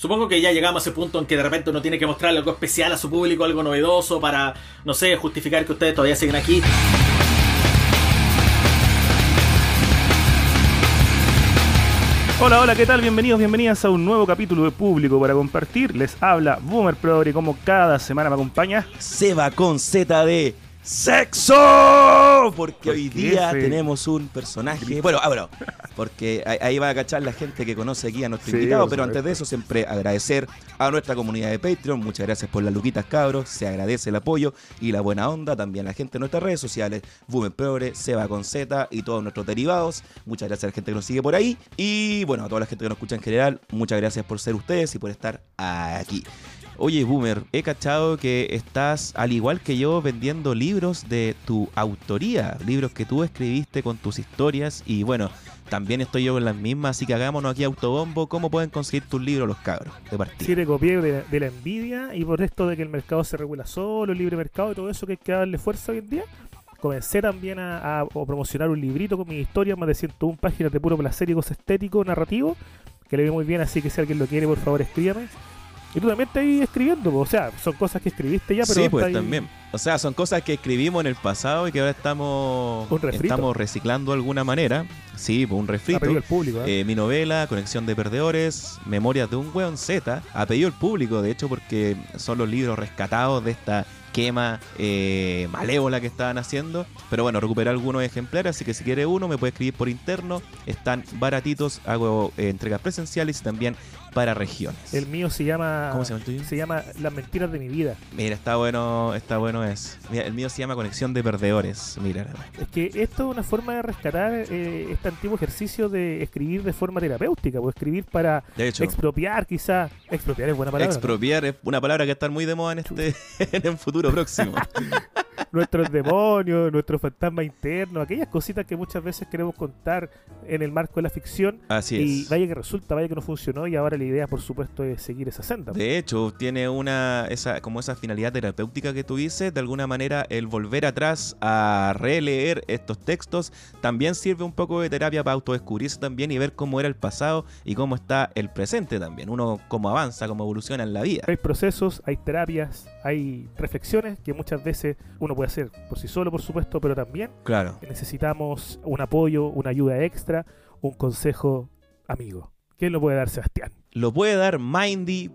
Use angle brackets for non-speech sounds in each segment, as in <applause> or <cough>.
Supongo que ya llegamos a ese punto en que de repente uno tiene que mostrarle algo especial a su público, algo novedoso para, no sé, justificar que ustedes todavía siguen aquí. Hola, hola, ¿qué tal? Bienvenidos, bienvenidas a un nuevo capítulo de Público para compartir. Les habla Boomer Progre, como cada semana me acompaña. Seba con ZD sexo. Porque hoy día tenemos un personaje. Bueno, ah, porque ahí va a cachar la gente que conoce aquí a nuestro invitado. Pero antes de eso, siempre agradecer a nuestra comunidad de Patreon. Muchas gracias por las luquitas, cabros. Se agradece el apoyo y la buena onda. También a la gente de nuestras redes sociales, Boomer Progre, Seba con Z y todos nuestros derivados. Muchas gracias a la gente que nos sigue por ahí. Y bueno, a toda la gente que nos escucha en general, muchas gracias por ser ustedes y por estar aquí. Oye, Boomer, he cachado que estás, al igual que yo, vendiendo libros de tu autoría, libros que tú escribiste con tus historias y bueno, también estoy yo con las mismas, así que hagámonos aquí autobombo. ¿Cómo pueden conseguir tus libros los cabros de partida? Sí, te copié de, la envidia y por esto de que el mercado se regula solo, el libre mercado y todo eso que hay que darle fuerza hoy en día. Comencé también a, promocionar un librito con mi historia, más de 101 páginas de puro placer y estético, narrativo, que le ve muy bien, así que si alguien lo quiere, por favor escríbame. Y tú también estás ahí escribiendo, o sea, son cosas que escribiste ya, pero. Sí, pues también. O sea, son cosas que escribimos en el pasado y que ahora estamos, estamos reciclando de alguna manera. Sí, pues un refrito. el público. ¿eh? Eh, mi novela, Conexión de Perdedores, Memorias de un Weón Z, ha pedido el público, de hecho, porque son los libros rescatados de esta quema eh, malévola que estaban haciendo. Pero bueno, recuperé algunos ejemplares, así que si quiere uno me puede escribir por interno. Están baratitos, hago entregas presenciales y también para regiones. El mío se llama. ¿Cómo se llama el tuyo? Se llama Las mentiras de mi vida. Mira, está bueno, está bueno es. Mira, el mío se llama Conexión de Perdedores. Mira. Es que esto es una forma de rescatar eh, este antiguo ejercicio de escribir de forma terapéutica, o escribir para expropiar, quizá. Expropiar es buena palabra. Expropiar es una palabra que está muy de moda en este <laughs> en el futuro próximo. <laughs> nuestros demonios, nuestros fantasmas internos, aquellas cositas que muchas veces queremos contar en el marco de la ficción. Así y vaya que resulta, vaya que no funcionó y ahora la idea, por supuesto, es seguir esa senda. De hecho, tiene una esa como esa finalidad terapéutica que tú dices, de alguna manera el volver atrás a releer estos textos también sirve un poco de terapia para autodescubrirse también y ver cómo era el pasado y cómo está el presente también. Uno cómo avanza, cómo evoluciona en la vida. Hay procesos, hay terapias, hay reflexiones que muchas veces uno puede hacer por sí solo, por supuesto, pero también claro. necesitamos un apoyo, una ayuda extra, un consejo amigo. ¿Quién lo puede dar, Sebastián? Lo puede dar Mindy.cl,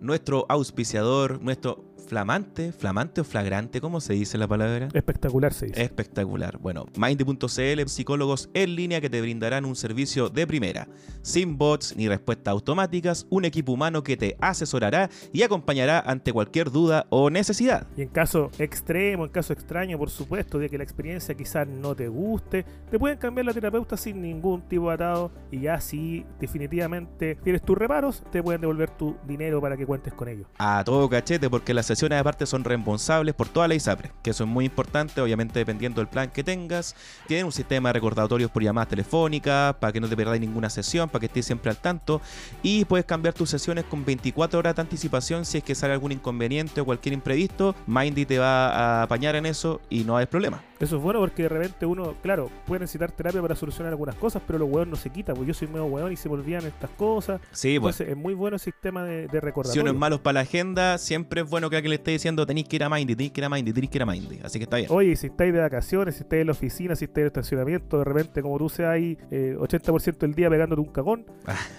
nuestro auspiciador, nuestro flamante, flamante o flagrante, ¿cómo se dice la palabra? Espectacular se dice. Espectacular. Bueno, Mindy.cl, psicólogos en línea que te brindarán un servicio de primera, sin bots ni respuestas automáticas, un equipo humano que te asesorará y acompañará ante cualquier duda o necesidad. Y en caso extremo, en caso extraño, por supuesto, de que la experiencia quizás no te guste, te pueden cambiar la terapeuta sin ningún tipo de atado y ya si definitivamente tienes tus reparos, te pueden devolver tu dinero para que cuentes con ellos. A todo cachete porque la sesiones aparte son responsables por toda la ISAPRE, que eso es muy importante, obviamente dependiendo del plan que tengas. Tienen un sistema de recordatorios por llamadas telefónicas, para que no te perdáis ninguna sesión, para que estés siempre al tanto. Y puedes cambiar tus sesiones con 24 horas de anticipación si es que sale algún inconveniente o cualquier imprevisto. Mindy te va a apañar en eso y no hay problema. Eso es bueno porque de repente uno, claro, puede necesitar terapia para solucionar algunas cosas, pero los hueones no se quita, pues yo soy medio hueón y se me olvidan estas cosas. Sí, pues. es muy bueno el sistema de, de recordatorio. Si uno es malo para la agenda, siempre es bueno que alguien le esté diciendo tenéis que ir a Mindy, tenéis que ir a Mindy, tenéis que ir a Mindy. Así que está bien. Oye, si estáis de vacaciones, si estáis en la oficina, si estáis en el estacionamiento, de repente, como tú seas ahí 80% eh, del día pegándote un cagón,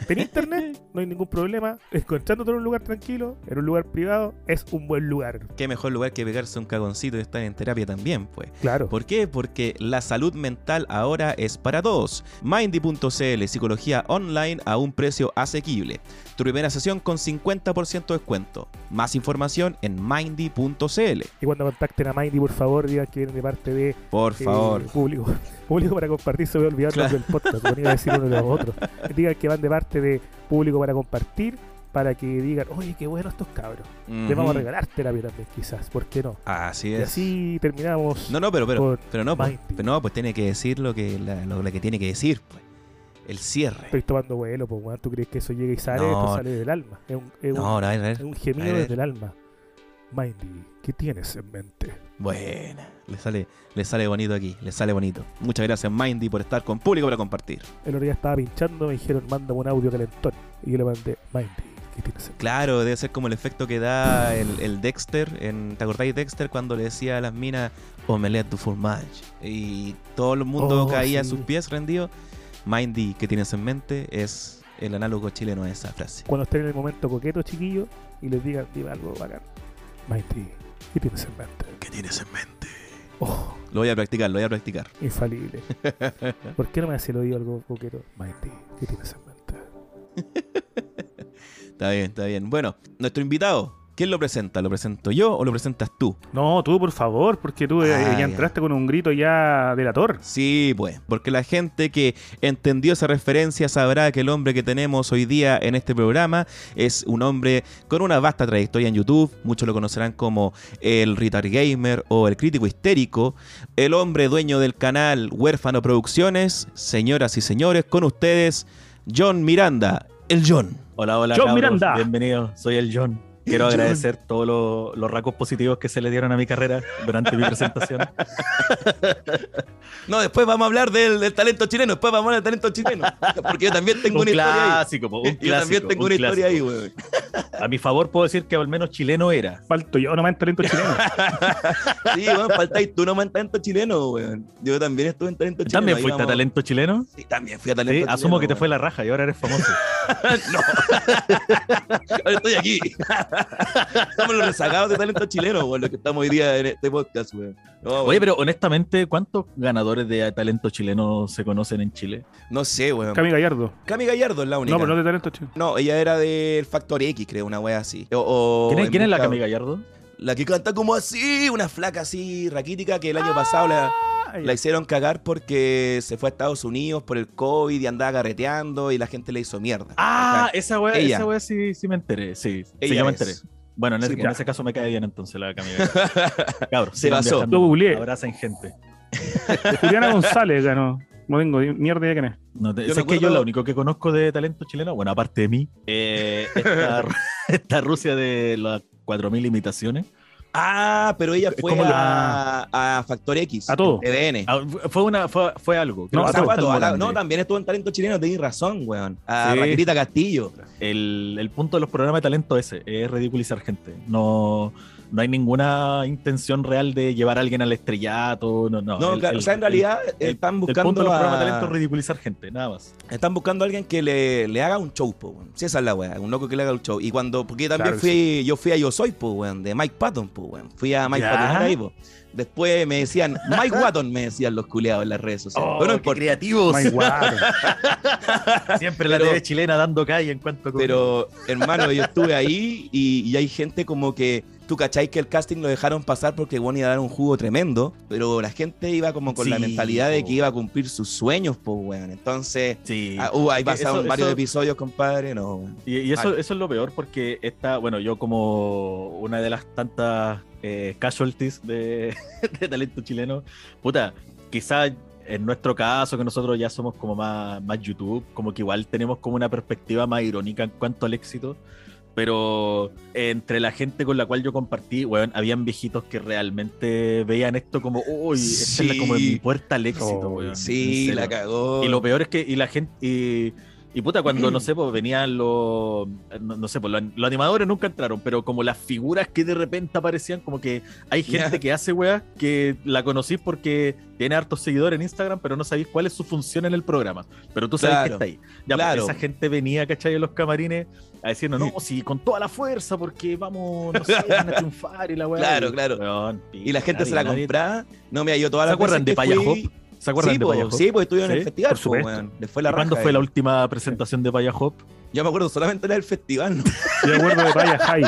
en internet, <laughs> no hay ningún problema. Encontrándote en un lugar tranquilo, en un lugar privado, es un buen lugar. Qué mejor lugar que pegarse un cagoncito y estar en terapia también, pues. Claro. ¿Por qué? Porque la salud mental ahora es para todos. Mindy.cl, psicología online a un precio asequible. Tu primera sesión con 50% de descuento. Más información en mindy.cl. Y cuando contacten a Mindy, por favor, digan que vienen de parte de por eh, favor. público. <laughs> Público para compartir, se voy a olvidar del podcast, a decir uno de los otros. <laughs> Digan que van de parte de público para compartir para que digan, oye, qué bueno estos cabros. Le vamos a regalar terapia también, quizás, ¿por qué no? Así es. Y así terminamos. No, no, pero, pero, pero no, pues, pero no, pues tiene que decir lo que, lo, que tiene que decir, pues. El cierre. Estoy tomando vuelo, pues, ¿tú crees que eso llega y sale? Esto sale del alma. Es un, es un, no, no, es un gemido desde el alma. Mindy, ¿qué tienes en mente? Bueno, le sale, le sale bonito aquí, le sale bonito. Muchas gracias, Mindy, por estar con público para compartir. El otro día estaba pinchando, me dijeron, mándame un audio calentón. Y yo le mandé, Mindy, Claro, debe ser como el efecto que da el, el Dexter, en, ¿te acordáis de Dexter cuando le decía a las minas, omelette du fromage? Y todo el mundo Oh, caía a sus pies rendido. Mindy, ¿qué tienes en mente? Es el análogo chileno a esa frase. Cuando estén en el momento coqueto, chiquillo, y les digan, dime algo bacán. Mindy, ¿qué tienes en mente? ¿Qué tienes en mente? Oh, Lo voy a practicar, lo voy a practicar. infalible. <laughs> ¿Por qué no me hace el oído algo coqueto? Mindy, ¿qué tienes en mente? <laughs> Está bien, está bien. Bueno, nuestro invitado, ¿quién lo presenta? ¿Lo presento yo o lo presentas tú? No, tú, por favor, porque tú eh, Ah, ya ya. entraste con un grito ya delator. Sí, pues, porque la gente que entendió esa referencia sabrá que el hombre que tenemos hoy día en este programa es un hombre con una vasta trayectoria en YouTube. Muchos lo conocerán como el Retard Gamer o el Crítico Histérico. El hombre dueño del canal Huérfano Producciones. Señoras y señores, con ustedes, John Miranda, el John. Hola, hola, John cabros. Miranda. Bienvenido, soy el John. Quiero agradecer todos los, los rasgos positivos que se le dieron a mi carrera durante mi presentación. <laughs> No, después vamos a hablar del, del talento chileno. Después vamos a hablar del talento chileno. Porque yo también tengo un una historia ahí. clásico, un <laughs> Yo también clásico, tengo un una historia ahí, clásico. weón. A mi favor puedo decir que al menos chileno era. Falto yo, no me talento chileno. <laughs> Sí, weón, faltáis tú nomás en talento chileno, weón. Yo también estuve en talento chileno. ¿También fuiste a talento chileno? Sí, también fui a Sí, talento asumo que te chileno, fue la raja y ahora eres famoso. no. Ahora estoy aquí. Somos los rezagados de talento chileno, weón, los que estamos hoy día en este podcast, weón. No, Oye, weón, pero honestamente, ¿cuántos ganadores de talento chileno se conocen en Chile? No sé, weón. Cami Gallardo. Cami Gallardo es la única. No, pero no de talento chileno. No, ella era del Factor X, creo, una wea así. O- o ¿Quién es, quién es la Cami Gallardo? La que canta como así, una flaca así, raquítica, que el año pasado la, Ah, la hicieron cagar porque se fue a Estados Unidos por el COVID y andaba carreteando y la gente le hizo mierda. Ah, esa wea, Ella. esa wea sí, sí me enteré. Sí, sí, Ella yo me es. enteré. Bueno, en, Sí, ese, en ya. ese caso me cae bien entonces la Cami Gallardo. <laughs> Cabros, Se viajando. Lo googleé. Gente. <laughs> Juliana González ganó. No tengo mierda idea quién es. No te- Yo me que yo lo único que conozco de talento chileno, bueno, aparte de mí, eh, <laughs> esta, esta Rusia de las 4.000 imitaciones. Ah, pero ella Es fue a, a Factor X. A todo. TVN. Ah, fue, una, fue, fue algo. No, a la- no, también estuvo en Talento Chileno, tenéis razón, weón. A Sí. Raquelita Castillo. el, el punto de los programas de talento ese es ridiculizar gente. No, no hay ninguna intención real de llevar a alguien al estrellato. No, no. No, El- claro, el- o sea, en el- realidad el- están El buscando punto de los a- programas de talento ridiculizar gente, nada más. Están buscando a alguien que le, le haga un show, po, weón. Sí, esa es la weá, un loco que le haga un show. Y cuando, porque yo también Claro, fui, yo fui a Yo Soy, po, weón, de Mike Patton, po, weón. Fui a Mike ¿Ya? Patton ahí, po. Después me decían, Mike Watton, me decían los culeados en las redes sociales. Oh, Pero no qué importa. creativos. My God. <laughs> Siempre la Pero- TV chilena dando calle en cuanto a Pero, hermano, yo estuve ahí y, y hay gente como que. Tú cacháis que el casting lo dejaron pasar porque bueno iba a dar un jugo tremendo, pero la gente iba como con la mentalidad de que iba a cumplir sus sueños, pues, weón. Entonces, Sí. ah, uh, ahí pasaron eso- varios eso- episodios, compadre, no. Y, y eso, Vale. eso es lo peor porque esta, bueno, yo como una de las tantas eh, casualties de, <laughs> de talento chileno, puta, quizás en nuestro caso, que nosotros ya somos como más, más YouTube, como que igual tenemos como una perspectiva más irónica en cuanto al éxito. Pero entre la gente con la cual yo compartí, weón, habían viejitos que realmente veían esto como, uy, esta es la, como Sí. mi puerta al éxito, Oh, weón. Sí, la cagó. Y lo peor es que y la gente y, y puta cuando no <clears throat> sé, pues venían los no, no sé, pues los, los animadores nunca entraron, pero como las figuras que de repente aparecían, como que hay gente que hace weá que la conocís porque tiene hartos seguidores en Instagram, pero no sabéis cuál es su función en el programa. Pero tú sabes Claro, que está ahí. Ya, pues, claro. esa gente venía, ¿cachai? En los camarines a decirnos, no, sí, con toda la fuerza, porque vamos, no sé, <laughs> van a triunfar y la weá. Claro, Y, claro. weón, Y la gente se la compraba. No, mira, yo todas ¿Se las acuerdan de veces ¿Se acuerdan sí, de po, Paya Hop? Sí, pues estuvieron en el festival, por po, supuesto. weón. Les fue la ¿Y ¿Cuándo raja, fue la eh. última presentación de Paya Hop? Yo me acuerdo solamente en el festival, ¿no? Yo me acuerdo de Paya High,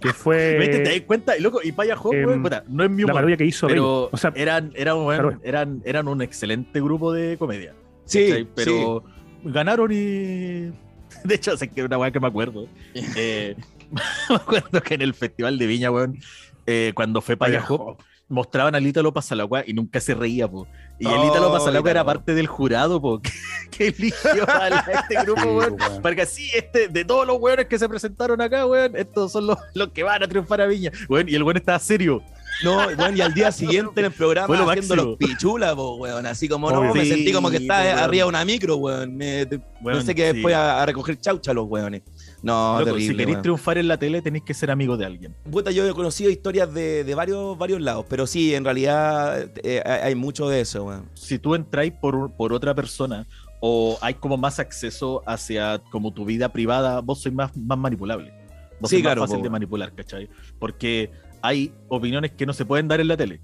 que ¿Viste? ¿Te fue das cuenta? Y loco, y Paya Hop, weón, puta, no es mi la humor, parodia que hizo pero. O sea, eran, eran, eran, eran un excelente grupo de comedia. Sí, pero ganaron y. <laughs> De hecho, sé que es una weá que me acuerdo. <laughs> Eh, <laughs> me acuerdo que en el Festival de Viña, weón, eh, cuando fue Paya Hop, mostraban al Ítalo Pasalagua y nunca se reía, po. Y el Oh, Ítalo Pasalagua era Ítalo. parte del jurado, po, <laughs> que, que eligió a, la- a este grupo, weón. Porque así, este, de todos los weones que se presentaron acá, weón, estos son los, los que van a triunfar a Viña. Weón, y el weón estaba serio. No, bueno, y al día siguiente en el programa lo haciendo máximo. los pichulas, po, weón. Así como, no, me sentí como que estaba weón. arriba de una micro, weón. Me- Weón, pensé que sí. fue a, a recoger chaucha los weones. No, Loco, terrible, si queréis triunfar en la tele, tenéis que ser amigo de alguien. Puta, yo he conocido historias de, de varios, varios lados, pero sí, en realidad eh, hay mucho de eso. Si tú entráis por, por otra persona o hay como más acceso hacia como tu vida privada, vos sois más, más manipulable. Vos Sí, sois claro, más fácil po, de manipular, ¿cachai? Porque hay opiniones que no se pueden dar en la tele.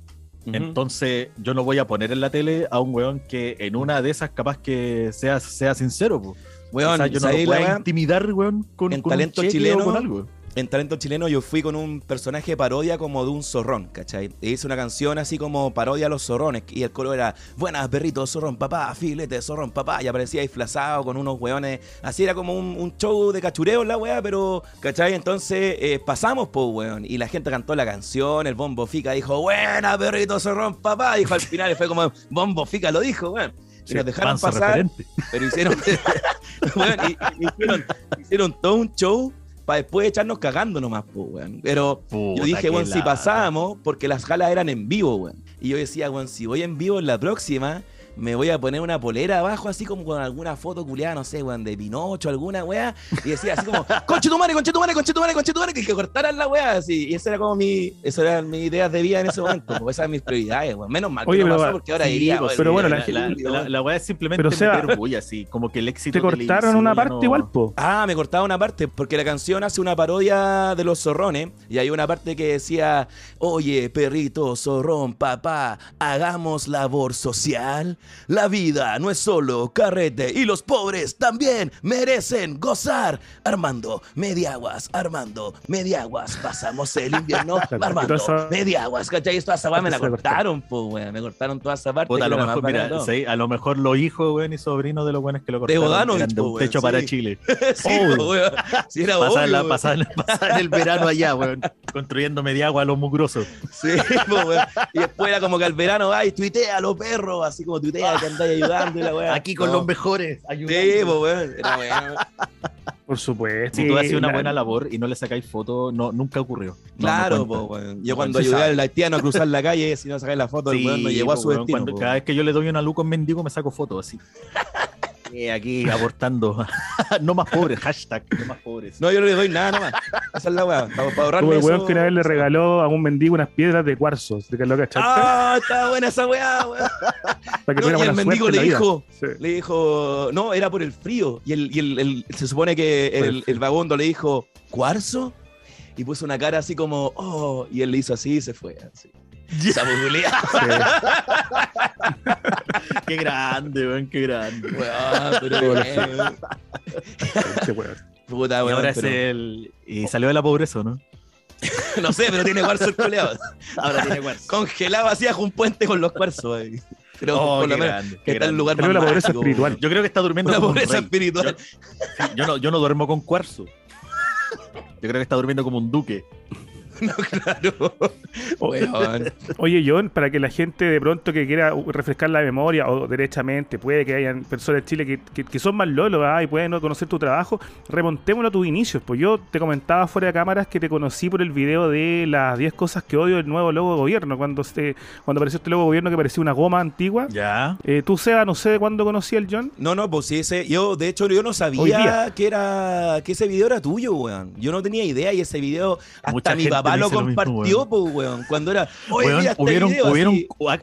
Entonces, yo no voy a poner en la tele a un weón que en una de esas capaz que sea, sea sincero, po. Weón, yo no ¿sabéis lo weá? intimidar, weón, con, En con un talento cheque chileno, con algo. en talento chileno yo fui con un personaje parodia como de un zorrón, ¿cachai? E hice una canción así como parodia a los zorrones y el coro era Buenas perritos, zorrón papá, filete, zorrón papá y aparecía disfrazado con unos weones, así era como un, un show de cachureo la wea, pero ¿cachai? Entonces eh, pasamos po weón y la gente cantó la canción, el bombo fica dijo Buenas perritos, zorrón papá, dijo al final fue como bombo fica lo dijo, weón. Y Sí, nos dejaron pasar, referente. pero hicieron, <laughs> weón, y- y hicieron, hicieron todo un show para después echarnos cagando nomás, pues, weón. Pero yo dije, weón, si pasábamos, porque las galas eran en vivo, weón. Y yo decía, weón, si voy en vivo en la próxima, me voy a poner una polera abajo, así como con alguna foto culiada, no sé, weón, de Pinocho, alguna weá. Y decía así como, <laughs> conche tu madre, conche tu madre, conche tu madre, conche tu madre, que, que cortaran la weá, así. Y esa era como mi, eso eran mis ideas de vida en ese momento, pues esas eran mis prioridades, weón. Menos mal que Oye, no pero pasó, va- porque ahora sí, diría, pues, weón, pero bueno, la la- La, la- la- la weá es simplemente Pero, meter bulla, así, como que el éxito Te cortaron una parte no- igual, po. Ah, me cortaba una parte, porque la canción hace una parodia de los zorrones, y hay una parte que decía, oye, perrito, zorrón, papá, hagamos labor social. La vida no es solo carrete, y los pobres también merecen gozar. Armando, mediaguas, Armando, mediaguas, pasamos el invierno, <laughs> Armando, mediaguas, ¿cachai? <laughs> Toda esa me la cortaron, weón, me cortaron toda esa parte. Puta, a lo mejor, mira, sí, a lo mejor los hijos, weón, y sobrinos de los buenos que lo cortaron Bodanovich, de po, un techo sí. para Chile. <laughs> sí, weón. Sí, era obvio, la- pasaban el verano allá, weón, construyendo media agua a los mugrosos. Sí, po, weón. Y después era como que al verano, ay, tuitea a los perros, así como tuitea que andáis ayudando y la weá. Aquí con No. los mejores, Sí, ayudando. po, weón. <laughs> Por supuesto. Si tú Sí, haces una la- buena labor y no le sacáis foto, no, nunca ocurrió. No, no Claro, po, weón. Yo No, cuando ayudé sabe. al haitiano a cruzar la calle, si no sacáis la foto, el Sí, weón no llegó a su destino. cuando- cada vez que yo le doy una luz con mendigo, me saco fotos así. <laughs> Y aquí aportando. <laughs> no más pobres, hashtag, no más pobres. No, yo no le doy nada nomás. Esa es la weá. Para, para ahorrarme Como el weón eso- que una vez le regaló a un mendigo unas piedras de cuarzo. Ah, está buena esa weá, weón. Para que No, tuviera y el buena mendigo suerte le dijo, Sí. le dijo, no, era por el frío. Y, el, y el, el- se supone que el, el vagabundo le dijo, ¿cuarzo? Y puso una cara así como, oh, y él le hizo así y se fue. Así. Esa <laughs> bubuleada, <laughs> Qué grande, weón, qué grande. weón, pero bien. Este weón. Puta, Y weón, ahora es el. Y salió de la pobreza, ¿o ¿no? <laughs> No sé, pero tiene cuarzo el culeado. Ahora tiene cuarzo. Congelado así bajo un puente con los cuarzos. ahí. Pero Oh, por lo qué menos grande, que qué está en lugar Salió más la pobreza mágico, espiritual. Yo creo que está durmiendo Una como un pobreza rey. espiritual. Yo, yo no, yo no duermo con cuarzo. Yo creo que está durmiendo como un duque. <laughs> No, claro. Weón. <laughs> Oye, John, para que la gente de pronto que quiera refrescar la memoria o derechamente, puede que hayan personas en Chile que, que- que son más lolos ah, y pueden no conocer tu trabajo, remontémoslo a tus inicios. Pues yo te comentaba fuera de cámaras que te conocí por el video de las 10 cosas que odio del nuevo logo de gobierno, cuando, se, cuando apareció este logo de gobierno que parecía una goma antigua. Ya. Eh, tú, Seba, no sé de cuándo conocí al John. No, no, pues sí, ese, yo de hecho yo no sabía que era que ese video era tuyo, weón. Yo no tenía idea y ese video hasta Mucha mi gente papá lo dice lo mismo, compartió, pues, weón. Cuando era, oye, Weón, mira este hubieron video, hubieron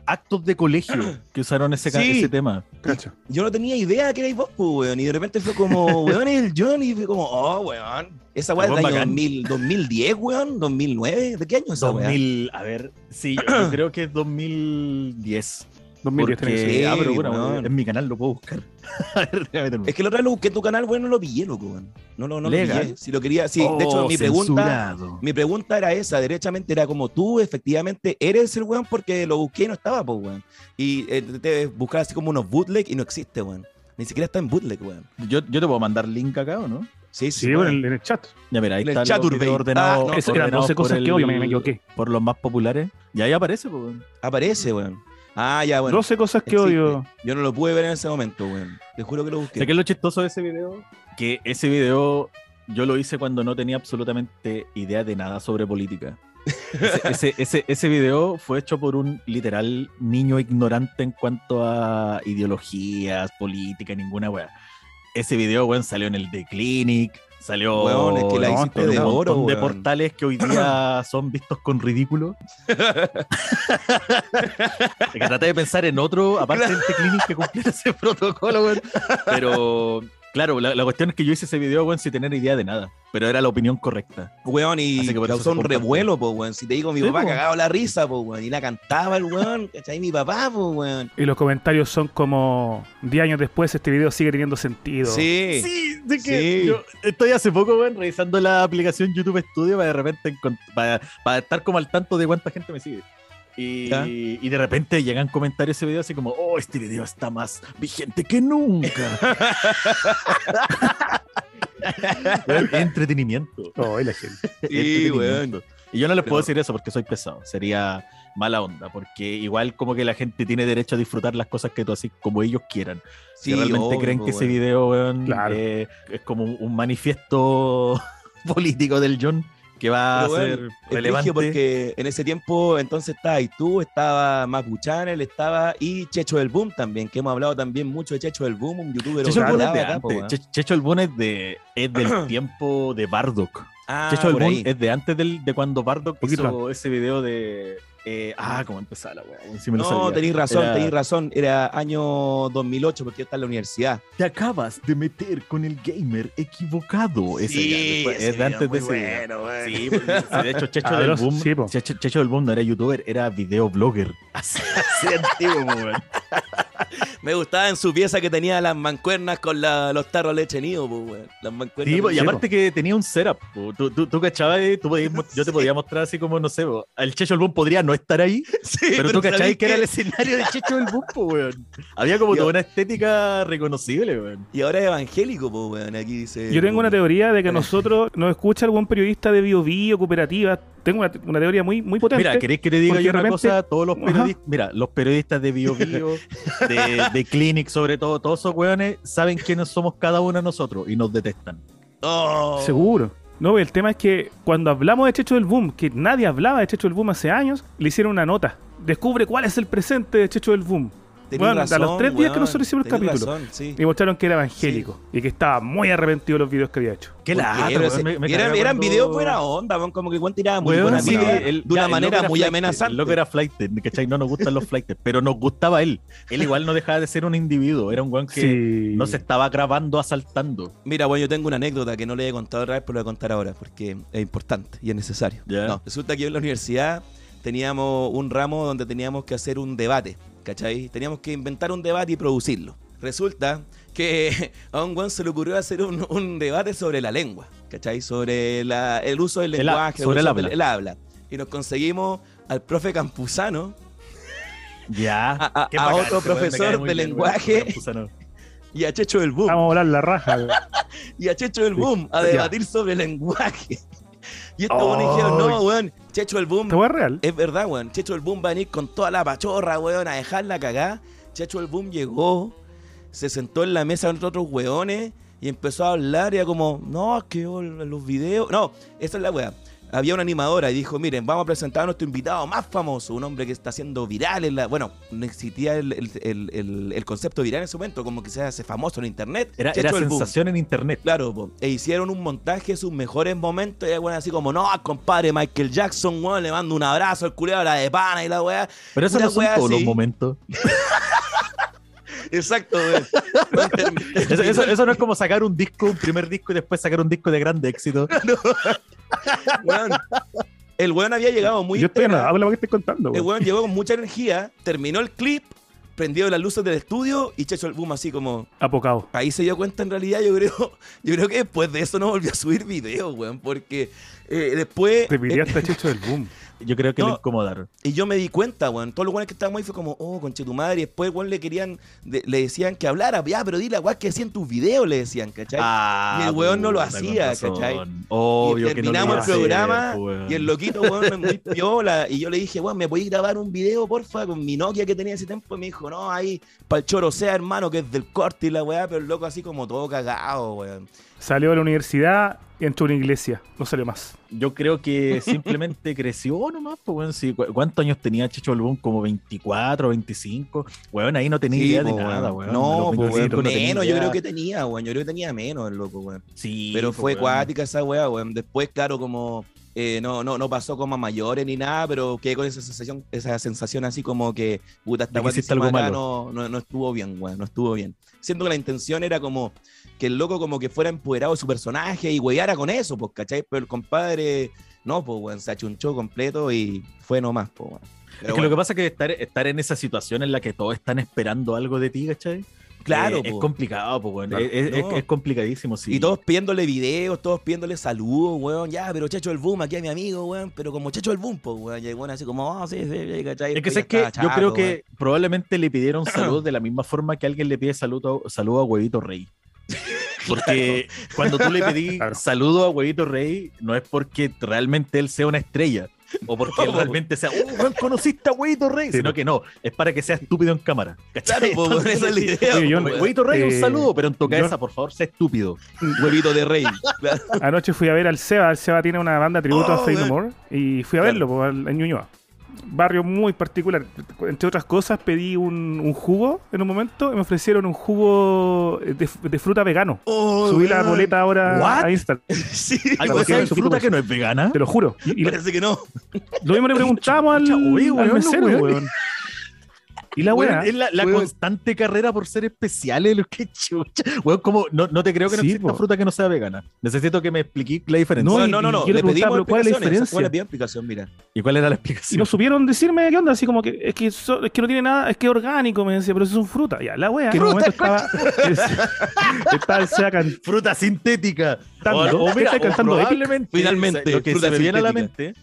actos de colegio que usaron ese, Sí. ese tema. Cacho. Yo no tenía idea que erais vos, pues, weón. Y de repente fue como, <laughs> weón, es el John. Y fue como, oh, weón. Esa weá es Weón, del año bacán. 2000, 2010, weón. 2009. ¿De qué año esa weá? 2000, a ver, sí, yo, yo <clears throat> creo que es 2010. 2010 tiene que ser. Porque, Sí, ah, pero bueno, en mi canal lo puedo buscar. <laughs> ver. Es que la otra vez lo busqué en tu canal, weón, no lo pillé, loco, weón. No, no, no lo pillé. Si lo quería, sí. de hecho, Oh, mi pregunta. Mi pregunta era esa, derechamente era como tú efectivamente eres el weón porque lo busqué y no estaba, pues, weón. Y eh, te buscar así como unos bootleg y no existe, weón. Ni siquiera está en bootleg, weón. Yo, yo te puedo mandar link acá, ¿o no? Sí, sí. Sí, bueno, en, en el chat. Ya mira, ahí En el está chat los videos Urbane. ordenados, Ah, no, Eso eran ordenados 12 cosas por que el- me, equivoqué. Por los más populares. Y ahí aparece, pues. weón. Aparece, weón. Ah, ya, bueno. 12 cosas que existe. odio. Yo no lo pude ver en ese momento, weón. Te juro que lo busqué. ¿Sabes qué es lo chistoso de ese video? Que ese video yo lo hice cuando no tenía absolutamente idea de nada sobre política. ese, <laughs> ese, ese, video fue hecho por un literal niño ignorante en cuanto a ideologías, política, ninguna weá. Ese video, weón, salió en el The Clinic, salió weón, es que la no, de un oro, montón de portales que hoy día <laughs> son vistos con ridículo. <laughs> Traté de pensar en otro, aparte del The Clinic, que cumpliera ese protocolo, weón. Pero, claro, la, la cuestión es que yo hice ese video, weón, sin tener idea de nada. Pero era la opinión correcta. Weón, y causó un revuelo, po, weón. Si te digo, mi Sí, papá po. cagado la risa, po, weón. Y la cantaba el weón, ¿cachai? Mi papá, po, weón. Y los comentarios son como 10 años después este video sigue teniendo sentido. Sí. Sí, de que Sí. yo estoy hace poco, weón, revisando la aplicación YouTube Studio para de repente para, para estar como al tanto de cuánta gente me sigue. Y, y de repente llegan comentarios ese video así como, oh, este video está más vigente que nunca. <laughs> Entretenimiento. Oh, y la gente. <laughs> Sí, Entretenimiento. weón. Y yo no les puedo Pero- decir eso porque soy pesado. Sería mala onda. Porque igual como que la gente tiene derecho a disfrutar las cosas que tú haces como ellos quieran. Sí, si realmente obvio, creen que ese weón. video weón, Claro. eh, es como un manifiesto <laughs> político del John que va Pero, a ser relevante. porque en ese tiempo entonces estaba y tú, estaba Mapu Channel, estaba y Checho del Boom también, que hemos hablado también mucho de Checho del Boom, un youtuber Checho el Boom de antes. Che- Checho el Boom es, de, es del <clears throat> tiempo de Bardock. Ah, Checho el por Boom es de antes del, de cuando Bardock hizo ese video de... eh, ah, ¿cómo empezaba la weá? Sí No, tenéis razón, Era- tenéis razón. Era año 2008 porque yo estaba en la universidad. Te acabas de meter con el gamer equivocado. Ese ya, después- es de antes de ese video. Sí, porque, sí, de hecho, <laughs> Checho Ah, del los- Boom, sí, po. Checho, Checho del Boom no era youtuber, era videoblogger. <laughs> Así, así antiguo, weón. <laughs> Me gustaba en su pieza que tenía las mancuernas con la- los tarros de leche nido, pues, weón. Las mancuernas. Sí, y aparte que tenía un setup. po. Tú, tú, tú cachabas, tú podías yo te podía mostrar así como, no sé, po, el Checho del Boom podría no estar ahí, <laughs> Sí, pero, tú ¿sabéis cachabas que era el escenario de Checho del Boom, po, weón. Había como Yo- toda una estética reconocible, weón. Y ahora es evangélico, pues, weón. Aquí dice. Yo tengo una teoría de que <laughs> nosotros nos escucha algún periodista de Bio Bio, cooperativa. Tengo una, una teoría muy, muy potente. Mira, ¿queréis que te diga yo una repente- cosa? Todos los Ajá. periodistas, mira, los periodistas de Bio Bio, <laughs> de, de Clinic sobre todo, todos esos weones saben quiénes somos cada uno de nosotros y nos detestan. Oh. Seguro. No, el tema es que cuando hablamos de Checho del Boom, que nadie hablaba de Checho del Boom hace años, le hicieron una nota. Descubre cuál es el presente de Checho del Boom. Bueno, a razón, los tres días que nosotros hicimos el capítulo. razón, sí. Y mostraron que era evangélico y que estaba muy arrepentido de los videos que había hecho. Qué lata, Pero weón, se- me- me eran, eran cuando- videos buena onda, weón, como que Juan tiraba muy Weón, buena sí, el- de una ya, manera muy flight, amenazante. El loco era flight, ¿cachai? No nos gustan los flights, pero nos gustaba él. Él igual no dejaba de ser un individuo, era un weón que Sí. no se estaba grabando asaltando. Mira, bueno, yo tengo una anécdota que no le he contado otra vez, pero la voy a contar ahora porque es importante y es necesario. No, resulta que yo en la universidad teníamos un ramo donde teníamos que hacer un debate, ¿cachai? Teníamos que inventar un debate y producirlo. Resulta que <laughs> a un weón se le ocurrió hacer un, un debate sobre la lengua, ¿cachai? Sobre la- el uso del El lenguaje, sobre el habla. del- el habla. Y nos conseguimos al profe Campuzano Ya. <laughs> A- a- Qué a bacán, otro profesor de lenguaje. <laughs> y a Checho del Boom. Vamos a volar la raja. y a Checho del. Boom a debatir sobre lenguaje. Y estos dijeron, no, weón, Checho del Boom es real. Es verdad, weón. Checho el Boom va a venir con toda la pachorra, weón, a dejarla cagar. Checho el Boom llegó, se sentó en la mesa con otros weones y empezó a hablar y era como, no, es que yo los videos. No, esa es la weá. Había una animadora y dijo, miren, vamos a presentar a nuestro invitado más famoso, un hombre que está haciendo viral en la... Bueno, no existía el, el- el- concepto viral en ese momento, como que se hace famoso en internet. Era, era Boom. sensación en internet. Claro, po. e hicieron un montaje de sus mejores momentos y bueno, así como, no, compadre, Michael Jackson, weón, le mando un abrazo al culiado, la de pana y la weá. Pero eso no son todos los momentos. <laughs> Exacto, weón. <laughs> Eso, eso- eso no es como sacar un disco, un primer disco y después sacar un disco de grande éxito. <laughs> Weón, El weón había llegado muy Yo estoy por lo que estoy contando. El güey. weón llegó con <laughs> mucha energía, terminó el clip, prendió las luces del estudio y Checho el Boom así como... Apocado. Ahí se dio cuenta en realidad, yo creo, yo creo que después de eso no volvió a subir videos, weón, porque eh, después... Te eh, pidió hasta <laughs> Checho del Boom. Yo creo que No. lo incomodaron. Y yo me di cuenta, weón. Todos los weones que estábamos ahí fue como, oh, conche tu madre. Y después, weón, le querían, de- le decían que hablara. Ya, pero dile, weón, que hacía en tus videos, le decían, ¿cachai? Ah, Y el weón no lo hacía. ¿cachai? Obvio y que no lo terminamos iba a el hacer, programa weón. y el loquito, weón, muy piola. Y yo le dije, weón, ¿me podéis grabar un video, porfa? Con mi Nokia que tenía ese tiempo. Y me dijo, no, ahí, pa'l choro sea, hermano, que es del corte y la weá. Pero el loco así como todo cagado, weón. Salió de la universidad entró a una iglesia, no salió más. Yo creo que <laughs> simplemente creció nomás, pues, weón. Sí, ¿cu- ¿Cuántos años tenía Checho Albún? Como 24, 25. Weón, ahí no tenía Sí, idea de po, nada, weón. No, A los po, 25 weón, no tenía menos yo creo que tenía, weón. Yo creo que tenía menos el loco, weón. Sí, Pero po, fue weón. cuática esa weá, weón. Después, claro, como eh, no, no, no pasó como a mayores ni nada, pero quedé con esa sensación, esa sensación así como que, puta, esta que algo malo. no, no estuvo bien, weón, no estuvo bien. Siento que la intención era como que el loco como que fuera empoderado de su personaje y weyara con eso, pues, ¿cachai? Pero el compadre, no, pues, weón, se achunchó completo y fue nomás, pues, weón. Es que lo que bueno, pasa es que estar, estar en esa situación en la que todos están esperando algo de ti, ¿cachai? claro, Eh, es po. complicado, pues. Claro. Es, es- No. es complicadísimo, sí. Y todos pidiéndole videos, todos pidiéndole saludos, weón. Ya, pero Checho el Boom, aquí a mi amigo, weón. Pero como Checho el Boom, pues, weón. Y el weón así como, oh, sí, sí, sí, ¿cachai? Es que ya que yo creo weón. que probablemente le pidieron <clears throat> salud de la misma forma que alguien le pide saludo, saludo a Huevito Rey. Porque cuando tú le pedís Claro. saludo a Huevito Rey, no es porque realmente él sea una estrella. O porque él realmente sea, oh, conociste a Huevito Rey. Sí, Sino po. que no, es para que sea estúpido en cámara. ¿cachai? weón, esa es la idea. Yo- weón. Huevito Rey, un Eh, saludo, pero en tu yo- cabeza, por favor, sea estúpido. Huevito de rey. Anoche fui a ver al Seba. El Seba tiene una banda tributo Oh, a Fade No. More. Y fui a verlo po, al- en Ñuñoa. Barrio muy particular. Entre otras cosas, pedí un, un jugo en un momento y me ofrecieron un jugo de, de fruta vegano. Oh, Subí la boleta ahora What? a Instagram. <laughs> Sí, ¿Hay Claro, cosa de sí, fruta que no es vegana? Te lo juro. Y, <laughs> parece que no. lo mismo le preguntamos <laughs> al, al mesero, weón. Y la weá. es la, la weón. constante carrera por ser especiales, <laughs> lo que chucha. Weón, como no, no te creo que no Sí, exista po. fruta que no sea vegana. Necesito que me expliqué la diferencia. No, No, y- no, no, y no. yo le pedimos ¿cuál es la diferencia? ¿Cuál es la explicación? Mira. ¿Y cuál era la Y explicación? no supieron decirme qué onda, así como que es que, so- es que no tiene nada, es que es orgánico, me decía, pero eso son frutas. Ya, la wea, en un momento estaba, <laughs> estaba cantando. Fruta sintética. Cantando. O, o mira, ¿Qué o probablemente, Finalmente, lo que fruta se me viene a la mente,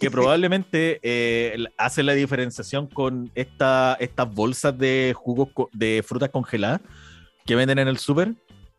que probablemente eh, hace la diferenciación con esta, estas bolsas de jugos co- de frutas congeladas que venden en el súper.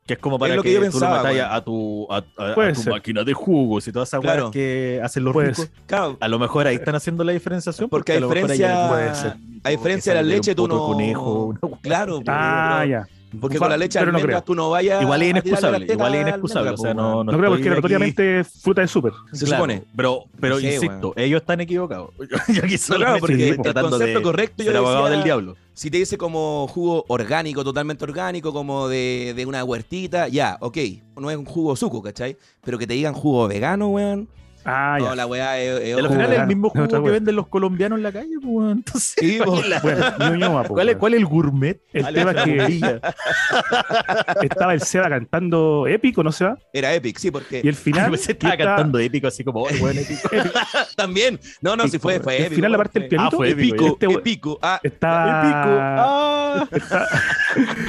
Que es como para lo que, que yo tú lo pensaba, weón. a tu, a, a- a tu máquina de jugos y todas esas Claro. cosas que hacen los ricos. Claro. A lo mejor ahí están haciendo la diferenciación. Porque a lo mejor diferencia- A diferencia de la leche, tú no. conejo, una. Claro, Ah, pero- ya. Porque con la leche de Pero no almendras creo. tú no vayas. Igual es inexcusable, igual es inexcusable. O sea, almendra, no, no No creo porque aquí- notoriamente es fruta de súper. Se Claro, supone. Pero, pero No insisto, ellos están equivocados. <laughs> Yo aquí No, claro, porque Sí, el concepto de correcto yo ser abogado decía, del diablo. Si te dice como jugo orgánico, totalmente orgánico, como de, de una huertita, ya, ok. No es un jugo suco, ¿cachai? Pero que te digan jugo vegano, weón. Ah, no, ya. la weá es. es Al final es el mismo jugo que venden los colombianos en la calle, pues, weón. Entonces, Sí. ¿cuál, es la- Bueno, Ñuñoa, po, cuál es, weón. cuál es el gourmet? El tema que- bombilla. <laughs> Estaba el Seba cantando épico, ¿no Seba? Era epic, sí, porque. Y el final. <laughs> Que estaba cantando épico, así como, oh, épico. <laughs> También. No, no, si fue, fue El épico. final, la parte del fue- pianito. Ah, fue épico, Épico, Este épico. Ah, Estaba. Épico. Ah. Está-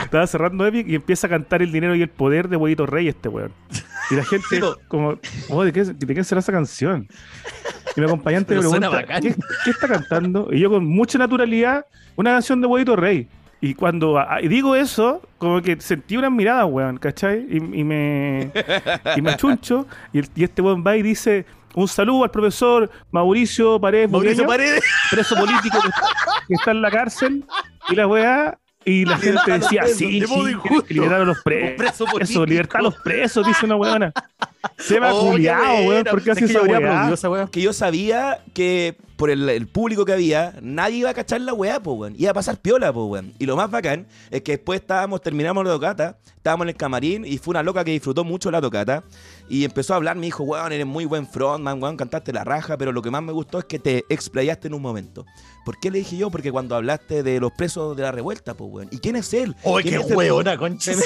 estaba cerrando Epic y empieza a cantar el dinero y el poder de Huevito Rey este weón. Y la gente como, oh, ¿de qué, ¿de qué será esa canción? Y mi acompañante me pregunta. ¿qué, qué está cantando? Y yo con mucha naturalidad, una canción de Huevito Rey. Y cuando ah, digo eso, como que sentí unas miradas, weón, ¿cachai? Y, y me <laughs> y me chuncho. Y, este weón va y dice, un saludo al profesor Mauricio Paredes Mauricio Paredes. preso político que, que está en la cárcel. Y la weá... Y la gente Libertad decía, sí, sí, liberaron a los presos. preso Eso, libertad a los presos, dice una weona. Se va Oh, qué culiao, weón, buena. ¿por qué Es hace que esa weá? weá. que yo sabía que por el, el público que había, nadie iba a cachar la weá, po, weón. Iba a pasar piola, po, weón. Y lo más bacán es que después estábamos, terminamos la tocata, estábamos en el camarín y fue una loca que disfrutó mucho la tocata. Y empezó a hablar, me dijo, weón, eres muy buen frontman, weón, cantaste la raja, pero lo que más me gustó es que te explayaste en un momento. ¿Por qué le dije yo? Porque cuando hablaste de los presos de la revuelta, po, weón. ¿Y quién es él? Oye, ¿Quién qué weona, concha. <laughs>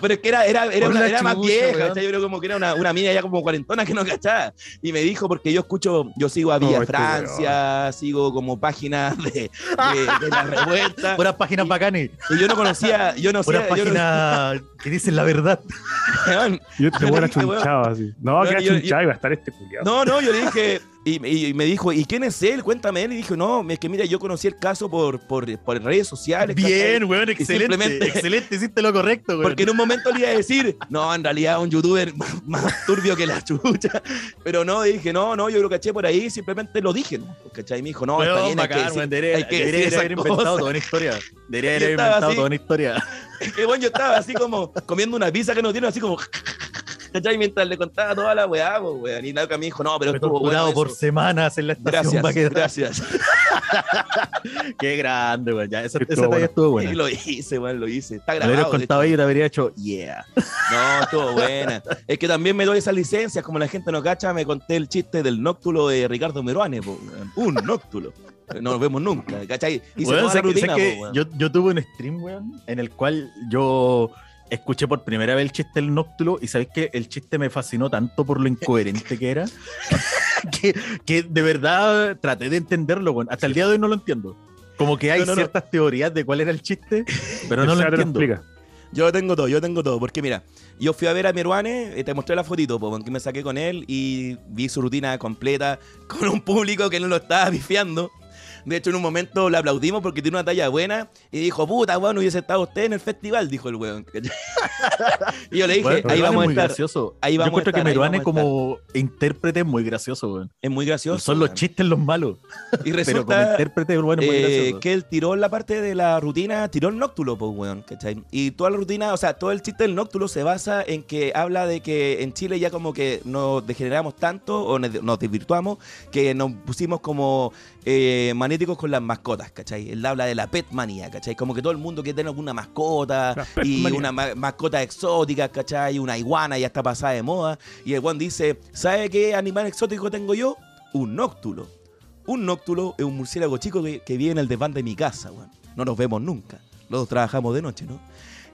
Pero es que era, era, era, una- era más chucha, vieja, weón. ¿cachai? Yo creo como que era una, una mina ya como cuarentona que no cachaba. Y me dijo, porque yo escucho, yo sigo a Villa Oh, este Francia, sigo como páginas de, de, de la revuelta. <laughs> Puras páginas bacanes. Y yo no conocía, yo no sé, Puras yo no- páginas <laughs> que dicen la verdad. Yo te voy a Este chunchado así. No, Weón, que yo- chunchado iba a estar este culiao. No, no, yo le dije, y, y- y me dijo, ¿y quién es él? Cuéntame él. Y dijo, no, es que mira, yo conocí el caso por, por, por redes sociales. Bien, weón, excelente. <laughs> Excelente, hiciste lo correcto, weón. Porque en un momento le iba a decir, no, en realidad un youtuber <laughs> más, más turbio que la chucha. Pero no, dije, no, no, yo lo caché por ahí, simplemente lo dije, ¿no? ¿Cachai? Y me dijo, no, está Weón, bien, hay que bacán, decir- debería, hay que debería decir haber inventado toda una historia. Debería haber inventado así. toda una historia. <laughs> Que bueno, yo estaba así como comiendo una pizza que no tiene, así como. ¿Cachai? Mientras le contaba toda la weá, pues, weón. Y Nauka me dijo, no, pero estuvo bueno por eso. semanas en la estación. Gracias, gracias. <laughs> Qué grande, weón. Ya, esa, Estuvo esa talla bueno. estuvo buena. Y lo hice, weón, lo hice. Está Lo grabado. hubieras de contado ahí y te habría hecho, yeah. No, estuvo buena. Es que también me doy esas licencias, como la gente no cacha, me conté el chiste del nóctulo de Ricardo Meruane, po. Un nóctulo. No nos vemos nunca, ¿cachai? Hice Weón, toda sé la que- sé rutina, que po, yo, yo tuve un stream, weón, en el cual yo escuché por primera vez el chiste del nóctulo y sabéis que el chiste me fascinó tanto por lo incoherente que era <laughs> que, que de verdad traté de entenderlo, weón. Hasta el día de hoy no lo entiendo. Como que hay No, no, no. ciertas teorías de cuál era el chiste, pero no lo entiendo. explica. Yo tengo todo, yo tengo todo. Porque mira, yo fui a ver a Meruane, eh, te mostré la fotito, po, que me saqué con él y vi su rutina completa con un público que no lo estaba bifiando. De hecho, en un momento le aplaudimos porque tiene una talla buena y dijo, puta, weón, hubiese estado usted en el festival, dijo el weón. <laughs> y yo le dije, ahí vamos estar. gracioso. Ahí vamos Yo a estar, que Meruane como intérprete es muy gracioso, weón. Es muy gracioso. Son los chistes los malos. Y Pero como resulta intérprete Meruane es muy eh, gracioso. que él tiró la parte de la rutina, tiró el nóctulo, pues, weón, ¿cachai? Y toda la rutina, o sea, todo el chiste del nóctulo se basa en que habla de que en Chile ya como que nos degeneramos tanto o nos desvirtuamos que nos pusimos como eh, magnéticos con las mascotas, ¿cachai? Él habla de la pet manía, ¿cachai? Como que todo el mundo quiere tener alguna mascota y manía. una ma- mascota exótica, ¿cachai? Una iguana ya está pasada de moda. Y el weón dice, ¿sabe qué animal exótico tengo yo? Un nóctulo. Un nóctulo es un murciélago chico que, que vive en el desván de mi casa, weón. No nos vemos nunca. Los dos trabajamos de noche, ¿no?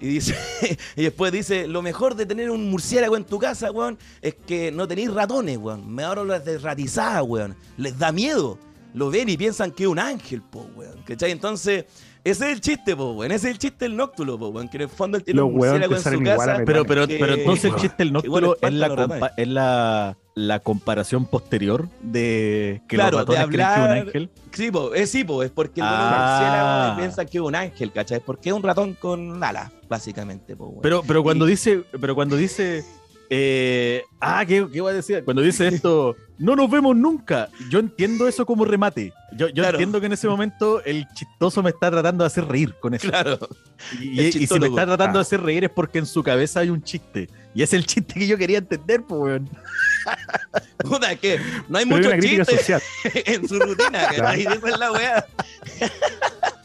Y dice, <laughs> y después dice, lo mejor de tener un murciélago en tu casa, weón, es que no tenéis ratones, weón. Me ahorro las desratizadas, weón. Les da miedo. Lo ven y piensan que es un ángel, po, weón. ¿Cachai? Entonces, ese es el chiste, po, weón. Ese es el chiste del nóctulo, po, weón. Que en el fondo él tiene Los un murciélago en su casa. Pero, pero, que- pero entonces el chiste del les es la, es la, la comparación posterior de que Claro, los de ratones creen que es un hablar- ángel. Sí, po, es sí, po, es porque el Ah. murciélago piensa que es un ángel, ¿cachai? Porque es un ratón con alas, básicamente, po, weón. Pero, pero cuando Y- dice, pero cuando dice, eh, ah, ¿qué, ¿qué iba a decir? Cuando dice esto, no nos vemos nunca. Yo entiendo eso como remate. Yo, yo Claro. entiendo que en ese momento el chistoso me está tratando de hacer reír con eso. Claro. Y, si me está tratando Ah. de hacer reír es porque en su cabeza hay un chiste. Y es el chiste que yo quería entender, pues, weón. <laughs> Puta, que no hay Pero mucho chiste <laughs> en su rutina. Esa es la weá.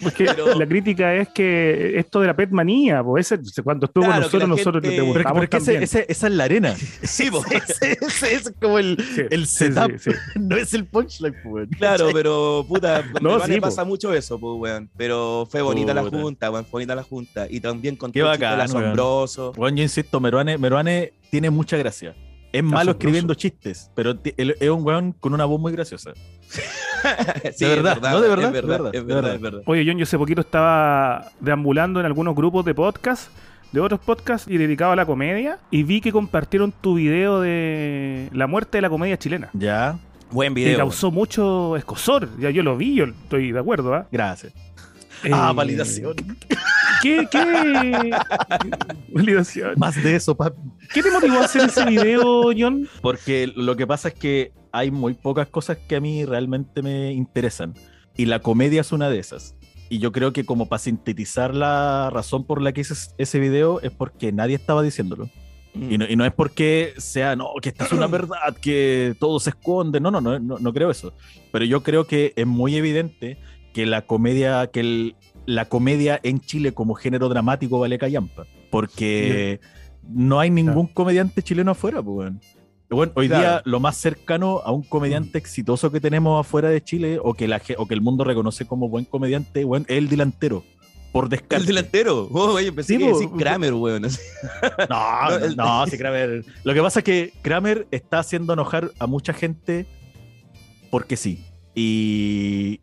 Porque Pero- la crítica es que esto de la pet manía, pues ese, cuando estuvo Claro, con nosotros, nosotros gente- le Pero, gustamos pero ese- también. ese- esa es la arena. Sí, po. <laughs> ese, ese es como el, Sí, el setup. sí, sí. <laughs> No es el punchline, pues, weón. Claro, <laughs> pero puta, No, Meruane sí, po. pasa mucho eso, pues, weón. Pero fue bonita la junta, weón, fue bonita la junta. Y también con Qué todo el weón. asombroso. Bueno, yo insisto, Meruane, Meruane tiene mucha gracia. Es malo Asombroso. escribiendo chistes, pero es un weón con una voz muy graciosa. <laughs> Sí, de verdad, no, de verdad, es verdad, verdad, es verdad, verdad. es verdad. Oye, John, yo hace poquito estaba deambulando en algunos grupos de podcast, de otros podcasts y dedicado a la comedia, y vi que compartieron tu video de la muerte de la comedia chilena. Ya, Buen Que video. causó mucho escosor. Ya yo lo vi, yo estoy de acuerdo, ¿ah? gracias. Ah, Eh, validación. <laughs> ¿Qué, qué? validación. Más de eso, papi. ¿Qué te motivó a hacer ese video, John? Porque lo que pasa es que hay muy pocas cosas que a mí realmente me interesan. Y la comedia es una de esas. Y yo creo que como para sintetizar la razón por la que hice ese video es porque nadie estaba diciéndolo. Mm. Y no, y no es porque sea, no, que esta es una <clears throat> verdad, que todo se esconde. No, no, no, no, no creo eso. Pero yo creo que es muy evidente que la comedia, que el- la comedia en Chile como género dramático vale callampa. Porque no hay ningún comediante chileno afuera, pues. Bueno, hoy Claro. día lo más cercano a un comediante exitoso que tenemos afuera de Chile o que, la, o que el mundo reconoce como buen comediante, weón, es el delantero. Por descarte. El delantero. Oh, oye, pensé Sí, que decir Kramer, weón. <laughs> <laughs> No, No, no, no, sí, Kramer. Lo que pasa es que Kramer está haciendo enojar a mucha gente porque sí. Y,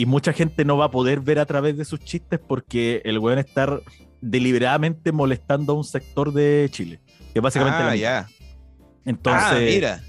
y mucha gente no va a poder ver a través de sus chistes porque el weón está deliberadamente molestando a un sector de Chile. Que es básicamente la Ah, ya. Entonces, Ah, mira.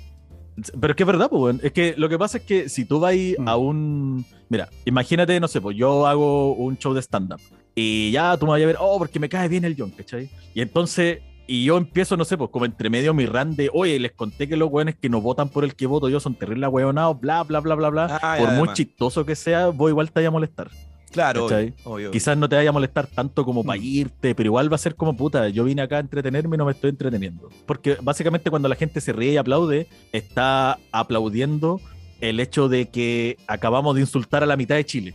pero es que es verdad, pues, weón. Es que lo que pasa es que si tú vas Mm. a un. Mira, imagínate, no sé, pues yo hago un show de stand-up. Y ya tú me vas a ver, oh, porque me cae bien el John, ¿cachai? Y entonces, y yo empiezo, no sé, pues como entre medio mi ran de, oye, les conté que los weones que no votan por el que voto yo son terribles hueonados, bla, bla, bla, bla, bla. Ah, por muy además. chistoso que sea, vos igual te vaya a molestar. Claro, obvio, obvio. Quizás no te vaya a molestar tanto como para Mm. irte, pero igual va a ser como puta. Yo vine acá a entretenerme y no me estoy entreteniendo. Porque básicamente cuando la gente se ríe y aplaude, está aplaudiendo el hecho de que acabamos de insultar a la mitad de Chile.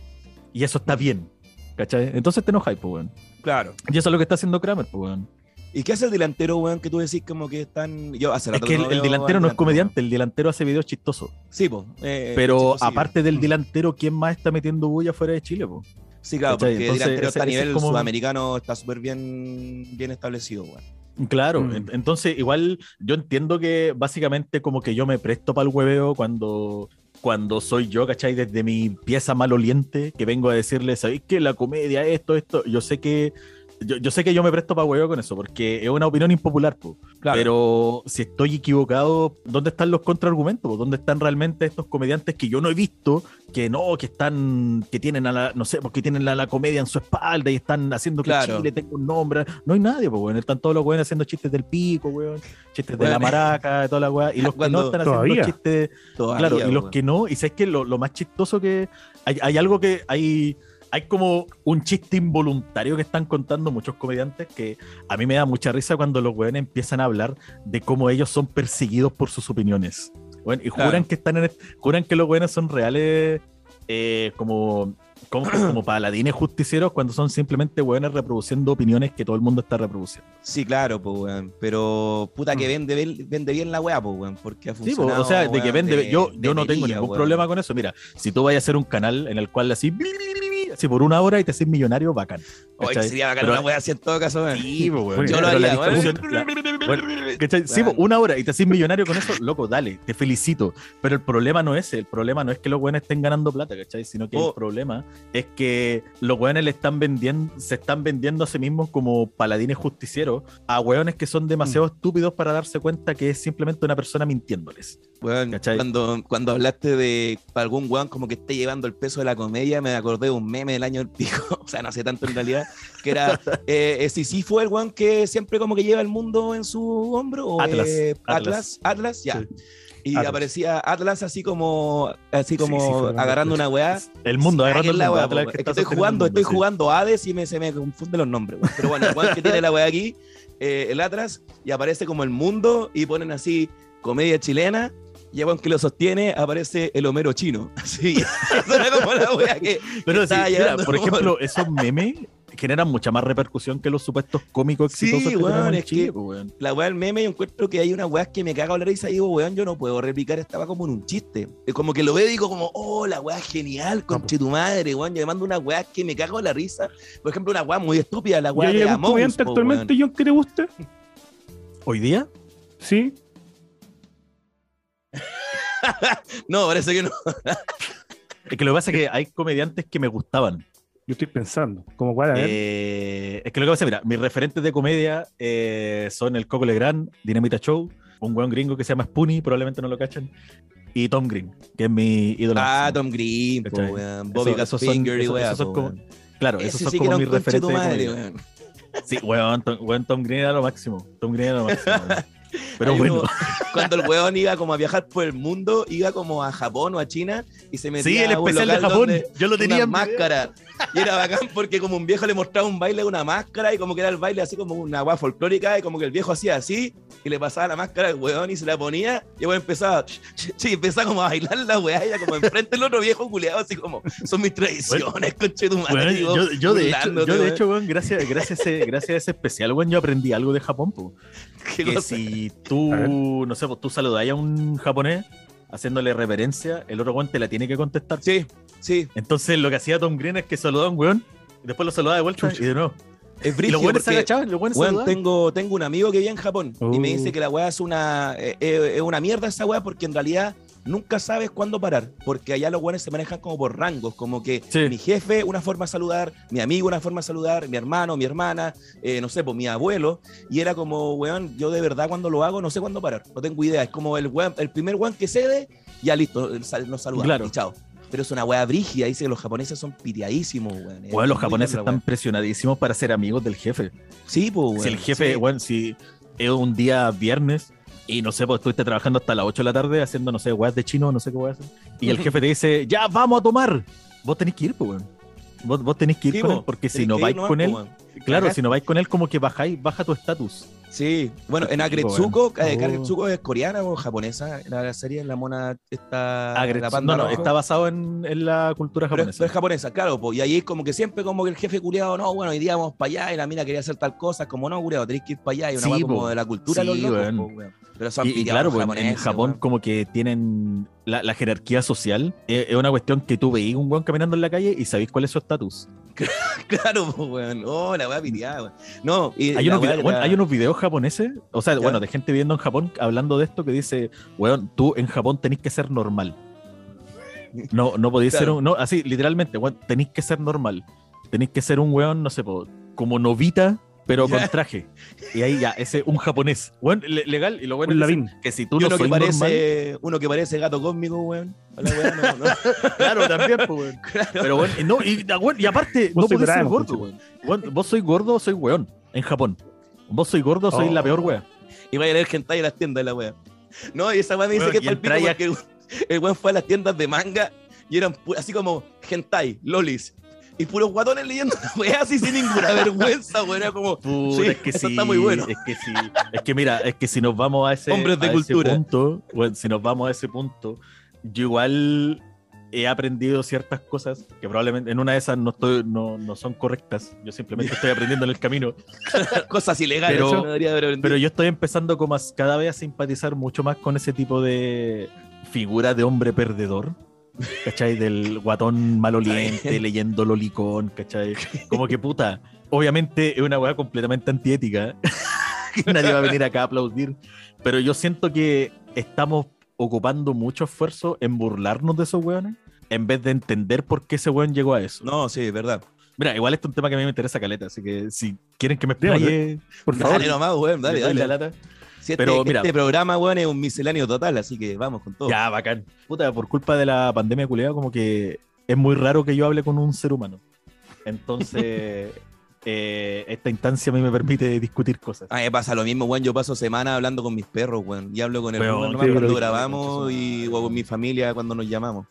Y eso está bien. ¿Cachai? Entonces te enojáis, pues, weón. Claro. Y eso es lo que está haciendo Kramer, pues, weón. ¿Y qué hace el delantero, weón, que tú decís como que están... Yo hace Es que el, no el veo delantero no es comediante, el delantero hace videos chistosos. Sí, pues. eh, Pero chico, sí. aparte del delantero, ¿quién más está metiendo bulla fuera de Chile, pues? Sí, claro, ¿cachai? porque el delantero ese- está a es nivel como- sudamericano, está súper bien, bien establecido, weón. Claro, Mm. en- entonces igual yo entiendo que básicamente como que yo me presto para el hueveo cuando, cuando soy yo, ¿cachai? Desde mi pieza maloliente, que vengo a decirles, ¿sabéis que la comedia, esto, esto? Yo sé que yo, yo sé que yo me presto para hueveo con eso, porque es una opinión impopular, po. Claro. pero si estoy equivocado, ¿dónde están los contraargumentos? ¿Dónde están realmente estos comediantes que yo no he visto, que no, que están, que tienen a la, no sé, porque tienen la, la comedia en su espalda y están haciendo que Claro. Chile tenga un nombre? No hay nadie, pues, weón. Están todos los weones haciendo chistes del pico, weón, chistes de la maraca, de toda la weá, y los que Cuando- no están haciendo Todavía. chistes Todavía, Claro, y los weón. que no, y sabes que lo, lo más chistoso que hay, hay algo que hay, hay como un chiste involuntario que están contando muchos comediantes que a mí me da mucha risa cuando los weones empiezan a hablar de cómo ellos son perseguidos por sus opiniones. Weón, y juran Claro. que están en juran que los weones son reales eh, como, como, <clears throat> como paladines justicieros cuando son simplemente weones reproduciendo opiniones que todo el mundo está reproduciendo. Sí, claro, pues, weón. Pero puta que Mm. vende, bien- vende bien la weá, pues, weón. Porque ha Sí, po, funcionado. o sea, de que vende, yo, yo no tengo día, ningún weón. problema con eso. Mira, si tú vayas a hacer un canal en el cual así, así por una hora y te haces millonario, bacán. Oye, sería bacán Pero- una weá así en todo caso. Sí. Bueno, Yo lo la la- bueno, ¿cachai? Sí, po, una hora y te haces millonario con eso, loco, dale, te felicito. Pero el problema no es ese, el problema no es que los weones estén ganando plata, ¿cachai? Sino que Oh. el problema es que los weones le están vendiendo, se están vendiendo a sí mismos como paladines justicieros a weones que son demasiado Mm. estúpidos para darse cuenta que es simplemente una persona mintiéndoles. ¿Cachai? cuando, cuando hablaste de algún weón como que esté llevando el peso de la comedia, me acordé de un meme del año del pico, <laughs> o sea, no hace tanto en realidad, que era <laughs> eh, eh, si sí fue el weón que siempre como que lleva el mundo en su hombro, o Atlas, eh, Atlas. Atlas, Atlas, ya. Sí. Y Atlas. aparecía Atlas así como, así Sí, como sí, agarrando una weá. El mundo, agarrando la weá, Es que estoy jugando, mundo, estoy jugando Hades y me, se me confunden los nombres. weón. Pero bueno, el weón que tiene la weá aquí, eh, el Atlas, y aparece como el mundo y ponen así comedia chilena. Y el weón que lo sostiene aparece el Homero chino. <laughs> Así. Como la weá que. Pero sí, estaba mira, por ejemplo, esos memes generan mucha más repercusión que los supuestos cómicos Sí, exitosos que weón, es Chile, que- pues, weón. La weá del meme, yo encuentro que hay una weá que me caga hablar y digo, weón, yo no puedo replicar esta weá como en un chiste. Es como que lo veo y digo como, oh, la weá genial, conche tu madre, weón. Yo le mando una weá que me cago en la risa. Por ejemplo, una weá muy estúpida, la ¿Ya weá de Among Us, actualmente. John, que te guste? ¿Hoy día? Sí. <laughs> No, parece que no. Es que lo que pasa es que hay comediantes que me gustaban. Yo estoy pensando. ¿Cómo cuál? A ver. Eh, es que lo que pasa, mira, mis referentes de comedia eh, son el Coco Legrand, Dinamita Show, un weón gringo que se llama Spoonie, probablemente no lo cachan, y Tom Green, que es mi ídolo. Ah. Tom Green, po, ¿Cachai? weón. Bobby Eso- esos son- Finger y esos son como- weón. Claro, Ese esos son como mis referentes tu de madre, comedia. weón. Sí, weón, Tom, weón, Tom Green era lo máximo. Tom Green era lo máximo. <laughs> Pero Hay bueno. uno- <laughs> cuando el weón iba como a viajar por el mundo, iba como a Japón o a China y se metía Sí, el a un especial de local Japón. donde- Yo lo tenía una en video. Y era bacán porque como un viejo le mostraba un baile de una máscara y como que era el baile así como una weá folclórica y como que el viejo hacía así y le pasaba la máscara al weón y se la ponía y el weón empezaba, <laughs> sí, empezaba como a bailar la weá y era como enfrente del otro viejo culiado así como, son mis tradiciones, conche tu madre. Bueno, yo, yo de hecho, burlándote, yo de weón. hecho, weón, gracias, gracias, a ese, gracias a ese especial, weón, yo aprendí algo de Japón, po. <laughs> ¿Qué que cosa? si tú, no sé, pues tú saludas a un japonés haciéndole reverencia, el otro weón te la tiene que contestar. Sí, sí, Entonces lo que hacía Tom Green es que saludaba a un weón y después lo saludaba de vuelta Chucha. y de nuevo. es brígido los se agachaban, los Weón, tengo, tengo un amigo que vive en Japón y me Uh. dice que la weá es una, eh, eh, es una mierda esa weá porque en realidad nunca sabes cuándo parar, porque allá los weones se manejan como por rangos, como que Sí. mi jefe una forma de saludar, mi amigo una forma de saludar, mi hermano, mi hermana, eh, no sé, pues mi abuelo, y era como, weón, yo de verdad cuando lo hago no sé cuándo parar, no tengo idea, es como el, weón, el primer weón que cede, ya listo, sal- nos saludamos Claro. y chao. Pero es una weá brígida, dice que los japoneses son pitiadísimos, weón. Weón, los japoneses están weá. presionadísimos para ser amigos del jefe. Sí, pues, weón. si el jefe, sí. weón, si es un día viernes y no sé, pues estuviste trabajando hasta las 8 de la tarde haciendo, no sé, weas de chino, no sé qué voy a hacer. Y el <laughs> jefe te dice, ya, vamos a tomar. Vos tenés que ir, pues, weón. Vos, vos tenés que ir con él, porque si no vais con él, claro, si no vais con él, como que bajáis, baja tu estatus. Sí, bueno, en Agretsuko, eh, oh. es coreana o japonesa, la serie, la mona está... no, no, está basado en, en, la cultura japonesa. Pero es, japonesa, claro, y ahí es como que siempre como que el jefe culiado, no, bueno, hoy día vamos para allá y la mina quería hacer tal cosa, como no, culiado, tenés que ir para allá, y una sí, como de la cultura sí, los Pero son y, claro, en Japón como que tienen la, jerarquía social, es, una cuestión que tú veís un weón caminando en la calle y sabéis cuál es su estatus. <laughs> claro, pues, weón. No, la weá piteada, No, hay, unos videos, japoneses, o sea, bueno, de gente viviendo en Japón hablando de esto que dice, weón, tú en Japón tenés que ser normal. No, no podéis ser un. No, así, literalmente, weón, tenéis que ser normal. Tenéis que ser un weón, no sé, como novita pero con traje. Y ahí ya, ese un japonés. Bueno, legal, y lo bueno es que si tú no uno que parece, Uno que parece gato cósmico, weón. <laughs> claro, también, pues, weón. Pero bueno, y, no, y, y aparte, no podés ser gordo, weón. Vos sois gordo o soy weón en Japón. Vos soy gordo, soy la peor weón. Y vaya a leer hentai en las tiendas de la weón. No, y esa weón me dice que es el porque el weón fue a las tiendas de manga y eran así como hentai, lolis, y puros guatones leyendo una así sin ninguna vergüenza. Era como, sí, es que eso sí, está muy bueno. Es que sí, es que mira, es que si nos vamos a ese, Hombres de cultura. punto, bueno, si nos vamos a ese punto, yo igual he aprendido ciertas cosas que probablemente en una de esas no, estoy, no, no son correctas. Yo simplemente estoy aprendiendo en el camino. <laughs> cosas ilegales. Pero, pero yo estoy empezando como a, cada vez a simpatizar mucho más con ese tipo de figura de hombre perdedor ¿cachai? Del guatón maloliente <laughs> leyendo lolicón, ¿cachai? Como que puta, obviamente es una weá completamente antiética. <laughs> Nadie va a venir acá a aplaudir. Pero yo siento que estamos ocupando mucho esfuerzo en burlarnos de esos weones en vez de entender por qué ese weón llegó a eso. No, sí, es verdad. Mira, igual este es un tema que a mí me interesa caleta, así que si quieren que me explaye, por favor. Dale nomás, weón, dale, dale. Este, Pero mira, este programa, weón, es un misceláneo total, así que vamos con todo. Ya, bacán. Puta, por culpa de la pandemia culiada, como que es muy raro que yo hable con un ser humano. Entonces, <laughs> eh, esta instancia a mí me permite discutir cosas. A mí me pasa lo mismo, weón. Yo paso semana hablando con mis perros, weón. Y hablo con el weón, cuando grabamos y o con mi familia cuando nos llamamos.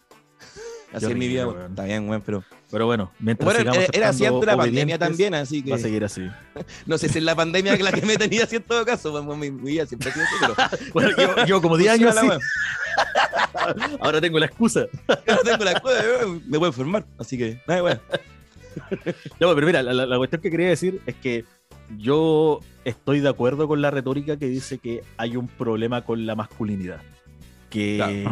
Así es mi vida, weón. Está bien, weón, pero. Pero bueno, mientras bueno, sigamos era así antes de la pandemia también, así que. Va a seguir así. <laughs> no sé si es la pandemia la que me tenía así en todo caso, weón, mi, vida siempre ha sido así, pero. <laughs> bueno, yo, como 10 años así. <laughs> Ahora tengo la excusa. Ahora tengo la excusa, me voy a enfermar, así que. Ay, bueno. no, pero mira, la, la cuestión que quería decir es que yo estoy de acuerdo con la retórica que dice que hay un problema con la masculinidad. Que,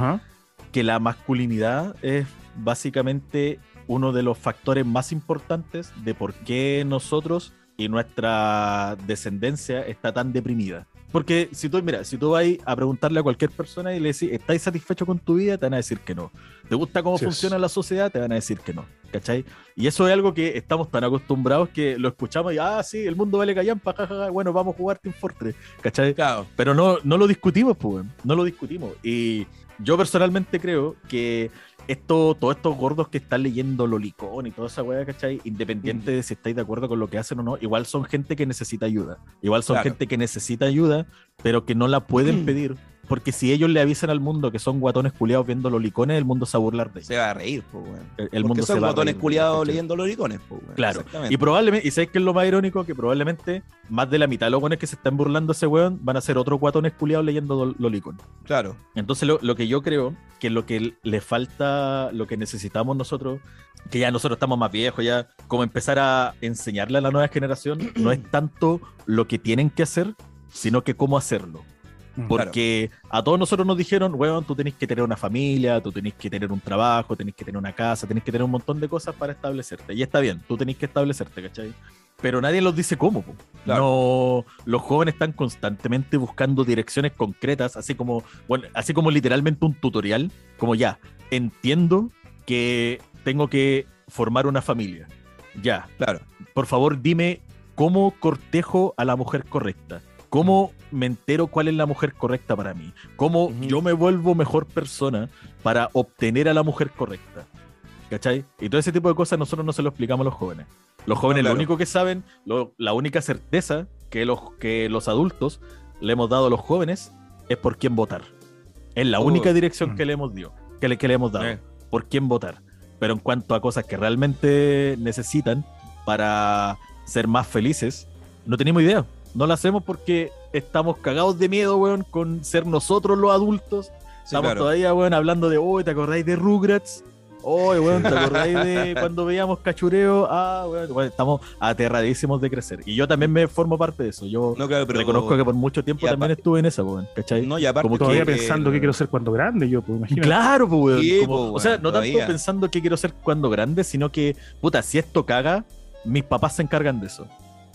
que la masculinidad es básicamente uno de los factores más importantes de por qué nosotros y nuestra descendencia está tan deprimida. Porque si tú, mira, si tú vas a preguntarle a cualquier persona y le decís, ¿estás satisfecho con tu vida? Te van a decir que no. ¿Te gusta cómo funciona la sociedad? Te van a decir que no. ¿Cachai? Y eso es algo que estamos tan acostumbrados que lo escuchamos y, ah, sí, el mundo vale callampa, jajaja, bueno, vamos a jugar Team Fortress. ¿Cachai? Claro. Pero no, no lo discutimos, pues, no lo discutimos. Y yo personalmente creo que esto, todos estos gordos que están leyendo Lolicón y toda esa weá, ¿cachai? Independiente de si estáis de acuerdo con lo que hacen o no, igual son gente que necesita ayuda. Igual son gente que necesita ayuda, pero que no la pueden pedir porque si ellos le avisan al mundo que son guatones culiados viendo lolicones, el mundo se va a burlar de ellos. Se va a reír, pues, weón. El, el mundo son se va guatones culiados leyendo lolicones, pues, weón. Claro. Y probablemente, y sabes que es lo más irónico, que probablemente más de la mitad de los guatones que se están burlando ese weón van a ser otros guatones culiados leyendo lolicones. Claro. Entonces lo, lo que yo creo que lo que le falta, lo que necesitamos nosotros que ya nosotros estamos más viejos, ya como empezar a enseñarle a la nueva generación, no es tanto lo que tienen que hacer, sino que cómo hacerlo. Porque a todos nosotros nos dijeron, weón, tú tenés que tener una familia, tú tenés que tener un trabajo, tenés que tener una casa, tenés que tener un montón de cosas para establecerte. Y está bien, tú tenés que establecerte, ¿cachai? Pero nadie los dice cómo. No, los jóvenes están constantemente buscando direcciones concretas, así como, bueno, así como literalmente un tutorial, como ya, entiendo que tengo que formar una familia. Ya, claro. Por favor, dime cómo cortejo a la mujer correcta ¿Cómo me entero cuál es la mujer correcta para mí? ¿Cómo yo me vuelvo mejor persona para obtener a la mujer correcta? ¿Cachai? Y todo ese tipo de cosas nosotros no se lo explicamos a los jóvenes. Los jóvenes lo único que saben, la única certeza que los, que los adultos le hemos dado a los jóvenes es por quién votar. Es la única dirección que le hemos dio, que le, que le hemos dado. Eh. Por quién votar. pero en cuanto a cosas que realmente necesitan para ser más felices, no tenemos idea. No lo hacemos porque estamos cagados de miedo, weón, con ser nosotros los adultos. estamos todavía, weón, hablando de, oh, ¿te acordáis de Rugrats? Oye, weón, ¿te acordáis de <laughs> cuando veíamos cachureo? Ah, weón, estamos aterradísimos de crecer. Y yo también me formo parte de eso. Yo no, claro, pero... reconozco que por mucho tiempo también estuve en esa, weón, ¿cachai? No, y aparte Como todavía pensando que quiero ser cuando grande, yo, pues, imagínate. Claro, pues, weón. o sea, no tanto pensando que quiero ser cuando grande, sino que, puta, si esto caga, mis papás se encargan de eso.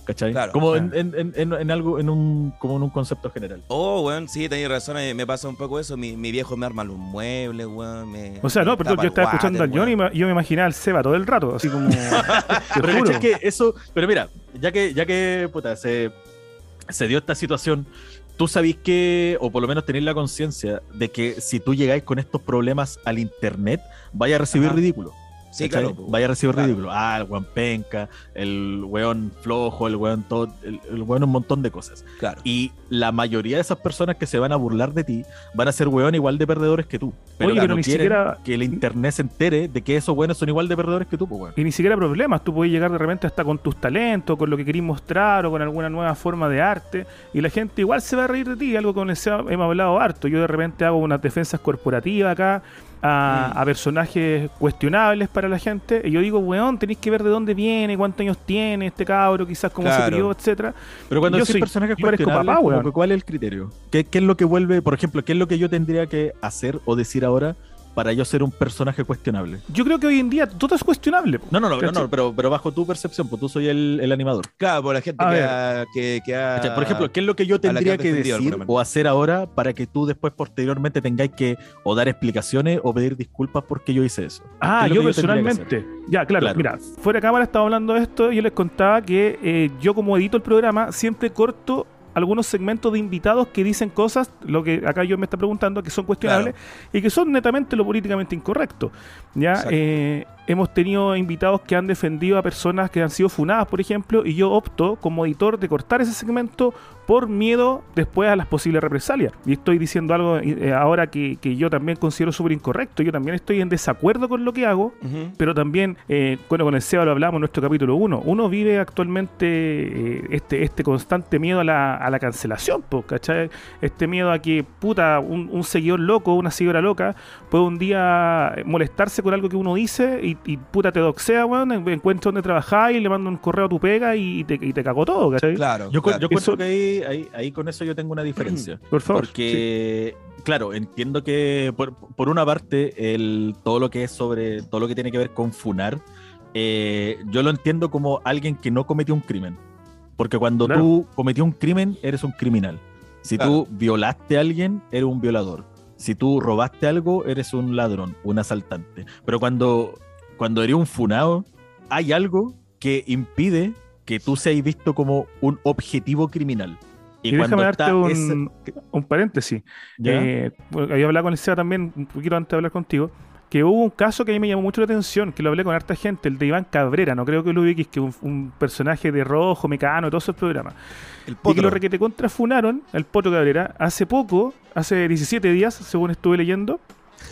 ¿Cachai? como En, en, en, en, algo, en un, como en un concepto general. Oh, weón, sí, tenéis razón, eh, me pasa un poco eso. Mi, mi viejo me arma los muebles, weón. Me, o sea, no, pero yo estaba escuchando a Johnny y yo me imaginaba al Seba todo el rato, así como. <laughs> pero es que eso, pero mira, ya que, ya que, puta, se, se dio esta situación, tú sabís que, o por lo menos tenéis la conciencia de que si tú llegáis con estos problemas al internet, vaya a recibir ridículo. Sí, claro. Vaya a recibir ridículo. Ah, el weón penca, el weón flojo, el weón todo, el, weón un montón de cosas. Claro. Y la mayoría de esas personas que se van a burlar de ti van a ser weón igual de perdedores que tú. Pero, Oye, pero ni siquiera que el internet se entere de que esos weones son igual de perdedores que tú, pues weón. Y ni siquiera problemas. Tú puedes llegar de repente hasta con tus talentos, con lo que querís mostrar o con alguna nueva forma de arte. Y la gente igual se va a reír de ti. Algo con eso hemos hablado harto. Yo de repente hago unas defensas corporativas acá Mm. a, personajes cuestionables para la gente. Y yo digo, weón, tenéis que ver de dónde viene, cuántos años tiene este cabro, quizás cómo se crió, etcétera. Pero cuando yo soy personajes cuestionables, papá, ¿cuál es el criterio? ¿Qué, ¿Qué es lo que vuelve, por ejemplo, qué es lo que yo tendría que hacer o decir ahora para yo ser un personaje cuestionable. Yo creo que hoy en día todo es cuestionable. No, no, no, no, pero, pero bajo tu percepción, pues tú soy el, el animador. Claro, por la gente que, que, ha, Por ejemplo, ¿qué es lo que yo tendría que, decir o hacer ahora para que tú después posteriormente tengáis que o dar explicaciones o pedir disculpas porque yo hice eso? Ah, yo, personalmente. Ya, claro, mira, fuera de cámara estaba hablando de esto y yo les contaba que eh, yo como edito el programa siempre corto algunos segmentos de invitados que dicen cosas, lo que acá yo me está preguntando, que son cuestionables y que son netamente lo políticamente incorrecto. ¿ya? Eh, hemos tenido invitados que han defendido a personas que han sido funadas, por ejemplo, y yo opto como editor de cortar ese segmento por miedo después a las posibles represalias. Y estoy diciendo algo eh, ahora que, yo también considero súper incorrecto. Yo también estoy en desacuerdo con lo que hago, pero también, eh, bueno, con el SEBA lo hablamos en nuestro capítulo 1. Uno vive actualmente eh, este, este constante miedo a la, a la cancelación, ¿cachai? Este miedo a que, puta, un, seguidor loco, una seguidora loca, puede un día molestarse con algo que uno dice y y puta te doxea, weón, encuentra donde trabajar y le mando un correo a tu pega y te, y te cago todo, ¿cachai? Claro. Yo, yo cuento que ahí, ahí, con eso yo tengo una diferencia. <clears throat> Por favor. Porque, claro, entiendo que por, una parte, el, todo lo que es sobre, todo lo que tiene que ver con funar, eh, yo lo entiendo como alguien que no cometió un crimen. Porque cuando tú cometió un crimen, eres un criminal. Si tú violaste a alguien, eres un violador. Si tú robaste algo, eres un ladrón, un asaltante. Pero cuando cuando eres un funado, hay algo que impide que tú seas visto como un objetivo criminal. Y, déjame darte un, un, paréntesis. Eh, había hablado con el SEA también, un poquito antes de hablar contigo, que hubo un caso que a mí me llamó mucho la atención, que lo hablé con harta gente, el de Iván Cabrera, no creo que lo ubiques, que es un, personaje de rojo, mecano, y todos esos programas. El y que lo requete contrafunaron, el Potro Cabrera, hace poco, hace 17 días, según estuve leyendo,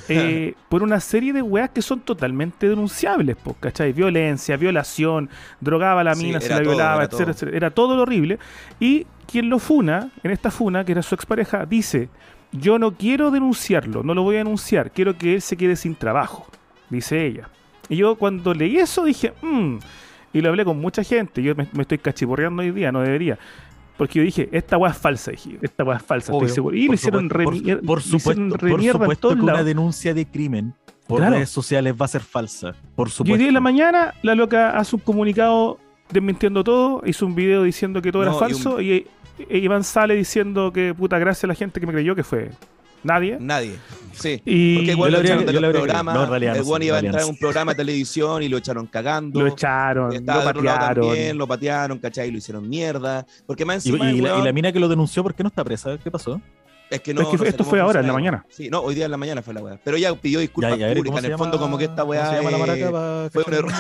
eh, <laughs> por una serie de weas que son totalmente denunciables, ¿cachai? Violencia, violación, drogaba a la mina, se la violaba, era etcétera. Era todo lo horrible. Y quien lo funa, en esta funa, que era su expareja, dice: Yo no quiero denunciarlo, no lo voy a denunciar, quiero que él se quede sin trabajo, dice ella. Y yo cuando leí eso dije, mmm, y lo hablé con mucha gente, yo me, me estoy cachiporreando hoy día, no debería. Porque yo dije, esta weá es falsa, dije. Esta weá es falsa, estoy seguro. Y me hicieron re Por, supuesto, por supuesto que una denuncia de crimen por redes sociales va a ser falsa. Por supuesto. Y día en la mañana, la loca hace un comunicado desmintiendo todo, hizo un video diciendo que todo era falso y, Iván sale diciendo que puta gracias a la gente que me creyó que fue nadie. Nadie. Sí. Y porque igual lo echaron de los programas. No, el no iba a entrar en un programa de televisión y lo echaron cagando. Lo echaron, lo patearon. También, lo patearon, ¿cachai? Lo hicieron mierda. Porque más encima, y, la, mina que lo denunció, ¿por qué no está presa? ¿Qué pasó? Es que no. esto fue ahora, en la mañana. Sí, no, hoy día en la mañana fue la weá. Pero ya pidió disculpas públicas. En el fondo, como que esta weá. fue un error.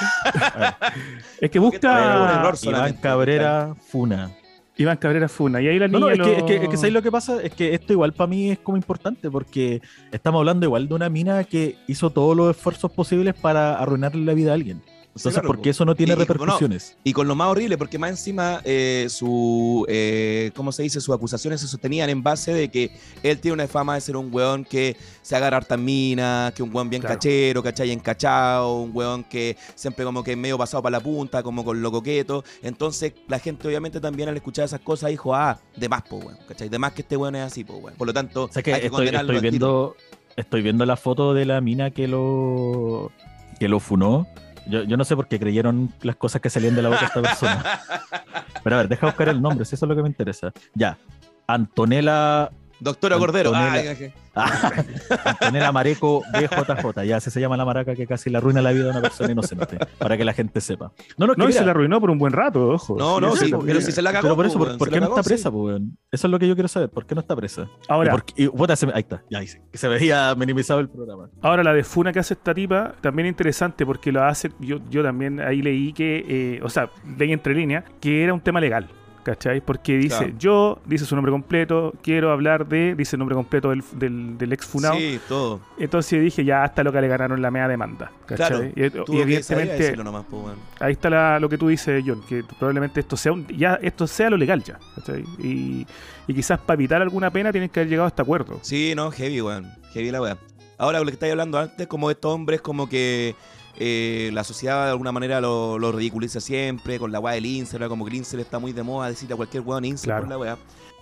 es que busca. Un error Iván Cabrera Funa. Iván Cabrera Funa. Y ahí la niña. No, no, es, lo... que, es, que, es que ¿sabéis lo que pasa? Es que esto igual para mí es como importante porque estamos hablando igual de una mina que hizo todos los esfuerzos posibles para arruinarle la vida a alguien. Entonces, claro, porque eso no tiene y- repercusiones. Y con lo más horrible, porque más encima eh, su, eh, ¿cómo se dice? Sus acusaciones se sostenían en base de que él tiene una fama de ser un weón que se agarra hartas minas, que un weón bien Claro. cachero, ¿cachai? Encachado, un weón que siempre como que medio pasado para la punta, como con lo coqueto. Entonces la gente obviamente también al escuchar esas cosas dijo, ah, de más, po, weón, ¿cachai? De más que este weón es así, po, weón. Por lo tanto, O sea que hay que estoy, condenarlo estoy viendo estoy viendo la foto de la mina que lo que lo funó. Yo, yo no sé por qué creyeron las cosas que salían de la boca de esta persona. <laughs> Pero a ver, deja buscar el nombre, si eso es lo que me interesa. Ya. Antonella Doctora Cordero. Antonella. ah. Ah, Antonella Mareco BJJ, ya así se llama la maraca que casi le arruina la vida a una persona inocente, para que la gente sepa. No, no, que No, y se la arruinó por un buen rato, ojo. No, no, sí, también. pero si se la cagó. pero por po, eso, ¿por, se qué la no cagó, está presa, sí. po, weón? Eso es lo que yo quiero saber, ¿por qué no está presa? Ahora, Y por qué- y, se ahí está, ya dice, que se veía minimizado el programa. Ahora, la de Funa que hace esta tipa también es interesante porque lo hace. Yo, yo también ahí leí que, eh, o sea, leí entre líneas, que era un tema legal. ¿Cachai? Porque dice, Claro. yo, dice su nombre completo, quiero hablar de, dice el nombre completo del, del, del ex Funao. Sí, todo. Entonces dije, ya hasta loca le ganaron la media demanda. Claro, ¿Cachai? Y, Tuvo y que evidentemente, nomás, weón. ahí está la- lo que tú dices, John, que probablemente esto sea un, ya esto sea lo legal ya. ¿cachai? Y, y quizás para evitar alguna pena tienen que haber llegado a este acuerdo. Sí, no, heavy, weón. Heavy la weá. Ahora, lo que estáis hablando antes, como estos hombres, como que eh, la sociedad de alguna manera lo, lo ridiculiza siempre, con la weá del incel, ahora como que el incel está muy de moda, decirle a cualquier weón incel Claro. por la weá.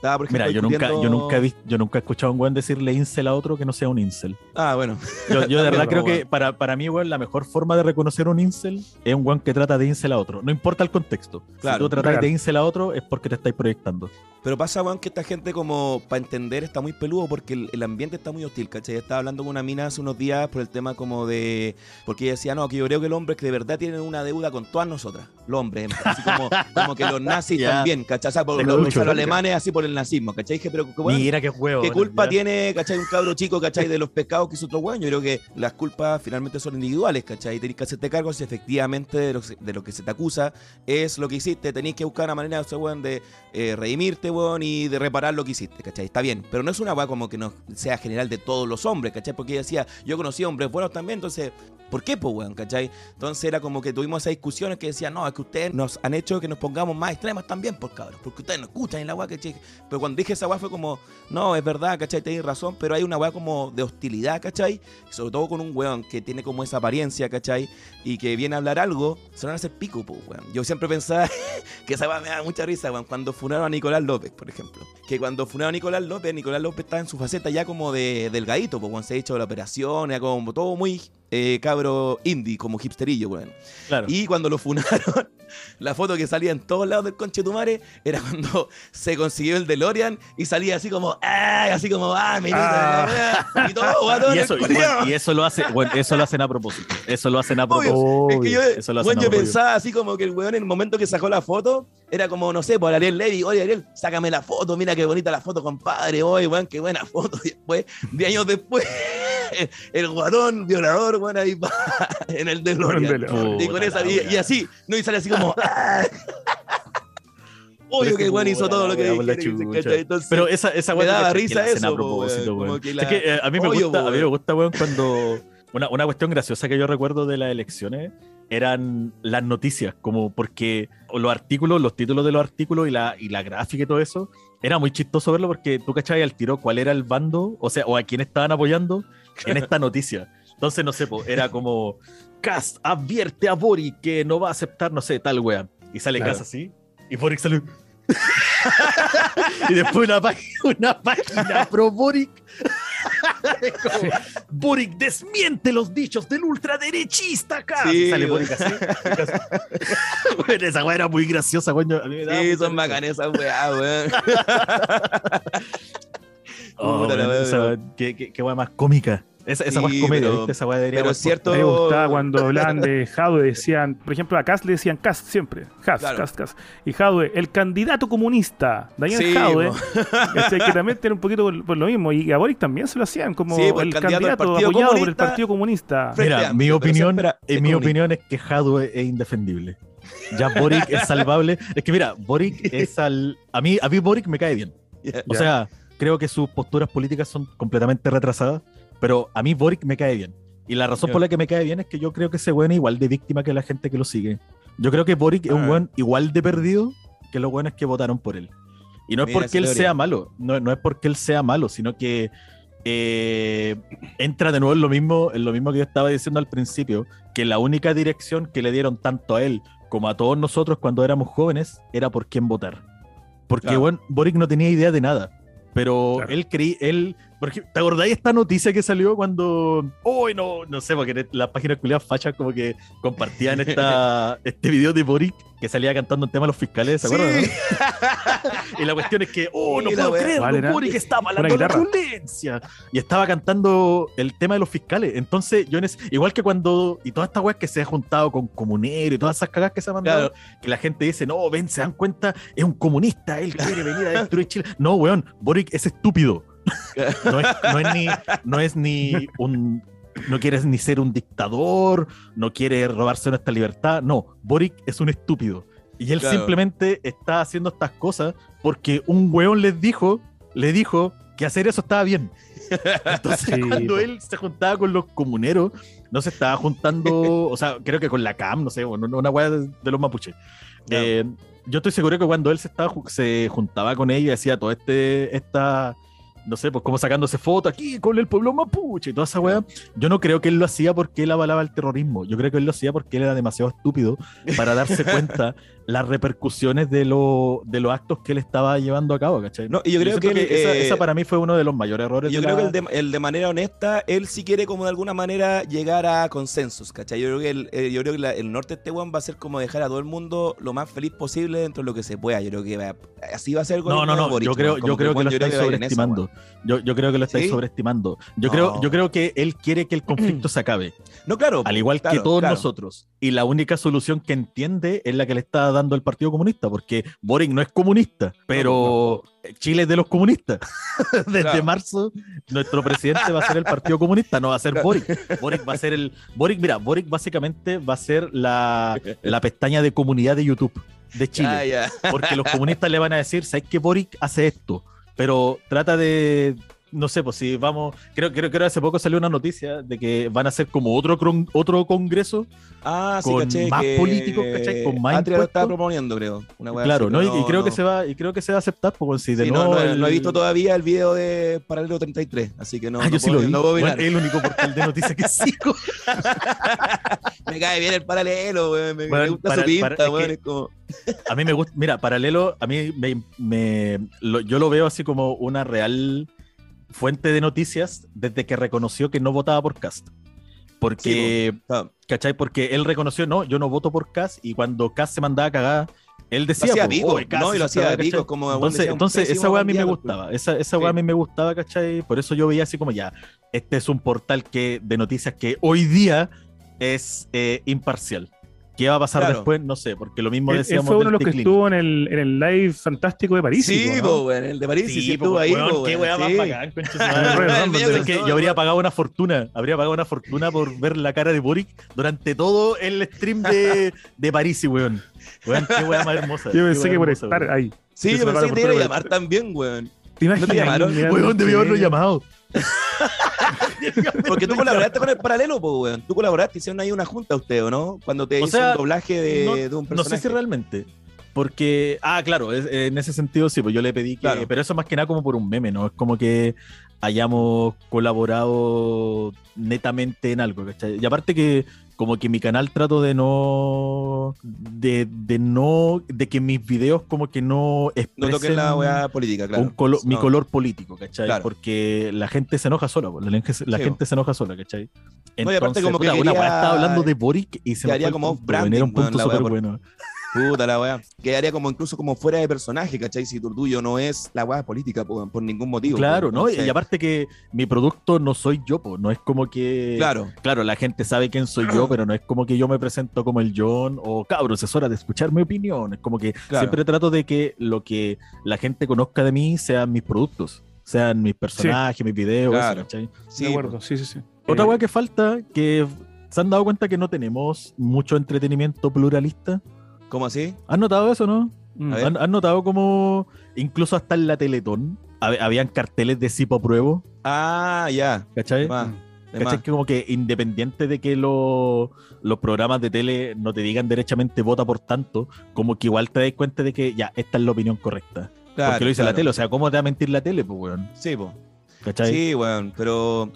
Estaba, por ejemplo, Mira, yo nunca, yo nunca he vis- yo nunca he escuchado a un weón decirle incel a otro que no sea un incel. Ah, bueno. Yo, yo de <laughs> verdad creo que para, para mí, weón, la mejor forma de reconocer un incel es un weón que trata de incel a otro. No importa el contexto. Claro, si tú tratas de incel a otro es porque te estáis proyectando. Pero pasa, weón, que esta gente, como para entender, está muy peludo porque el, el ambiente está muy hostil, ¿cachai? Estaba hablando con una mina hace unos días por el tema como de. Porque ella decía, no, que yo creo que los hombres que de verdad tienen una deuda con todas nosotras, los hombres, así como, como que los nazis <laughs> también, ¿cachai? O sea, por los, los alemanes así por el nazismo, ¿cachai? Dije, pero, weón, Mira qué huevo. ¿Qué culpa tiene, cachai, un cabro chico, cachai, de los pescados que hizo otro weón? Yo creo que las culpas finalmente son individuales, cachai. Tenés que hacerte cargo si efectivamente de lo, que se- de lo que se te acusa es lo que hiciste. Tenés que buscar una manera, weón, de eh, redimirte, weón, y de reparar lo que hiciste, cachai. Está bien, pero no es una weá como que no sea general de todos los hombres, cachai. Porque ella decía, yo conocí hombres buenos también, entonces, ¿por qué, po, weón, cachai? Entonces era como que tuvimos esas discusiones que decían, no, es que ustedes nos han hecho que nos pongamos más extremas también, por cabros, porque ustedes no escuchan en la weá, cachai. Pero cuando dije esa weá fue como, no, es verdad, ¿cachai? Tenéis razón, pero hay una weá como de hostilidad, ¿cachai? Sobre todo con un weón que tiene como esa apariencia, ¿cachai? Y que viene a hablar algo, se van a hacer pico, pues, weón. Yo siempre pensaba <laughs> que esa weá me da mucha risa, weón, cuando funaron a Nicolás López, por ejemplo. Que cuando funaron a Nicolás López, Nicolás López estaba en su faceta ya como de delgadito, pues, weón, se ha hecho la operación, era como todo muy eh, cabro indie, como hipsterillo, weón. Claro. Y cuando lo funaron, <laughs> la foto que salía en todos lados del conchetumare era cuando se consiguió el DeLorean y salía así como, ¡ah! Así como, ¡ah! Me Ah. y todo, guatón, <laughs> Y eso, y, bueno, y eso lo hace, bueno, eso lo hacen a propósito. Eso lo hacen a Obvio. propósito. Es que yo, Eso lo hacen a pensaba así como que el weón en el momento que sacó la foto era como, no sé, por Ariel Levy, oye Ariel, sácame la foto, mira qué bonita la foto, compadre, oye, weón, qué buena foto. Y después, de años después, <laughs> <laughs> el guatón violador, weón, ahí pa, <laughs> en el DeLorean. DeLorean. Y con Puta esa, la y, y así, no, y sale así como. <laughs> ¡ah! Obvio que weón hizo todo lo que. Entonces, Pero esa, esa me daba risa eso, a propósito, weón, Es que, a mí me gusta, a mí me gusta, weón, cuando una, una cuestión graciosa que yo recuerdo de las elecciones eran las noticias, como porque los artículos, los títulos de los artículos y la, y la gráfica y todo eso, era muy chistoso verlo porque tú cachabas al tiro cuál era el bando, o sea, o a quién estaban apoyando <laughs> en esta noticia. Entonces, no sé, po, era como Cast advierte a Boric que no va a aceptar, no sé, tal wea. Y sale Claro. Cast así, y Boric sale. <laughs> y después una, página, una página pro Boric. <laughs> Como, Boric desmiente los dichos del ultraderechista Cast. Sí, Y sale. Boric así. Bueno, esa wea era muy graciosa, coño. Sí, son risa. bacanas esas weá, weón. <laughs> Oh, Puta esa qué, qué, qué wea más cómica. Esa, esa Sí, comedia, pero- ¿viste? Esa debería Pero cierto. Me gustaba cuando hablaban de <laughs> Jadwe, decían, por ejemplo, a Cast le decían Cast siempre. Cast, Claro. Cast, Cast. Y Jadwe, el candidato comunista. Daniel Sí, Jadwe. ¿cachai? <laughs> que también tiene un poquito por, por lo mismo. Y a Boric también se lo hacían como Sí, pues, el el candidato candidato, apoyado por el. Partido Comunista. Mira, Amplio, mi opinión, en es mi opinión es que Hadwe es indefendible. ya Boric es salvable. Es que mira, Boric es al. A mí, a mí Boric me cae bien. O sea, creo que sus posturas políticas son completamente retrasadas, pero a mí Boric me cae bien. Y la razón por la que me cae bien es que yo creo que ese weón es igual de víctima que la gente que lo sigue. Yo creo que Boric es un Ah. weón igual de perdido que los weones que votaron por él. Y no es Mira porque él sea malo, no, no es porque él sea malo, sino que eh, entra de nuevo en lo mismo, en lo mismo que yo estaba diciendo al principio, que la única dirección que le dieron tanto a él como a todos nosotros cuando éramos jóvenes era por quién votar. Porque Claro. bueno, Boric no tenía idea de nada. Pero Claro. él creí, él, porque, ¿te acordáis esta noticia que salió cuando, uy, no, no sé, porque las páginas culiadas fachas como que compartían esta, <laughs> este video de Boric que salía cantando un tema a los fiscales, ¿se acuerdan? Sí. no? <laughs> Y la cuestión es que, <laughs> oh, no puedo wea. creerlo, ¿Cuál era? Boric está Una hablando de violencia. Y estaba cantando el tema de los fiscales. Entonces, yo en ese- igual que cuando, y todas estas weas que se ha juntado con comunero y todas esas cagas que se han mandado, que la gente dice, no, ven, se dan cuenta, es un comunista, él quiere venir a destruir Chile. No, weón, Boric es estúpido. No es, no es ni, no es ni un. No quiere ni ser un dictador, no quiere robarse nuestra libertad. No, Boric es un estúpido. Y él Claro. simplemente está haciendo estas cosas porque un weón les dijo, le dijo que hacer eso estaba bien. Entonces, Sí, <laughs> cuando él se juntaba con los comuneros, no se estaba juntando, o sea, creo que con la CAM, no sé, una weá de, de los mapuches. Claro. Eh, yo estoy seguro que cuando él se, estaba, se juntaba con ella y hacía todo este, esta, no sé, pues como sacándose fotos aquí con el pueblo mapuche y toda esa weá, yo no creo que él lo hacía porque él avalaba el terrorismo, yo creo que él lo hacía porque él era demasiado estúpido para darse <laughs> cuenta las repercusiones de, lo, de los actos que él estaba llevando a cabo, ¿cachai? No, y yo creo que eh, esa para mí fue uno de los mayores errores. Yo de creo la- que el de, el de manera honesta, él sí quiere como de alguna manera llegar a consensos, ¿cachai? Yo creo que el, eh, yo creo que la- el norte de este va a ser como dejar a todo el mundo lo más feliz posible dentro de lo que se pueda. Yo creo que va- así va a ser el No, no, no, Boric, yo creo, yo creo que lo estáis sobreestimando. Yo, yo creo que lo estáis ¿Sí? sobreestimando. Yo, No. creo, yo creo que él quiere que el <clears throat> conflicto se acabe, No, claro. al igual que todos claro. nosotros. Y la única solución que entiende es la que le está dando el Partido Comunista, porque Boric no es comunista, pero Chile es de los comunistas. <laughs> Desde Claro. marzo, nuestro presidente va a ser el Partido Comunista, no va a ser. Boric. Boric va a ser el. Boric, mira, Boric básicamente va a ser la, la pestaña de comunidad de YouTube de Chile. Ah. Porque los comunistas le van a decir, ¿sabes que Boric hace esto? Pero trata de, no sé, pues si vamos, creo, creo, creo que hace poco salió una noticia de que van a hacer como otro, cron- otro congreso. Ah, sí, Con caché. más que políticos, ¿cachai? Con más Atria lo estaba impuestos. proponiendo, creo. Una claro, así, ¿no? Y, creo que no. se va, y creo que se va a aceptar, porque si de Sí, no, nuevo no, el- no he visto todavía el video de Paralelo 33, así que no, Ah, no yo sí puedo, lo vi. no puedo Bueno, el único portal de noticias que <laughs> sigo. Me cae bien el paralelo, weón. Me, gusta para- su pinta, para- es weón. que- es como... A mí me gusta, mira, paralelo, a mí me, me- lo- yo lo veo así como una real fuente de noticias desde que reconoció que no votaba por Cast. Porque, Ah, ¿cachai? Porque él reconoció, no, yo no voto por Cast y cuando Cast se mandaba a cagar, él Lo decía, hacía po, pico, "Oye, Kast no, y lo hacía weá", pico, ¿cachai? como Entonces, decía, entonces esa weá a mí me gustaba, esa, esa weá Sí. a mí me gustaba, ¿cachai? Por eso yo veía así como ya, este es un portal que, de noticias que hoy día es eh, imparcial. ¿Qué va a pasar Claro. después? No sé, porque lo mismo Él, él decíamos fue uno de los que estuvo en el, en el live fantástico de París. Sí, ¿no? weón, el de París, sí, sí, estuvo ahí, weón, qué weón, weá más sí. bacán, Es <laughs> que yo habría pagado una fortuna, habría pagado una fortuna por ver la cara de Boric durante todo el stream de, <laughs> de París, weón. Weón, qué weá más hermosa. Yo pensé que por estar weón. ahí. Sí, yo pensé que te iba a llamar también, weón. ¿Te imaginas? te llamaron? Weón, debió haberlo llamado. <laughs> Porque tú colaboraste con el paralelo, po, weón. Tú colaboraste, hicieron ahí una junta usted, ¿o no? Cuando te O hizo sea, un doblaje de, no, de un no personaje. sé si realmente. Porque, ah, claro, es- en ese sentido sí, pues yo le pedí que. Claro. Pero eso más que nada como por un meme, ¿no? Es como que hayamos colaborado netamente en algo, ¿cachai? Y aparte que, como que mi canal trato de no. de, de no. de que mis videos como que no No expresen toques la weá política, claro. un colo- mi No. color político, ¿cachai? Claro. Porque la gente se enoja sola, la, gente- la Sí, gente se enoja sola, ¿cachai? No, y aparte como que una quería- weá estaba hablando de Boric y se me el como era un punto weá, súper por- bueno. Puta la weá. Quedaría como incluso como fuera de personaje, ¿cachai? Si tu tuyo no es la weá política, po, por ningún motivo. Claro, po, ¿no? entonces- Y aparte que mi producto no soy yo, no es como que... Claro. Claro, la gente sabe quién soy yo, pero no es como que yo me presento como el John o cabros, es hora de escuchar mi opinión. Es como que Claro. siempre trato de que lo que la gente conozca de mí sean mis productos, sean mis personajes, mis videos, Claro. eso, ¿cachai? Sí, de acuerdo, sí, sí, sí. Otra Eh, weá que falta, que se han dado cuenta que no tenemos mucho entretenimiento pluralista. ¿Cómo así? ¿Has notado eso, no? Mm. A ver. ¿Han, han notado como incluso hasta en la Teletón hab- habían carteles de Sipo Pruebo? Ah, ya. ¿Cachai? Más, ¿Cachai? Que como que independiente de que lo- los programas de tele no te digan derechamente vota por tanto, como que igual te das cuenta de que ya, esta es la opinión correcta. Claro, porque lo dice la tele, o sea, ¿cómo te va a mentir la tele, pues, weón? Sí, po. ¿Cachai? Sí, weón, pero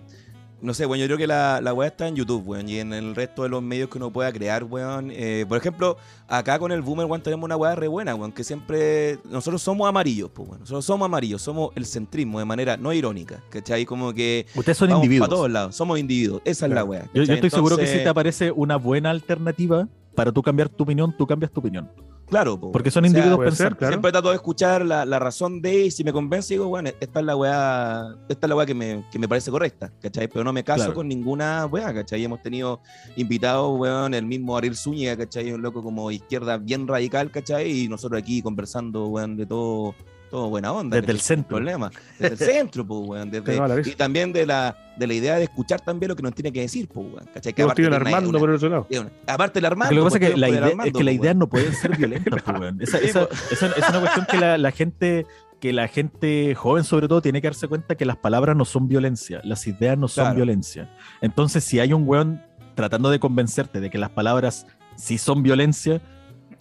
no sé, weón, yo creo que la, la weá está en YouTube, weón, y en el resto de los medios que uno pueda crear, weón. Eh, por ejemplo, acá con el Boomer, weón, tenemos una weá re buena, weón, que siempre. Nosotros somos amarillos, pues, weón. Nosotros somos amarillos, somos el centrismo de manera no irónica, ¿cachai? Como que. Ustedes son individuos. para todos lados, somos individuos, esa es la weá. Yo, estoy seguro que si te aparece una buena alternativa para tú cambiar tu opinión, tú cambias tu opinión. Claro, po, Porque son O sea, individuos pensantes. claro. Siempre trato de escuchar la, la razón de y si me convence, digo, bueno, esta es la weá, esta es la weá que me, que me parece correcta, ¿cachai? Pero no me caso Claro. con ninguna weá, ¿cachai? Hemos tenido invitados, weón, el mismo Ariel Zúñiga, ¿cachai? Un loco como izquierda bien radical, ¿cachai? Y nosotros aquí conversando, weón, de todo, todo buena onda. Desde el centro. problema. Desde el centro, pues, weón. <laughs> desde- y también de la, de la idea de escuchar también lo que nos tiene que decir, pues, weón, ¿cachai? Que tenido el Armando una- por el otro lado. una- aparte el Armando. Porque lo que pasa es pues, que la tenemos idea, el es Armando, que la pues, idea weón. no pueden ser violentas, pues, weón. <laughs> Esa, Sí, esa- pues. esa- es una cuestión que la, la gente que la gente joven sobre todo tiene que darse cuenta que las palabras no son violencia, las ideas no son Claro. violencia. Entonces, si hay un weón tratando de convencerte de que las palabras sí son violencia,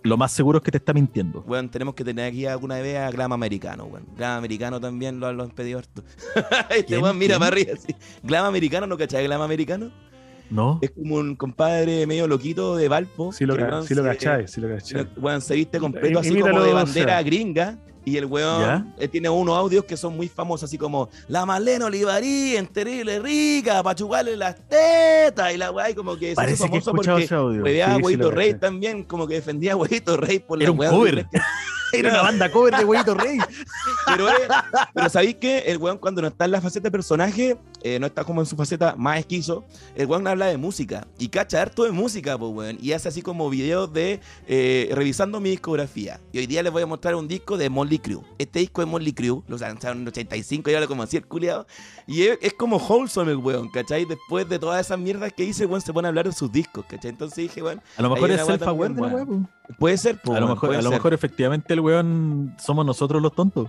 lo más seguro es que te está mintiendo. Weón, tenemos que tener aquí alguna vez a Glam Americano, weón. Glam Americano también lo, lo han pedido harto. <laughs> este weón mira para arriba así. Glam Americano, ¿no cachai? Glam Americano ¿No? es como un compadre medio loquito de Valpo. Sí lo, que sí lo se- cachai, sí lo cachai. Weón se viste completo así como de bandera gringa. Y el weón ¿Ya? eh, tiene unos audios que son muy famosos, así como La Marlene Olivarí, en terrible rica, pa' chuparle las tetas. Y la weá, como que Parece que he famoso escuchado porque ese audio. a Sí, sí Huevito Rey también, como que defendía a Huevito Rey por la weá que- Era una banda cover de Huevito Rey. <laughs> Pero, es- pero ¿sabéis que el weón cuando no está en la faceta de personaje, eh, no está como en su faceta más esquizo, el weón habla de música y cacha harto de música, pues weón, y hace así como videos de eh, revisando mi discografía. Y hoy día les voy a mostrar un disco de Molly Crew. Este disco de Molly Crew, lo lanzaron en el 85, yo lo como así el culiado. Y es, es como wholesome el weón, ¿cachai? Después de todas esas mierdas que dice, el weón se pone a hablar de sus discos, ¿cachai? Entonces dije, weón, A lo mejor es self-aware puede ser, pues, A lo weón, mejor, puede a lo mejor efectivamente el weón somos nosotros los tontos.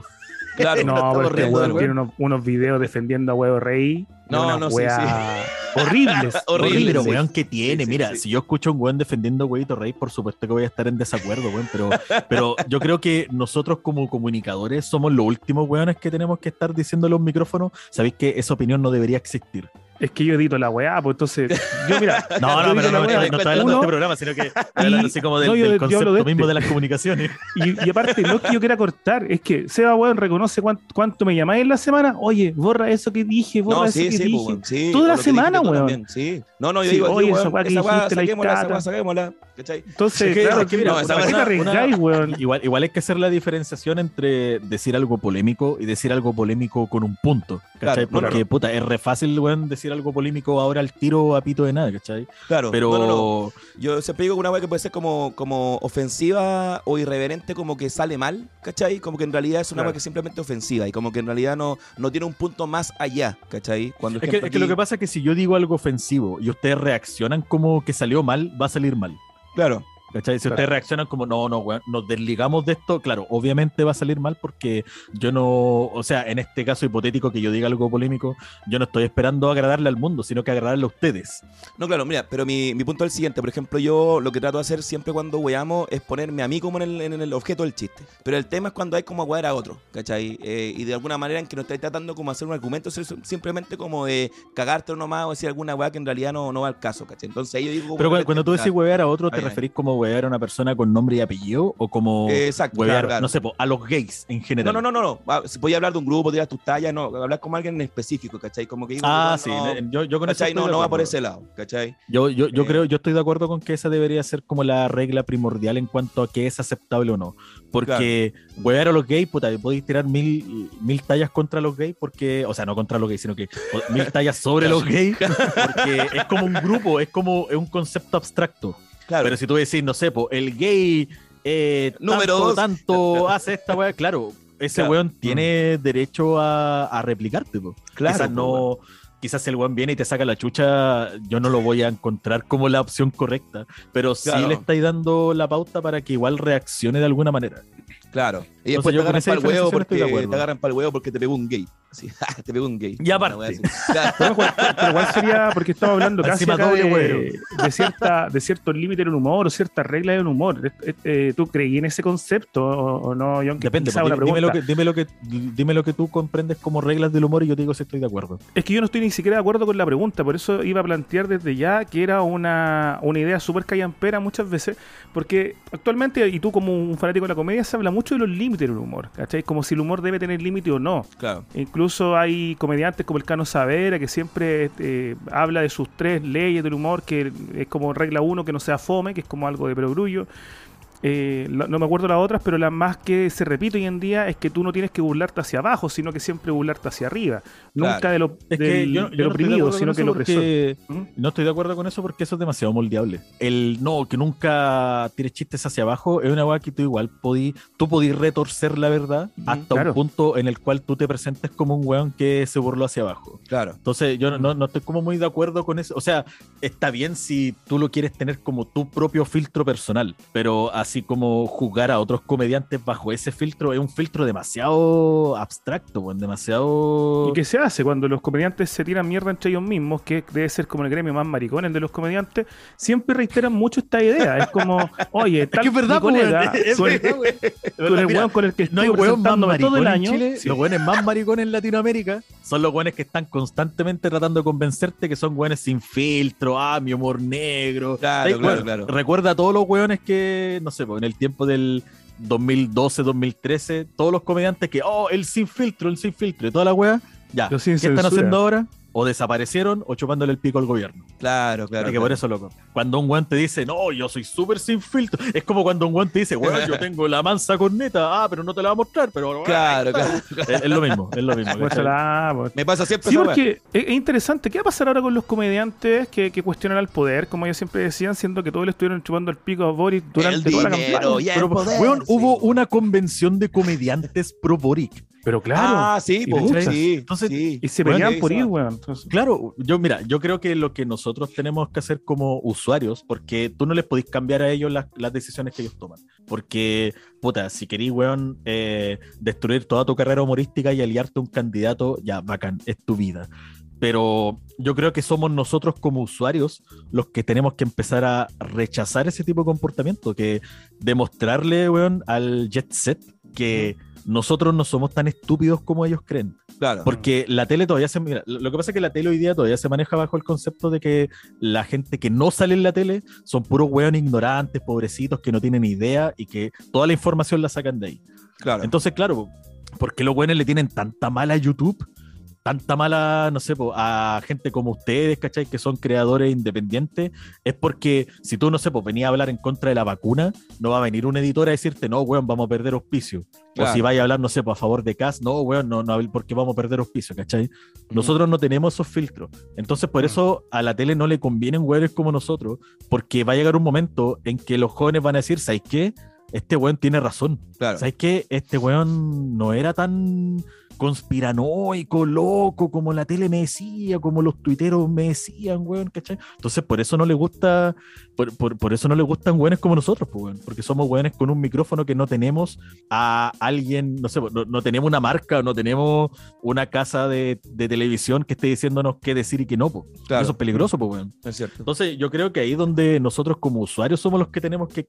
Claro, No, pero este weón tiene unos, unos videos defendiendo a Huevo Rey. No, no, sí, weas horribles. <laughs> Horrible, pero sí. weón, ¿qué tiene? Sí, sí, Mira, sí. si yo escucho a un weón defendiendo a Huevito Rey, por supuesto que voy a estar en desacuerdo, weón. Pero, <laughs> pero yo creo que nosotros como comunicadores somos los últimos weones que tenemos que estar diciéndole a un micrófono, sabéis que esa opinión no debería existir. Es que yo edito la weá, pues entonces. Yo, mira. <laughs> No, no, pero no, no estoy hablando de este programa, sino que estoy hablando así como del, no, yo- del concepto de este. mismo de las comunicaciones. Y, y aparte, no es que yo quiera cortar, es que Seba, weón, reconoce cuánto, cuánto me llamáis en la semana. Oye, borra eso que dije, borra No, eso sí, que sí, dije. pues, sí, Toda la semana, weón. Sí. No, no, yo Sí, digo, oye, esa weá que dijiste, la saquémosla, saquémosla, ¿cachai? Entonces, Es que- claro, es que mira, no, esa ¿para qué te weón? Igual, igual hay que hacer la diferenciación entre decir algo polémico y decir algo polémico con un punto. ¿Cachai? Porque, puta, es re fácil, weón, decir algo polémico ahora al tiro a pito de nada, ¿cachai? Claro, Pero. no, no, no. Yo siempre digo que una weá que puede ser como, como ofensiva o irreverente, como que sale mal, ¿cachai? Como que en realidad es una Claro. weá que es simplemente ofensiva y como que en realidad no, no tiene un punto más allá, ¿cachai? Cuando Es que, es que lo que pasa es que si yo digo algo ofensivo y ustedes reaccionan como que salió mal, va a salir mal. Claro, ¿Cachai? Si Claro. ustedes reaccionan como, no, no, weón, nos desligamos de esto, claro, obviamente va a salir mal porque yo no, o sea, en este caso hipotético que yo diga algo polémico, yo no estoy esperando agradarle al mundo, sino que agradarle a ustedes. No, claro, mira, pero mi, mi punto es el siguiente. Por ejemplo, yo lo que trato de hacer siempre cuando weamos es ponerme a mí como en el, en el objeto del chiste. Pero el tema es cuando hay como wear a otro, ¿cachai? Eh, y de alguna manera en que no estáis tratando como hacer un argumento, simplemente como de cagarte nomás o decir alguna weá que en realidad no, no va al caso, ¿cachai? Entonces ahí yo digo... Pero cuando tú decís huevear a otro, ¿te ay. referís como huevear a una persona con nombre y apellido o como exacto, huevear, claro, claro. no sé, po, a los gays en general? No, no, no, no, no. Ah, Voy a hablar de un grupo, tirar tus tallas, no. Hablar con alguien en específico, ¿cachai? Como que... Ah, no, sí, no, yo, yo con ¿Cachai? No, no va por ese lado, ¿cachai? Yo, yo, yo Eh. creo, yo estoy de acuerdo con que esa debería ser como la regla primordial en cuanto a que es aceptable o no. Porque huevear a los gays, puta, podéis tirar mil, mil tallas contra los gays, porque, o sea, no contra los gays, sino que mil <laughs> tallas sobre los gays, <laughs> porque es como un grupo, es como es un concepto abstracto. Claro. Pero si tú decís, no sé, po, el gay eh, Número tanto, dos. tanto <laughs> hace esta weá, claro, ese Claro. weón tiene derecho a, a replicarte, po. Claro, Quizás no, quizás el weón viene y te saca la chucha, yo no lo voy a encontrar como la opción correcta, pero sí le estáis dando la pauta para que igual reaccione de alguna manera. Claro. Y después te agarran, para el huevo porque, te agarran para el huevo porque te pegó un gay. Sí, <laughs> te pegó un gay. Y aparte. <laughs> pero, igual sería, porque estaba hablando casi de, de, cierta, de ciertos límites en un humor o ciertas reglas un humor. Eh, ¿Tú creí en ese concepto o, no, John? Depende, dime, lo que, dime, lo que, dime lo que tú comprendes como reglas del humor y yo te digo si estoy de acuerdo. Es que yo no estoy ni siquiera de acuerdo con la pregunta, por eso iba a plantear desde ya que era una, una idea súper callampera muchas veces, porque actualmente, y tú como un fanático de la comedia, se habla mucho de los límites del humor, ¿cachai? Como si el humor debe tener límite o no. Claro. Incluso hay comediantes como el Cano Savera que siempre eh, habla de sus tres leyes del humor, que es como regla uno, que no sea fome, que es como algo de perogrullo. Eh, no me acuerdo las otras, pero la más que se repite hoy en día es que tú no tienes que burlarte hacia abajo, sino que siempre burlarte hacia arriba. Nunca de lo, oprimido, sino que lo opresor. ¿Mm? No estoy de acuerdo con eso porque eso es demasiado moldeable. El no, que nunca tires chistes hacia abajo es una weá que tú igual podí, tú podís retorcer la verdad hasta un punto en el cual tú te presentes como un weón que se burló hacia abajo. Claro. Entonces yo no, no estoy como muy de acuerdo con eso. O sea, está bien si tú lo quieres tener como tu propio filtro personal, pero así así como jugar a otros comediantes bajo ese filtro es un filtro demasiado abstracto, pues, demasiado... ¿Y qué se hace cuando los comediantes se tiran mierda entre ellos mismos, que debe ser como el gremio más maricón, el de los comediantes, siempre reiteran mucho esta idea, es como, oye, <laughs> tal es que <laughs> <laughs> es verdad, colega, es, con, el, con el que no hay hueón más todo el año. En Los hueones más maricones en Latinoamérica son los hueones que están constantemente tratando de convencerte que son hueones sin filtro, ah, mi humor negro. Claro, claro, claro. Recuerda a todos los hueones que, no sé, en el tiempo del 2012, 2013, todos los comediantes que, oh, el sin filtro, el sin filtro, y toda la wea, ya. ¿Qué están haciendo ahora? O desaparecieron o chupándole el pico al gobierno. Claro, claro. que por eso, loco. Cuando un guante dice, no, yo soy súper sin filtro, es como cuando un guante dice, bueno, yo <laughs> tengo la mansa corneta, ah, pero no te la va a mostrar, pero. Claro, claro. Es, lo mismo, es lo mismo. Pues pues. Me pasa siempre Sí, porque es, interesante. ¿Qué va a pasar ahora con los comediantes que, que, cuestionan al poder, como ellos siempre decían, siendo que todos le estuvieron chupando el pico a Boris durante toda la campaña? Pero, poder, hubo una convención de comediantes pro Boric pero claro. Ah, sí, sí. Entonces, Y se venían por ir, weón. Claro, yo mira, yo creo que lo que nosotros tenemos que hacer como usuarios, porque tú no les podés cambiar a ellos las, decisiones que ellos toman. Porque, puta, si querís, weón, eh, destruir toda tu carrera humorística y aliarte a un candidato, ya, bacán, es tu vida. Pero yo creo que somos nosotros como usuarios los que tenemos que empezar a rechazar ese tipo de comportamiento, que demostrarle, weón, al jet set que nosotros no somos tan estúpidos como ellos creen. Claro. Porque la tele todavía se. lo que pasa es que la tele hoy día todavía se maneja bajo el concepto de que la gente que no sale en la tele son puros hueones ignorantes, pobrecitos, que no tienen idea y que toda la información la sacan de ahí. Claro. Entonces, claro, ¿por qué los hueones le tienen tanta mala a YouTube? Tanta mala, no sé, a gente como ustedes, ¿cachai? Que son creadores independientes, es porque si tú, no sé, pues venía a hablar en contra de la vacuna, no va a venir un editor a decirte, no, weón, vamos a perder auspicio. O si vaya a hablar, no sé, pues a favor de CAS, no, weón, no, no, porque vamos a perder auspicio, ¿cachai? Nosotros no tenemos esos filtros. Entonces, por eso a la tele no le convienen weones como nosotros, porque va a llegar un momento en que los jóvenes van a decir, ¿sabes qué? Este weón tiene razón. Claro. ¿Sabes qué? Este weón no era tan conspiranoico, loco, como la tele me decía, como los tuiteros me decían, weón, ¿cachai? Entonces, por eso no le gusta, por, eso no le gustan weones como nosotros, pues, weón, porque somos weones con un micrófono que no tenemos a alguien, no sé, no, tenemos una marca, no tenemos una casa de, televisión que esté diciéndonos qué decir y qué no, pues. Eso es peligroso, pues, weón. Es cierto. Entonces, yo creo que ahí donde nosotros como usuarios somos los que tenemos que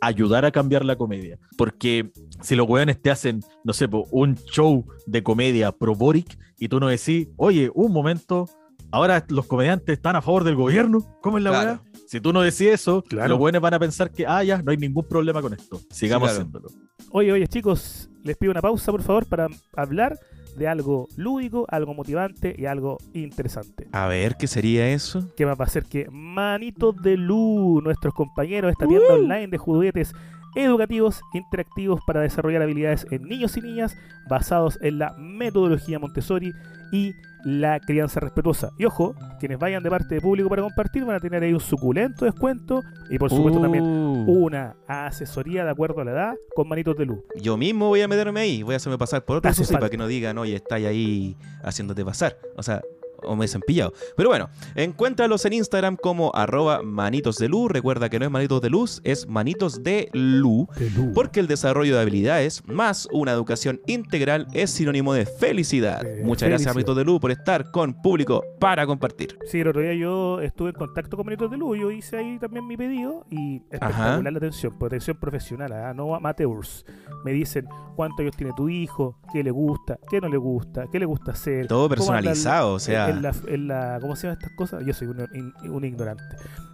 ayudar a cambiar la comedia, porque si los weones te hacen, no sé, un show de comedia pro Boric y tú no decís, oye, un momento, ahora los comediantes están a favor del gobierno, ¿cómo es la verdad? Si tú no decís eso, los buenos van a pensar que, ah, ya, no hay ningún problema con esto. Sigamos haciéndolo. Oye, oye, chicos, les pido una pausa, por favor, para hablar de algo lúdico, algo motivante y algo interesante. A ver, ¿qué sería eso? Que va a ser que Manitos de Luz, nuestros compañeros de esta tienda uh. online de juguetes educativos interactivos para desarrollar habilidades en niños y niñas basados en la metodología Montessori y la crianza respetuosa. Y ojo, quienes vayan de parte de público para compartir van a tener ahí un suculento descuento y por supuesto también uh. una asesoría de acuerdo a la edad con manitos de luz. Yo mismo voy a meterme ahí, voy a hacerme pasar por otro para que no digan, oye, estáis ahí haciéndote pasar. O sea, o me dicen pillado. Pero bueno, encuéntralos en Instagram como arroba manitos de luz. Recuerda que no es manitos de luz, es manitos de luz. Porque el desarrollo de habilidades más una educación integral es sinónimo de felicidad. Muchas gracias, Manitos de Luz, por estar con público para compartir. Sí, el otro día yo estuve en contacto con Manitos de Luz. Yo hice ahí también mi pedido y espectacular la atención, atención profesional, ¿ah? no amateurs. Me dicen cuánto ellos tiene tu hijo, qué le gusta, qué no le gusta, qué le gusta hacer. Todo personalizado, o sea. En la, ¿Cómo se llaman estas cosas? Yo soy un, ignorante.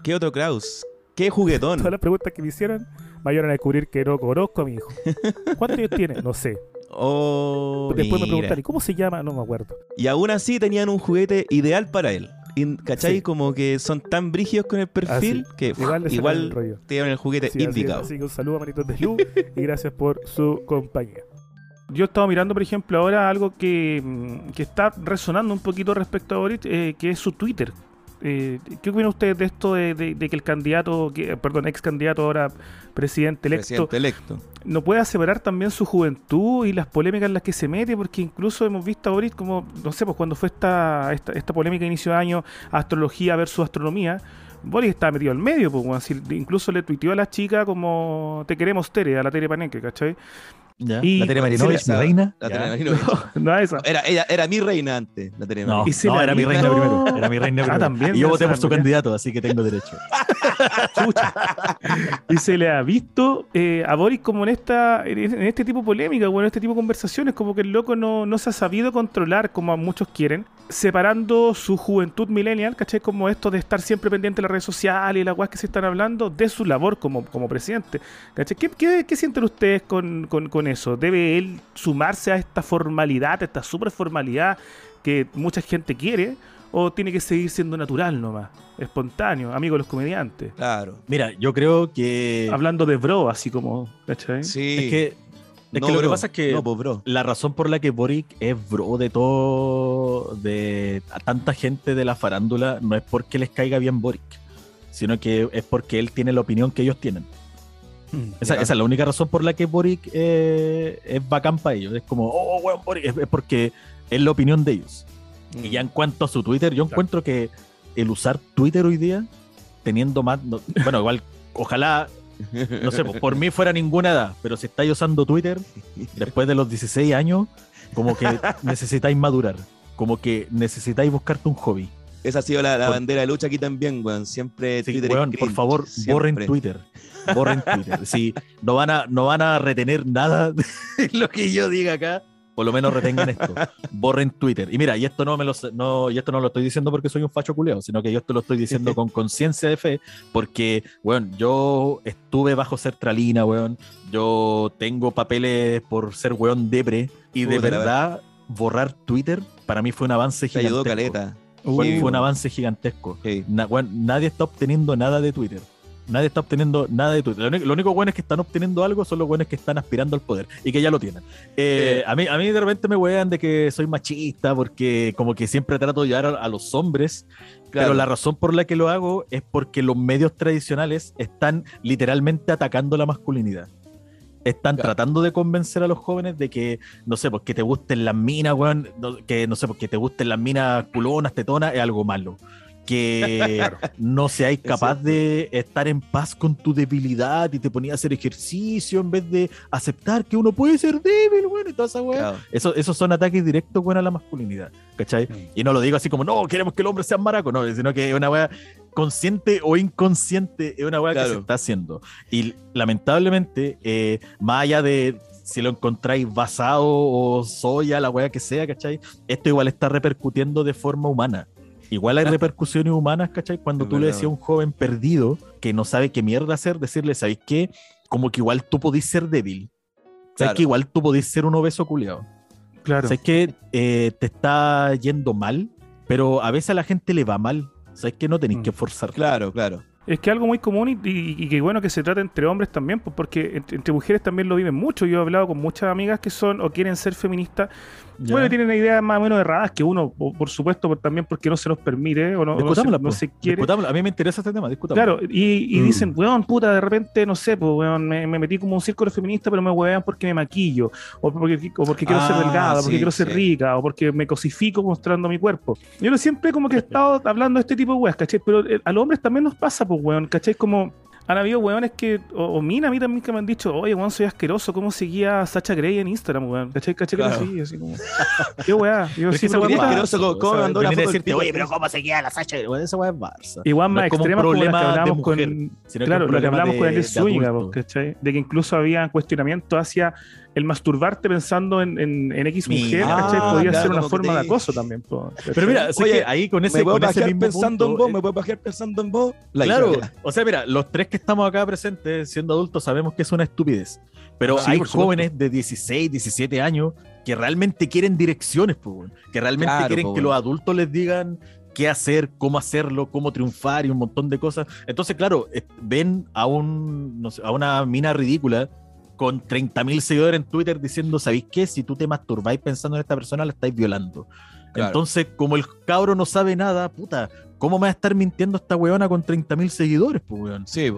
¿Qué otro Kraus? ¿Qué juguetón? <laughs> Todas las preguntas que me hicieron me ayudaron a descubrir que no conozco a mi hijo. <laughs> ¿Cuántos años tiene? No sé. Oh, Después me preguntaron, ¿y cómo se llama? No me acuerdo. Y aún así tenían un juguete ideal para él. ¿Cachai? Como que son tan brígidos con el perfil ah, que igual, igual te el juguete indicado. Así, que un saludo a Manitos de Luz y gracias por su compañía. Yo he estado mirando, por ejemplo, ahora algo que, mm, que está resonando un poquito respecto a Boris, eh, que es su Twitter. Eh, ¿Qué opinan ustedes de esto de, que el candidato, que, perdón, ex candidato ahora presidente electo, electo, no pueda separar también su juventud y las polémicas en las que se mete? Porque incluso hemos visto a Boris como, no sé, pues cuando fue esta, esta, esta polémica de inicio de año, astrología versus astronomía, Boris está metido al medio, pues, incluso le tuiteó a la chica como te queremos Tere, a la Tere Paneque, ¿cachai? ¿Ya? Y ¿La Tere Marinovich, mi reina? La Tere Marinovich. <laughs> No, esa. Era, ella, era mi reina antes, la Tere No, no era mi reina primero. Era mi reina ah, primero. Ah, también. Y yo voté por su candidato, así que tengo derecho. <laughs> y se le ha visto eh, a Boris como en esta en este tipo de polémica, o en este tipo de conversaciones, como que el loco no, no se ha sabido controlar como muchos quieren, separando su juventud millennial, ¿cachai? Como esto de estar siempre pendiente de las redes sociales y las cosas que se están hablando, de su labor como, como presidente. ¿Cachai? ¿Qué, qué, qué sienten ustedes con, con, con eso? ¿Debe él sumarse a esta formalidad, a esta super formalidad que mucha gente quiere? ¿O tiene que seguir siendo natural nomás? Espontáneo, amigo de los comediantes. Claro. Mira, yo creo que. Hablando de bro, así como. ¿cachai? Sí. Es que. Es que lo que pasa es que pues, la razón por la que Boric es bro de todo, de a tanta gente de la farándula, no es porque les caiga bien Boric, sino que es porque él tiene la opinión que ellos tienen. Mm, esa, es la única razón por la que Boric eh, es bacán para ellos. Es como, oh, weón, Boric. Es, porque es la opinión de ellos. Y ya en cuanto a su Twitter, yo encuentro que el usar Twitter hoy día, teniendo más. bueno, igual, ojalá. No sé, por mí fuera ninguna edad, pero si estáis usando Twitter después de los 16 años, como que <laughs> necesitáis madurar. Como que necesitáis buscarte un hobby. Esa ha sido la, bandera de lucha aquí también, weón. Siempre Twitter. por favor, borren Twitter. Borren Twitter. Sí, no van a, no van a retener nada <laughs> de lo que yo diga acá. Por lo menos retengan esto. Borren Twitter. Y mira, y esto no me lo no, y esto no lo estoy diciendo porque soy un facho culeo, sino que yo esto lo estoy diciendo con conciencia de fe, porque, weón, yo estuve bajo sertralina, weón. Yo tengo papeles por ser weón debre. Y de verdad, borrar Twitter para mí fue un avance gigantesco. Te ayudó caleta. Fue, un avance gigantesco. nadie está obteniendo nada de Twitter. Nadie está obteniendo nada de Twitter. Lo único, bueno es que están obteniendo algo son los buenos que están aspirando al poder y que ya lo tienen. Eh, a, mí, a mí de repente me wean de que soy machista porque como que siempre trato de llevar a, los hombres, pero la razón por la que lo hago es porque los medios tradicionales están literalmente atacando la masculinidad están tratando de convencer a los jóvenes de que, no sé, porque te gusten las minas, weón, que no sé, porque te gusten las minas culonas, tetonas, es algo malo. Que <laughs> no seáis capaz de estar en paz con tu debilidad y te ponía a hacer ejercicio en vez de aceptar que uno puede ser débil, bueno, y toda esa weá. Eso, esos son ataques directos, bueno, a la masculinidad, ¿cachai? Mm. Y no lo digo así como, no, queremos que el hombre sea maraco, no, sino que es una weá consciente o inconsciente, es una weá que se está haciendo. Y lamentablemente, eh, más allá de si lo encontráis basado o soya, la weá que sea, ¿cachai? Esto igual está repercutiendo de forma humana. Igual hay repercusiones humanas, ¿cachai? Cuando tú le decías a un joven perdido que no sabe qué mierda hacer, decirle, ¿sabes qué? Como que igual tú podís ser débil. ¿Sabes que igual tú podís ser un obeso culiado? Claro. ¿Sabes que eh, te está yendo mal? Pero a veces a la gente le va mal Sabes que no tenéis que mm. forzar. Claro, claro. Es que algo muy común y, y, que bueno que se trata entre hombres también, pues porque entre, mujeres también lo viven mucho. Yo he hablado con muchas amigas que son o quieren ser feministas Bueno, tienen ideas más o menos erradas que uno, por supuesto, también porque no se nos permite o no, no, se, quiere. A mí me interesa este tema, Claro, y, mm. dicen, weón, puta, de repente, no sé, pues, weón, me, metí como un círculo feminista, pero me wean porque me maquillo, o porque, o porque quiero ser ah, delgada, o porque quiero ser rica, o porque me cosifico mostrando mi cuerpo. Yo siempre como que he estado hablando de este tipo de weas, ¿cachai? Pero eh, a los hombres también nos pasa, pues, weón, ¿cachai? Como han habido weones que, o, Mina a mí también que me han dicho, oye, weón, soy asqueroso, ¿cómo seguía a Sacha Grey en Instagram, weón? ¿Cachai? ¿Cachai? Claro. Que así como, qué weá. Yo sí, pero asqueroso, ¿cómo, cómo mandó la foto decirte, oye, pero ¿cómo seguía a la Sacha Grey? Bueno, esa weá es Barça. Igual más no extremas como, que hablamos con, claro, lo que hablamos con el Zúñiga, ¿cachai? De que incluso había cuestionamiento hacia el masturbarte pensando en, en, en X mujer, ah, Podría ser una forma de acoso también. Pero mira, Oye, ahí con ese, me con ese mismo pensando en vos, me puedo bajar pensando en vos. claro, o sea, mira, los tres que estamos acá presentes, siendo adultos, sabemos que es una estupidez. Pero hay jóvenes de 16, 17 años que realmente quieren direcciones, pues, que realmente quieren que los adultos les digan qué hacer, cómo hacerlo, cómo triunfar y un montón de cosas. Entonces, claro, ven a un no sé, a una mina ridícula con 30.000 seguidores en Twitter diciendo, ¿sabéis qué? Si tú te masturbáis pensando en esta persona, la estáis violando. Entonces, como el cabro no sabe nada, puta, ¿cómo me va a estar mintiendo esta weona con 30.000 seguidores, pues, weón? Sí,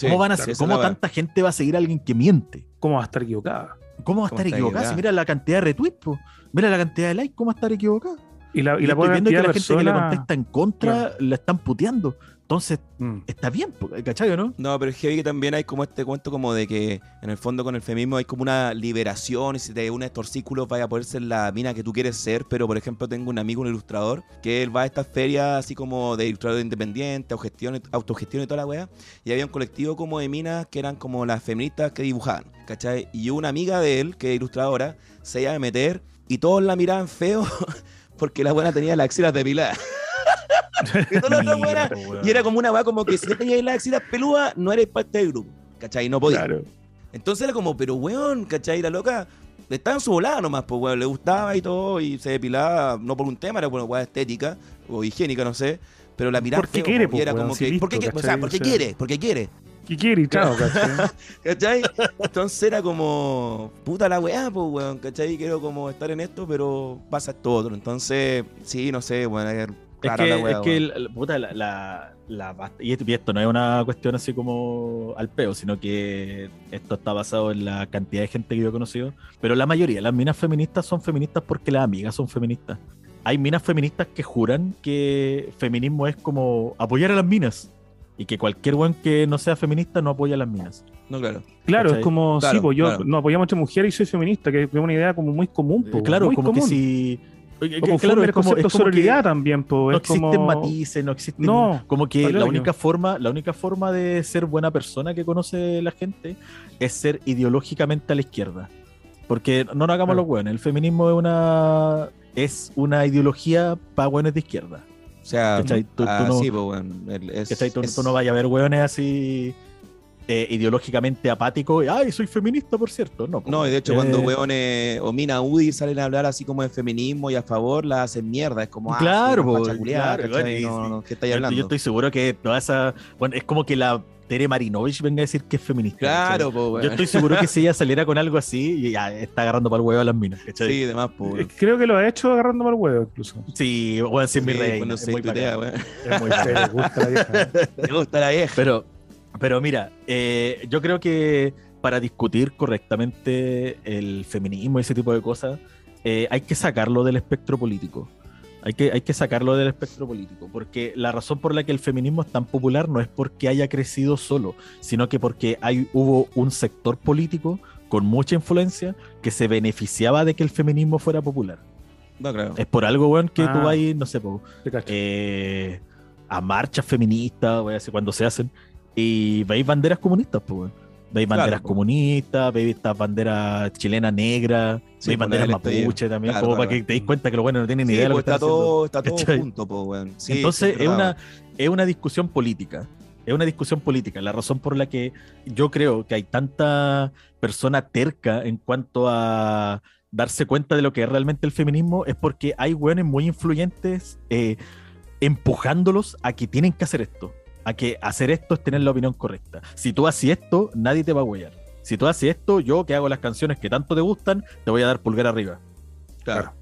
¿Cómo, van a ¿cómo tanta gente va a seguir a alguien que miente? ¿Cómo va a estar equivocada? ¿Cómo va a estar equivocada? Si mira la cantidad de retweets, mira la cantidad de likes, ¿cómo va a estar equivocada? Y la, y, la viendo que la gente que le contesta en contra la están puteando. Entonces, mm. está bien, ¿cachai o no? No, pero es que también hay como este cuento como de que en el fondo con el feminismo hay como una liberación y si te une estos círculos vaya a poder ser la mina que tú quieres ser, pero por ejemplo tengo un amigo, un ilustrador, que él va a estas ferias así como de ilustrador independiente, autogestión, autogestión y toda la wea, y había un colectivo como de minas que eran como las feministas que dibujaban, ¿cachai? Y una amiga de él, que es ilustradora, se iba a meter y todos la miraban feo <laughs> porque la buena tenía las axilas depiladas. <laughs> y, era como una weá como que si no tenías la axila pelúa, no eres parte del grupo, ¿cachai? No podía. Entonces era como, pero weón, ¿cachai? La loca estaba en su volada nomás, pues weón, le gustaba y todo, y se depilaba, no por un tema, era por una weá estética o higiénica, no sé. Pero la mirada porque quiere, era como que, ¿por qué, o sea, porque quiere, porque quiere. ¿Qué quiere? Chao, <laughs> ¿cachai? ¿cachai? Entonces era como, puta la weá, pues, weón, ¿cachai? Quiero como estar en esto, pero pasa esto otro. Entonces, sí, no sé, es que, es que puta, la, la, y esto no es una cuestión así como al peo, sino que esto está basado en la cantidad de gente que yo he conocido. Pero la mayoría, las minas feministas son feministas porque las amigas son feministas. Hay minas feministas que juran que feminismo es como apoyar a las minas y que cualquier buen que no sea feminista no apoya a las minas. No, claro. Claro, es como, sí, pues yo no apoyamos a muchas mujeres y soy feminista, que es una idea como muy común. Pues, claro, como que si como claro, el concepto de sororidad también, po, no existen matices, no existen no, como que la única forma, la única forma de ser buena persona que conoce la gente es ser ideológicamente a la izquierda. Porque no nos hagamos los buenos, el feminismo es una es una ideología para buenos de izquierda. O sea, tú, no, sí, tú, no vayas a ver hueones así eh, ideológicamente apático. Ay, soy feminista, por cierto. No, no y de hecho, cuando weones o Mina Udi salen a hablar así como de feminismo y a favor, la hacen mierda. Es como, ah, claro, claro ¿qué estáis hablando? Yo estoy seguro que toda esa. Bueno, es como que la Tere Marinovich venga a decir que es feminista. Claro, po, Yo estoy seguro que si ella saliera con algo así, ya está agarrando para el huevo a las minas. Sí, además, pues. Creo que lo ha hecho agarrando para el huevo, incluso. Sí, bueno, sí, mi rey. Bueno, es muy idea, Es muy feo, me gusta la vieja. <laughs> Me gusta la vieja. Pero, pero mira, eh, yo creo que para discutir correctamente el feminismo y ese tipo de cosas, eh, hay que sacarlo del espectro político. Hay que, hay que sacarlo del espectro político, porque la razón por la que el feminismo es tan popular no es porque haya crecido solo, sino que porque hay, hubo un sector político con mucha influencia que se beneficiaba de que el feminismo fuera popular. No creo. Es por algo, weón, que tú ah. vas, no sé, eh, a marchas feministas, cuando se hacen, y veis banderas comunistas, pues. Veis banderas comunistas, veis estas banderas chilenas negras, veis banderas mapuche también, como para que te deis cuenta que los buenos no tienen ni idea de lo pues, que está todo, Está todo junto, pues, Entonces es, una, es una discusión política. Es una discusión política. La razón por la que yo creo que hay tanta persona terca en cuanto a darse cuenta de lo que es realmente el feminismo es porque hay weones muy influyentes eh, empujándolos a que tienen que hacer esto a que hacer esto es tener la opinión correcta. Si tú haces esto, nadie te va a huellar. Si tú haces esto, yo que hago las canciones que tanto te gustan, te voy a dar pulgar arriba. Claro.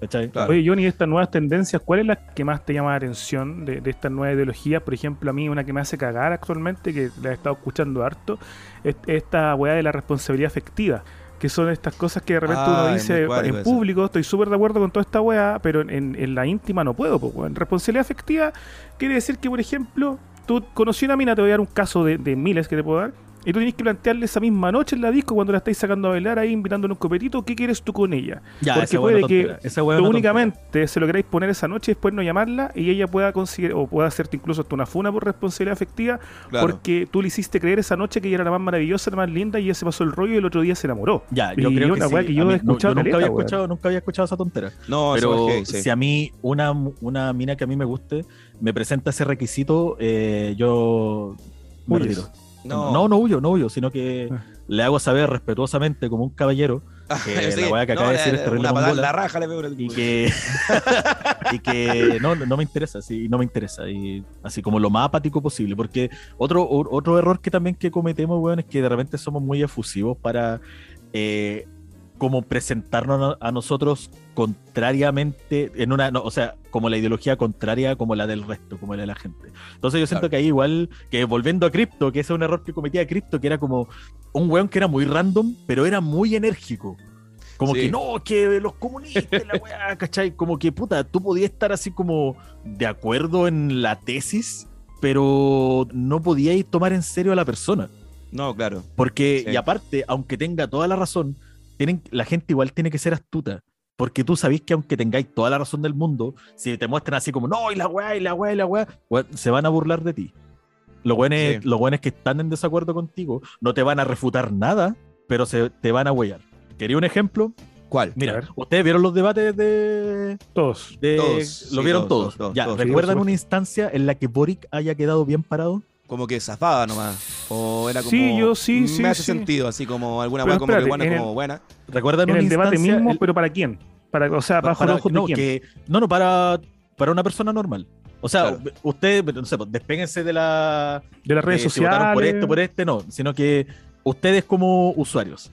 ¿Cachai? Claro. Oye, Johnny, estas nuevas tendencias, ¿cuál es la que más te llama la atención de, de estas nuevas ideologías? Por ejemplo, a mí una que me hace cagar actualmente, que la he estado escuchando harto, es esta weá de la responsabilidad afectiva. Que son estas cosas que de repente Ah, uno es dice en eso. público, estoy súper de acuerdo con toda esta weá, pero en, la íntima no puedo. Pues. Responsabilidad afectiva quiere decir que, por ejemplo, tú conocí una mina, te voy a dar un caso de, de miles que te puedo dar, y tú tienes que plantearle esa misma noche en la disco cuando la estáis sacando a bailar ahí, invitándole un copetito, ¿qué quieres tú con ella? Ya, Porque puede que tontera. únicamente se lo queráis poner esa noche y después no llamarla y ella pueda conseguir o pueda hacerte incluso hasta una funa por responsabilidad afectiva Claro. porque tú le hiciste creer esa noche que ella era la más maravillosa, la más linda y ella se pasó el rollo y el otro día se enamoró. Ya, yo Y creo una que weá sí. que yo mí- he no, escuchado nunca caleta, había escuchado, nunca había escuchado esa tontera. No, Pero es heavy, sí. si a mí una, una mina que a mí me guste me presenta ese requisito, eh, yo me retiro. No. No, no huyo, no huyo, sino que Ah. le hago saber respetuosamente como un caballero que <laughs> Sí, la weá que acaba de decir es terrible mongola. la raja le pego el y culo. que <laughs> y que no, no me interesa, sí, no me interesa y así como lo más apático posible, porque otro otro error que también que cometemos, weón, es que de repente somos muy efusivos para eh, como presentarnos a a nosotros contrariamente en una, no, o sea, como la ideología contraria como la del resto, como la de la gente. Entonces yo siento Claro. que ahí igual que volviendo a Crypto, que ese es un error que cometía Crypto, que era como un weón que era muy random, pero era muy enérgico. Como Sí. que no, que los comunistas, la weá, <laughs> ¿cachai? Como que puta, tú podías estar así como de acuerdo en la tesis, pero no podíais tomar en serio a la persona. No, claro. Porque, Sí. y aparte, aunque tenga toda la razón, tienen, la gente igual tiene que ser astuta. Porque tú sabés que aunque tengáis toda la razón del mundo, si te muestran así como, no, y la weá, y la weá, y la weá, se van a burlar de ti. Los buenos, Sí. los buenos que están en desacuerdo contigo no te van a refutar nada, pero se te van a huellar. ¿Quería un ejemplo? ¿Cuál? Mira, ustedes vieron los debates de. Todos. de- Todos, lo sí, vieron todos, todos. todos, todos, ya, ¿recuerdan una instancia en la que Boric haya quedado bien parado? Como que zafaba nomás. O era como. Sí, yo sí, Me sí, hace sí. sentido, así como alguna weá como que buena, en el- como buena. ¿Recuerdan En una el debate mismo, pero ¿para quién? Para, o sea, bajo para, los ojos no, de quién. que- no, no, para, para una persona normal. O sea, Claro. ustedes, no sé, pues, despéguense de la. de las redes de si sociales. votaron por este, por este, no. Sino que ustedes como usuarios,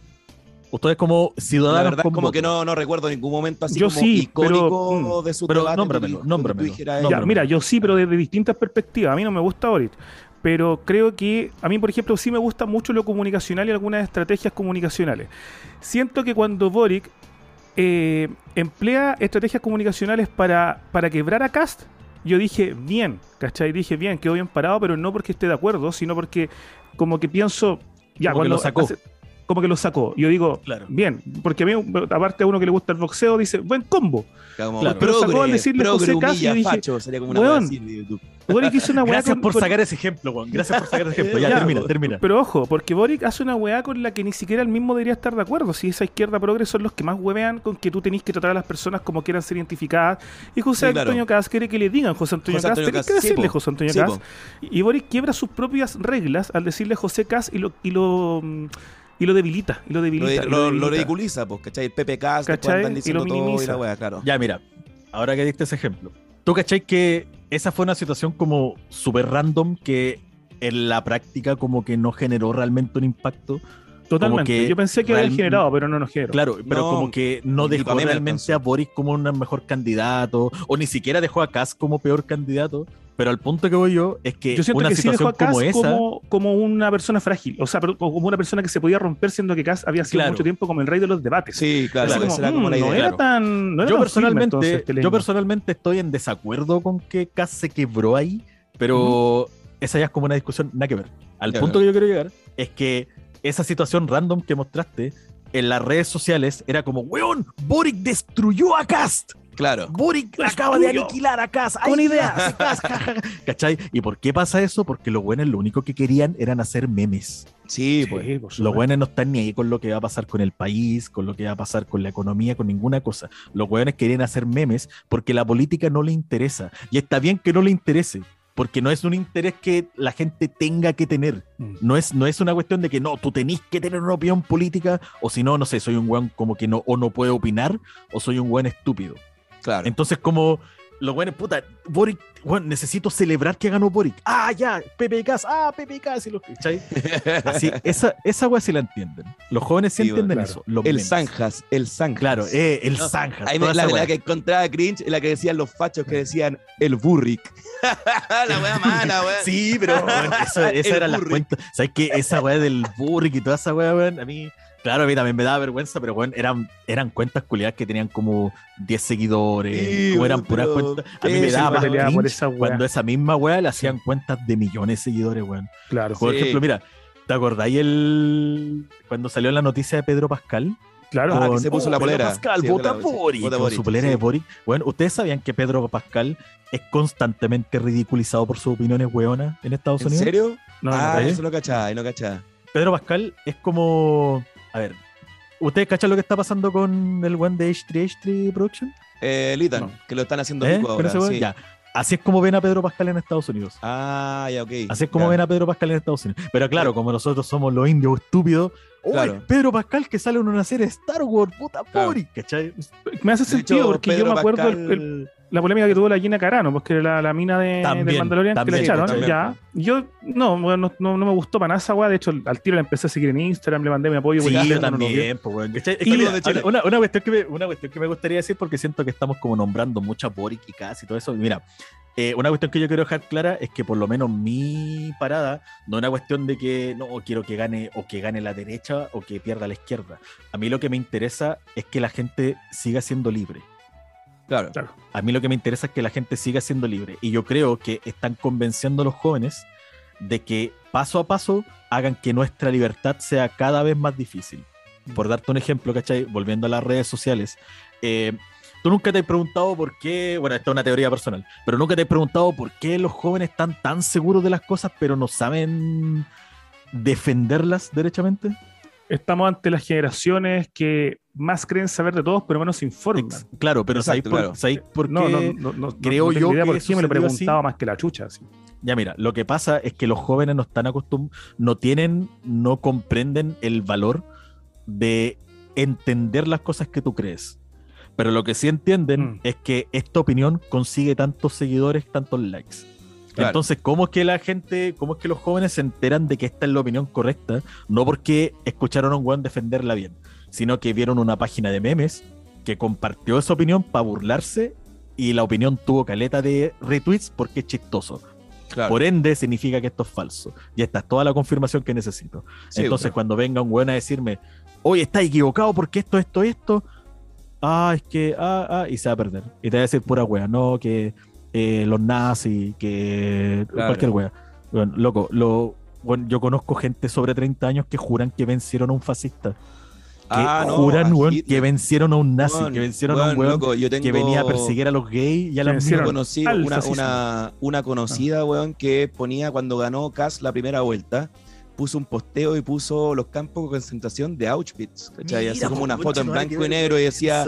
ustedes como La ciudadanos. verdad, con como voto. que no, no recuerdo ningún momento así Yo como sí, icónico pero, de su pero debate. nómbramelo, nómbramelo, Ya, mira, yo sí, pero desde distintas perspectivas. A mí no me gusta Boric. Pero creo que a mí, por ejemplo, sí me gusta mucho lo comunicacional y algunas estrategias comunicacionales. Siento que cuando Boric eh, emplea estrategias comunicacionales para, para quebrar a Cast, yo dije bien, ¿cachai? Dije bien, quedó bien parado, pero no porque esté de acuerdo, sino porque como que pienso, ya, Como que cuando lo sacó. hace- como que lo sacó. Yo digo, Claro. bien, porque a mí, aparte a uno que le gusta el boxeo, dice, buen combo. como Claro. Pero sacó al decirle José Cast, yo dije, facho, sería como una weón, Boric hizo una weá Gracias con- por con- sacar ese ejemplo, Juan. Gracias por sacar ese ejemplo. Ya, <laughs> Ya, termina, termina. Pero ojo, porque Boric hace una weá con la que ni siquiera él mismo debería estar de acuerdo. Si esa izquierda progre son los que más huevean con que tú tenés que tratar a las personas como quieran ser identificadas. Y José Sí, claro. Antonio Caz quiere que le digan José Antonio José Caz. Antonio Tenés Caz, que sí, decirle po. José Antonio Sí, Caz. Y Boric quiebra sus propias reglas al decirle José Caz y lo, y lo, y lo debilita. Y lo Lo, debilita. y lo- lo ridiculiza, pues, ¿cachai? El PPK, ¿Cachai? andan Y diciendo lo todo y minimiza. la weá, claro. Ya, mira, ahora que diste ese ejemplo, ¿tú cachai que esa fue una situación como súper random que en la práctica como que no generó realmente un impacto? Totalmente. que Yo pensé que había generado, pero no nos generó. Claro, pero No, como que no dejó realmente a Boris como un mejor candidato, o ni siquiera dejó a Kass como peor candidato, pero al punto que voy yo es que Yo siento una que sí dejó situación a Cass como esa... como, como una persona frágil, o sea, pero como una persona que se podía romper, siendo que Cass había sido Claro. mucho tiempo como el rey de los debates. Sí, claro, como, era como mm, la no idea. era claro. tan. No era yo tan firme, personalmente, entonces, este yo personalmente estoy en desacuerdo con que Cass se quebró ahí, pero esa ya es como una discusión nada que ver. Al Ya, punto que yo quiero llegar es que esa situación random que mostraste en las redes sociales era como, weón, Boric destruyó a Cast. Claro. Boric acaba de aniquilar a Cast, ja, ja, ja. ¿Cachai? ¿Y por qué pasa eso? Porque los buenos lo único que querían eran hacer memes. Sí, Sí, pues. Los buenos no están ni ahí con lo que va a pasar con el país, con lo que va a pasar con la economía, con ninguna cosa. Los buenos querían hacer memes porque la política no le interesa. Y está bien que no le interese, porque no es un interés que la gente tenga que tener. Mm. No es, no es una cuestión de que no, tú tenés que tener una opinión política, o si no, no sé, soy un weón como que no, o no puede opinar, o soy un weón estúpido. Claro. Entonces, como los buenos, puta, Boric, bueno, necesito celebrar que ganó Boric. Ah, ya, Pepe Cas, ah, Pepe Cas, y los ¿cachai? <laughs> Así, esa, esa weá sí la entienden. Los jóvenes sí, Sí, entienden claro. eso. los El memes. Zanjas, el Zanjas. Claro, eh, el No, Zanjas. Ahí toda me, la, esa la weá. que encontraba cringe, la que decían los fachos que decían el burric. <laughs> la wea mala, wea. Sí, pero bueno, eso, <laughs> El eran las Burrick. cuentas. ¿Sabes qué? Esa weá del Burrick y toda esa weá, weón, a mí, claro, a mí también me daba vergüenza, pero bueno, eran, eran cuentas culiadas que tenían como 10 seguidores, Sí, como eran puras cuentas. A mí me daba más por esa cuando esa misma weá le hacían cuentas de millones de seguidores, weón. Claro, Por Sí. ejemplo, mira, ¿te acordáis el cuando salió la noticia de Pedro Pascal? claro. Ah, que Con, se puso la Pedro polera. Pascal, vota con Boric, su polera sí. de Boric. Bueno, ¿ustedes sabían que Pedro Pascal es constantemente ridiculizado por sus opiniones weonas en Estados ¿En Unidos? serio? No, ah, no, eso no cachaba, no cachaba. Pedro Pascal es como. A ver. ¿Ustedes cachan lo que está pasando con el one de H3H3 Production? Eh, Litan, No. que lo están haciendo ¿Eh? pico ¿Con ahora. sí. Ya. Así es como ven a Pedro Pascal en Estados Unidos. Ah, ya, ok. Así es como ya. ven a Pedro Pascal en Estados Unidos. Pero claro, como nosotros somos los indios estúpidos. ¡Uy, Claro. Pedro Pascal que sale en una serie de Star Wars! ¡Puta Claro. ¿Cachai? Me hace De sentido hecho, porque Pedro yo me acuerdo el- el- la polémica que tuvo la Gina Carano, porque era la, la mina de, También, Mandalorian que también, la echaron. también. ya. Yo, no, no, no, no me gustó para nada esa weá. De hecho, al tiro la empecé a seguir en Instagram, le mandé mi apoyo. Sí, yo ya no también, pues, weón, ¿cachai? Es Y que mira, mira, de Chile. una, una cuestión que me, una cuestión que me gustaría decir, porque siento que estamos como nombrando mucho a Boric y casi todo eso. Mira, eh, una cuestión que yo quiero dejar clara es que por lo menos mi parada no es una cuestión de que no quiero que gane o que gane la derecha o que pierda la izquierda. A mí lo que me interesa es que la gente siga siendo libre. Claro. Claro. A mí lo que me interesa es que la gente siga siendo libre. Y yo creo que están convenciendo a los jóvenes de que paso a paso hagan que nuestra libertad sea cada vez más difícil. Por darte un ejemplo, ¿cachai? Volviendo a las redes sociales. eh, Tú nunca te has preguntado por qué, bueno, esta es una teoría personal, pero nunca te has preguntado por qué los jóvenes están tan seguros de las cosas, pero no saben defenderlas derechamente. Estamos ante las generaciones que más creen saber de todos, pero menos se informan. Ex- Claro, pero ¿sabéis por. ¿sabéis por qué? No, no, no, no, creo yo idea que por qué me lo así. preguntado más que la chucha. así. Ya mira, lo que pasa es que los jóvenes no están acostumbrados, no tienen, no comprenden el valor de entender las cosas que tú crees. Pero lo que sí entienden Mm. es que esta opinión consigue tantos seguidores, tantos likes. Claro. Entonces, ¿cómo es que la gente, cómo es que los jóvenes se enteran de que esta es la opinión correcta? No porque escucharon a un weón defenderla bien, sino que vieron una página de memes que compartió esa opinión para burlarse y la opinión tuvo caleta de retweets porque es chistoso. claro. Por ende, significa que esto es falso. Y esta es toda la confirmación que necesito. Sí, Entonces, claro. cuando venga un weón a decirme, oye, está equivocado porque esto, esto, esto, ah, es que, ah, ah, y se va a perder. Y te va a decir pura wea, no, que eh, los nazis, que Claro. cualquier wea. Bueno, loco, lo, bueno, yo conozco gente sobre 30 años que juran que vencieron a un fascista. Que Ah, no, juran, weón, Hitler. que vencieron a un nazi, Weón, que vencieron a un weón, weón loco, yo que venía a perseguir a los gays y a las al una, una, una conocida, weón, que ponía cuando ganó Kass la primera vuelta, puso un posteo y puso los campos de concentración de Auschwitz, ¿cachai? Así Mira, como po, una foto en blanco y negro y decía,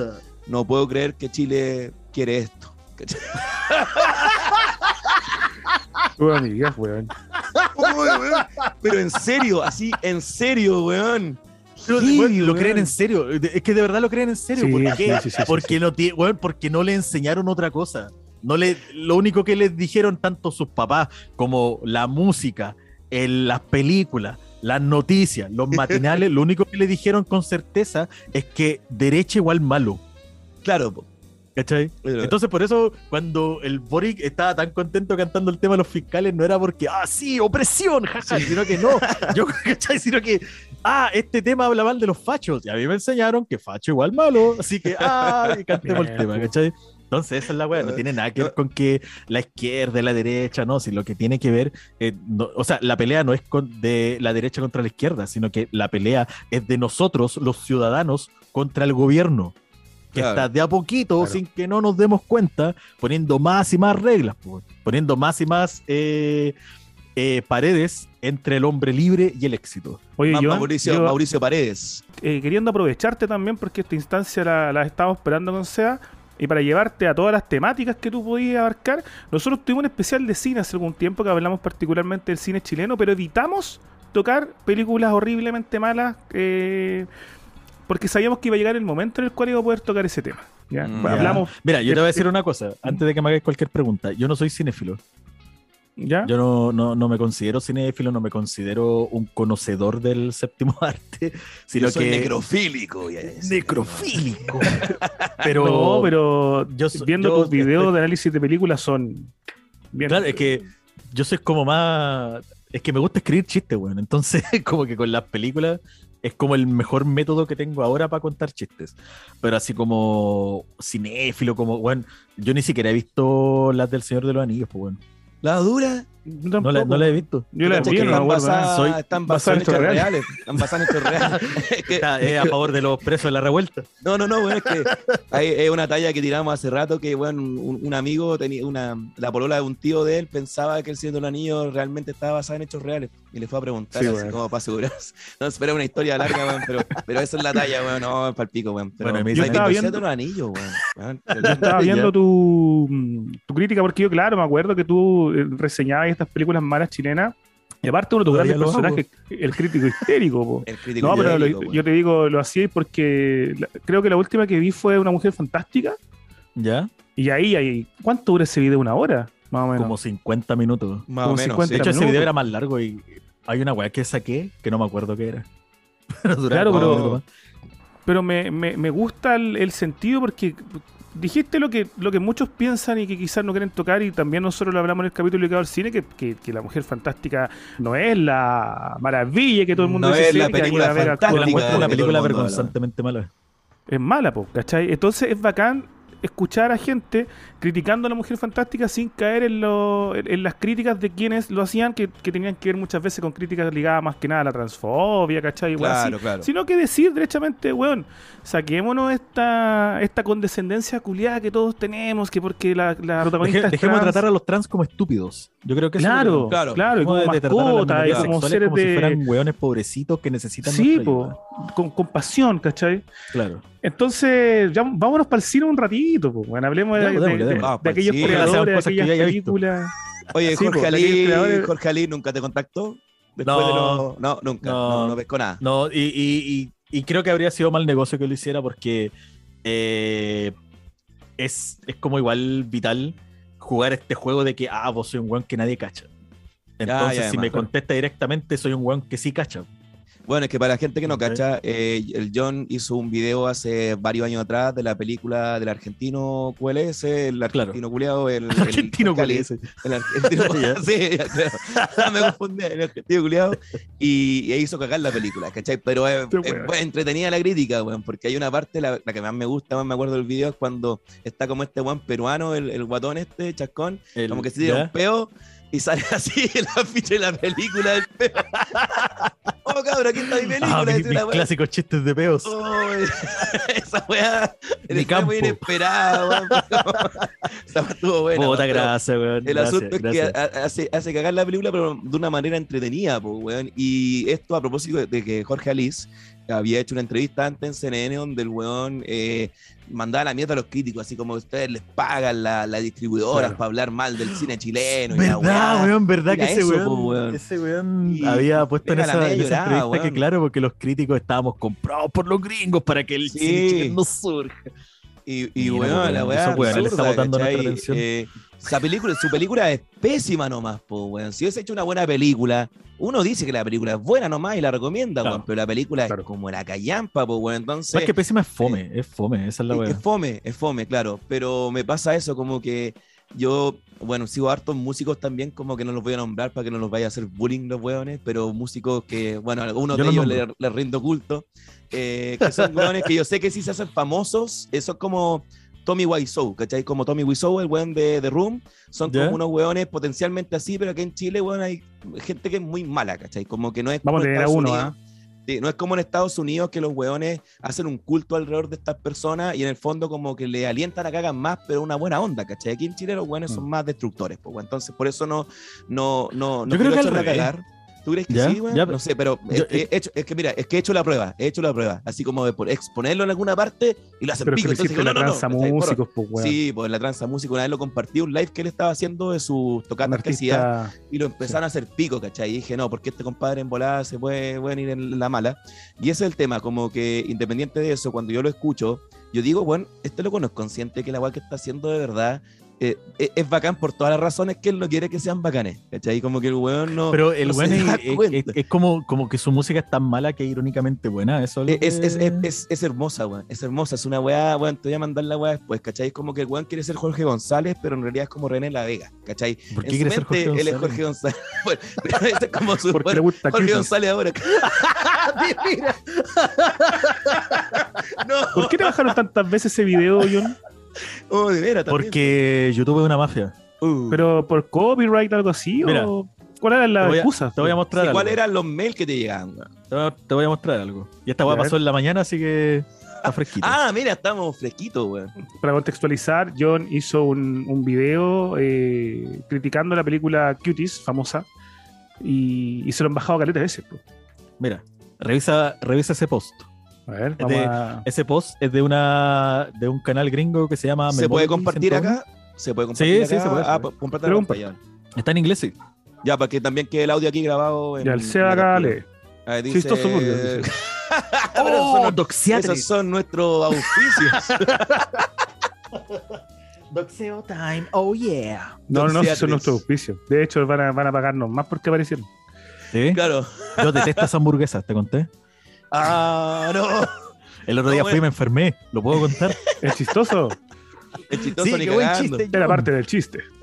no puedo creer que Chile quiere esto. ¿Cachai? Tu amiga, weón. Uy, weón, Pero en serio, así, en serio, weón. Pero, weón, lo weón. creen en serio. Es que de verdad lo creen en serio. Sí, ¿Por sí, qué? sí, sí, sí, porque, sí. No porque le enseñaron otra cosa. No le, lo único que les dijeron tanto sus papás como la música, el- las películas, las noticias, los <laughs> matinales, lo único que le dijeron con certeza es que derecha igual malo. Claro. ¿Cachai? Entonces, por eso, cuando el Boric estaba tan contento cantando el tema de los fiscales, no era porque, ah, sí, opresión, jaja, sino que no. <laughs> Yo, ¿cachai? Sino que, ah, este tema habla mal de los fachos. Y a mí me enseñaron que facho igual malo. Así que, ah, y <laughs> cantemos el tema. ¿cachai? Entonces, esa es la weá, no tiene nada que ver con que la izquierda y la derecha, no, si lo que tiene que ver, eh, no- o sea, la pelea no es con, de la derecha contra la izquierda, sino que la pelea es de nosotros, los ciudadanos, contra el gobierno que Claro. está de a poquito, Claro. sin que no nos demos cuenta, poniendo más y más reglas, po, poniendo más y más eh, eh, paredes entre el hombre libre y el éxito. Oye, Mauricio, yo, Mauricio Paredes. eh, queriendo aprovecharte también, porque esta instancia la, la estamos esperando con SEA, y para llevarte a todas las temáticas que tú podías abarcar, nosotros tuvimos un especial de cine hace algún tiempo que hablamos particularmente del cine chileno, pero evitamos tocar películas horriblemente malas, eh, porque sabíamos que iba a llegar el momento en el cual iba a poder tocar ese tema. ¿ya? Mm, ya. Hablamos, Mira, yo de- te voy a decir una cosa, antes de que me hagáis cualquier pregunta. Yo no soy cinéfilo. ¿ya? Yo no, no, no me considero cinéfilo, no me considero un conocedor del séptimo <laughs> arte, sino Yo soy que. necrofílico. ya necrofílico. <laughs> pero, no, pero yo viendo yo tus videos de análisis de películas son bien. Claro, es que yo soy como más. Es que me gusta escribir chistes, weón. Entonces, <laughs> como que con las películas es como el mejor método que tengo ahora para contar chistes. Pero así como cinéfilo, como, bueno, yo ni siquiera he visto las del Señor de los Anillos, pues, bueno. La dura. No la, tampoco. no la he visto. Yo la ¿Cachai? vi, que no me están basadas, están basada en hechos reales. Están basadas en hechos reales. <laughs> Es que- Está, es a favor de los presos de la revuelta. No, no, no, bueno, es que hay, es una talla que tiramos hace rato que, bueno, un, un amigo tenía una, la polola de un tío de él pensaba que el Señor de los Anillos realmente estaba basado en hechos reales y le fue a preguntar Sí, así bueno. como para asegurarse. No, espera una historia larga, weón, pero, pero esa es la talla, weón, no, es para el pico, weón. Pero, Bueno, y me ¿has dice- visto Yo estaba viendo- los Anillos, weón? Pero- Yo estaba viendo tu, tu crítica, porque yo, claro, me acuerdo que tú eh, reseñabas estas películas malas chilenas. Y aparte, uno de tus grandes personajes, el crítico histérico. po. El crítico No, pero histérico, yo te digo, lo hacía porque la- creo que la última que vi fue Una Mujer Fantástica. ¿Ya? Y ahí, ahí ¿cuánto dura ese video? ¿Una hora? Más o menos. Como 50 minutos. Más como o menos, 50 sí. De hecho, ese video era más largo y hay una weá que saqué que no me acuerdo qué era. <laughs> Pero duraba Claro, pero- un minuto más. pero me, me, me gusta el, el sentido porque dijiste lo que, lo que muchos piensan y que quizás no quieren tocar y también nosotros lo hablamos en el capítulo dedicado al cine, que, que, que la mujer fantástica no es la maravilla que todo el mundo No dice es la película fantástica una película vergonzantemente mala. es mala, po, ¿cachai? Entonces es bacán escuchar a gente criticando a la mujer fantástica sin caer en, lo- en, en las críticas de quienes lo hacían, que, que tenían que ver muchas veces con críticas ligadas más que nada a la transfobia, ¿cachai? Igual así. Claro, claro. Sino que decir derechamente, weón, saquémonos esta, esta condescendencia culiada que todos tenemos, que porque la, la protagonista Deje- es dejemos de trans. tratar a los trans como estúpidos. Yo creo que eso es Claro, lo que- Claro. claro, y como de tratar a las mascotas, y como seres como si fueran hueones pobrecitos que necesitan sí, po, con compasión, ¿cachai? Claro. Entonces, ya, vámonos para el cine un ratito, pues. Bueno, hablemos de, de- de- de Ah, pa'l aquellos cine. creadores, de que aquellas películas. Oye, Sí, Jorge de Ali, creadores- Jorge Ali nunca te contactó. Después No. de lo- no, nunca. No, No. no, pescó nada. No, y, y- y- y creo que habría sido mal negocio que lo hiciera porque eh, es, es como igual vital jugar este juego de que, ah, vos soy un weón que nadie cacha. Entonces, ya, si además, me claro. contesta directamente, soy un weón que sí cacha. Bueno, es que para la gente que no Ok. cacha, eh, el John hizo un video hace varios años atrás de la película del argentino QLS, <laughs> el argentino <laughs> culeado, el, el Argentino QLS. El argentino, Ya. sí, claro. me confundí, el argentino culeado, y, y hizo cagar la película, ¿cachai? Pero es, Qué es entretenida la crítica, weón, porque hay una parte, la, la que más me gusta, más me acuerdo del video, es cuando está como este weón peruano, el, el guatón este, chascón, El- como que se tira un peo y sale <laughs> así el afiche de la película del <laughs> peo. oh, cabrón, aquí está mi película. Ah, mis, dice mis la weá. clásicos chistes de peos. Oh, <laughs> esa weá fue muy campo. inesperada, weón. Esa estuvo buena. Puta weón. El Gracias, asunto es que ha- hace, hace cagar la película, pero de una manera entretenida, weón. Y esto a propósito de que Jorge Alice había hecho una entrevista antes en CNN donde el weón eh, mandaba la mierda a los críticos, así como ustedes les pagan las la distribuidoras Claro. para hablar mal del cine chileno. y la ¿Verdad, weón? ¿Verdad que ese eso, weón, po, weón. ese weón Y había puesto en esa, media en esa llorada, entrevista que weón. claro, porque los críticos estábamos comprados por los gringos para que el Sí. cine chileno surja. Y, y weón, weón, la weá esos weones le está botando nuestra atención. Eh, esa película, su película es pésima nomás, po, weón. Si hubiese hecho una buena película, uno dice que la película es buena nomás y la recomienda, Claro. weón, pero la película Claro. es como la callampa, po, weón. Entonces, Más que pésima es fome, es fome, esa es la es, weá. es fome, es fome, claro. Pero me pasa eso, como que yo, bueno, sigo hartos músicos también, como que no los voy a nombrar para que no los vaya a hacer bullying los weones, pero músicos que, bueno, a algunos Yo de los ellos les, les rindo culto, eh, que son weones que yo sé que sí se hacen famosos, eso es como Tommy Wiseau, ¿cachai? Como Tommy Wiseau, el weón de The Room, son como unos weones potencialmente así, pero aquí en Chile, weón, hay gente que es muy mala, ¿cachai? Como que no es Vamos a como en tener a Estados uno, Unidos. ¿ah? Sí, no es como en Estados Unidos que los weones hacen un culto alrededor de estas personas y en el fondo como que le alientan a que hagan más, pero una buena onda, ¿cachai? Aquí en Chile los weones son Mm. más destructores, pues, entonces por eso no, no, no, no Yo creo que al revés. cagar. ¿Tú crees que Ya, sí, ya, No sé, pero yo- es, he hecho- es que mira, es que he hecho la prueba, he hecho la prueba, así como de por exponerlo en alguna parte y lo hacen Pero es pico. que Entonces hiciste digo, la no, no, no, tranza. Porro. músicos, pues, weón. Sí, pues la tranza música, una vez lo compartí un live que él estaba haciendo de sus tocatas que hacía y lo empezaron a hacer pico, ¿cachai? Y dije, no, porque este compadre en volada se puede, pueden ir en la mala. Y ese es el tema, como que independiente de eso, cuando yo lo escucho, yo digo, bueno, este loco no es consciente que la weá que está haciendo de verdad eh, eh, es bacán por todas las razones que él no quiere que sean bacanes. ¿Cachai? Como que el weón no. Pero el no weón <laughs> es, como, como que su música es tan mala que irónicamente buena. Eso es, es, que- es, hermosa, weón. Es hermosa. Es una weá, weón. Te voy a mandar la weá después, ¿cachai? Es como que el weón quiere ser Jorge González, pero en realidad es como René La Vega, ¿cachai? ¿Por En qué su quiere ser Jorge mente, Él es? Jorge González. <laughs> Bueno, <laughs> es como su. Porque bueno, Jorge. González ahora. no, ¿Por qué te bajaron tantas veces ese video, John? <laughs> oh, de veras, también. Porque YouTube es una mafia. Uh. ¿Pero por copyright algo así? Mira, ¿O cuál era la te excusa? Te voy a mostrar Sí, algo. ¿Cuáles eran los mails que te llegaban? Te voy a, te voy a mostrar algo. Y esta weá pasó en la mañana, así que está <laughs> fresquito. Ah, mira, estamos fresquitos, weón. Para contextualizar, John hizo un, un video eh, criticando la película Cuties, famosa, y, y se lo han bajado caleta de veces. po. Mira, revisa, revisa ese post. A ver, Es vamos de- a... Ese post es de una de un canal gringo que se llama ¿Se puede compartir acá? ¿Se puede compartir Sí, sí, se puede, Ah, Pero la pantalla. Está en inglés, sí. Ya, para que también quede el audio aquí grabado. En, Ya, el la acá lee. Ahí dice- dice. <laughs> Pero esos son- ¡Oh! Esos son nuestros auspicios. <laughs> Doxeo time, oh yeah. No, no, no, son nuestros auspicios. De hecho, van a, van a pagarnos más porque aparecieron. ¿Sí? claro. Yo detesto esas hamburguesas, ¿te conté? Ah, no. El otro día No, fui y me enfermé. ¿Lo puedo contar? Es chistoso. Es chistoso Sí, ni qué buen chiste. Era parte del chiste. <laughs>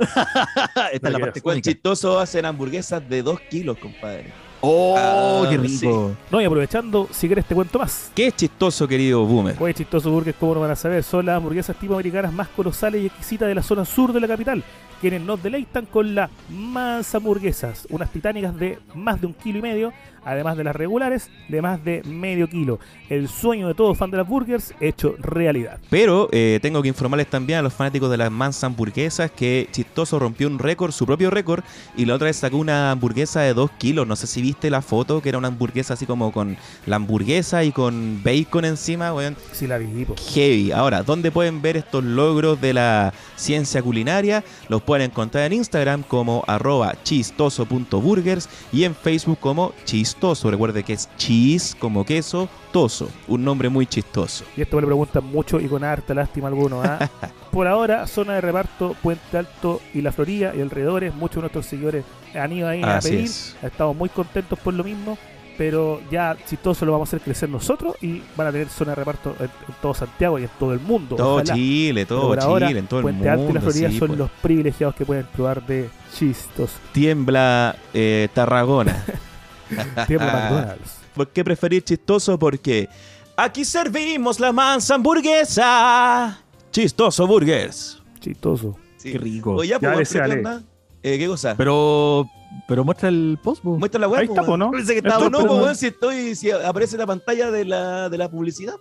Esta es la parte Con chistoso hacen hamburguesas de 2 kilos, compadre. ¡Oh, Ah, qué rico! No, y aprovechando, si quieres te cuento más. ¿Qué es chistoso, querido Boomer? Oye, chistoso burgers, ¿cómo no van a saber? Son las hamburguesas tipo americanas más colosales y exquisitas de la zona sur de la capital, quienes nos deleitan con las mansa hamburguesas, unas titánicas de más de un kilo y medio, además de las regulares de más de medio kilo. El sueño de todo fan de las burgers hecho realidad. Pero eh, tengo que informarles también a los fanáticos de las mansas hamburguesas que Chistoso rompió un récord, su propio récord, y la otra vez sacó una hamburguesa de 2 kilos. No sé si viste la foto, que era una hamburguesa así como con la hamburguesa y con bacon encima, weón. Si la vi, po. Heavy. Ahora, ¿dónde pueden ver estos logros de la ciencia culinaria? Los pueden encontrar en Instagram como arroba chistoso.burgers y en Facebook como chistoso. Recuerde que es cheese como queso, toso. Un nombre muy chistoso. Y esto me lo preguntan mucho y con harta lástima algunos. ¿ah? <laughs> Por ahora, zona de reparto, Puente Alto y La Florida y alrededores, muchos de nuestros seguidores han ido ahí a pedir. es. Estamos muy contentos por lo mismo, pero ya chistoso lo vamos a hacer crecer nosotros y van a tener zona de reparto en, en todo Santiago y en todo el mundo. Todo Ojalá. Chile, todo por ahora, Chile, en todo el Puente mundo. Alto y La Florida sí, son pues. los privilegiados que pueden probar de chistos. Tiembla eh, Tarragona. <laughs> <laughs> Tiempo McDonald's. ¿Por qué preferir chistoso? Porque aquí servimos la mansa hamburguesa. Chistoso Burgers. Chistoso. Sí. Qué rico. Oye, ya, Ya, pues. ¿qué onda? Eh, ¿Qué cosa? Pero, pero muestra el post, po. Muestra la web. Ahí está, ¿no? Pensé que estaba no, es po, como- weón, si estoy, si aparece la pantalla de la, de la publicidad.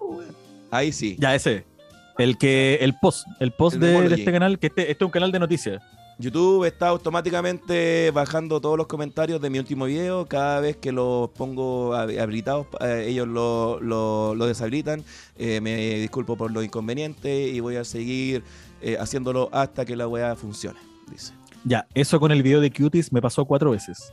Ahí sí. Ya, ese. El que, el post, el post El de, este canal, que este, este es un canal de noticias. YouTube está automáticamente bajando todos los comentarios de mi último video. Cada vez que los pongo hab- habilitados, eh, ellos lo, lo- lo deshabilitan. Eh, me disculpo por lo inconveniente y voy a seguir eh, haciéndolo hasta que la weá funcione, dice. Ya, eso con el video de Cuties me pasó cuatro veces.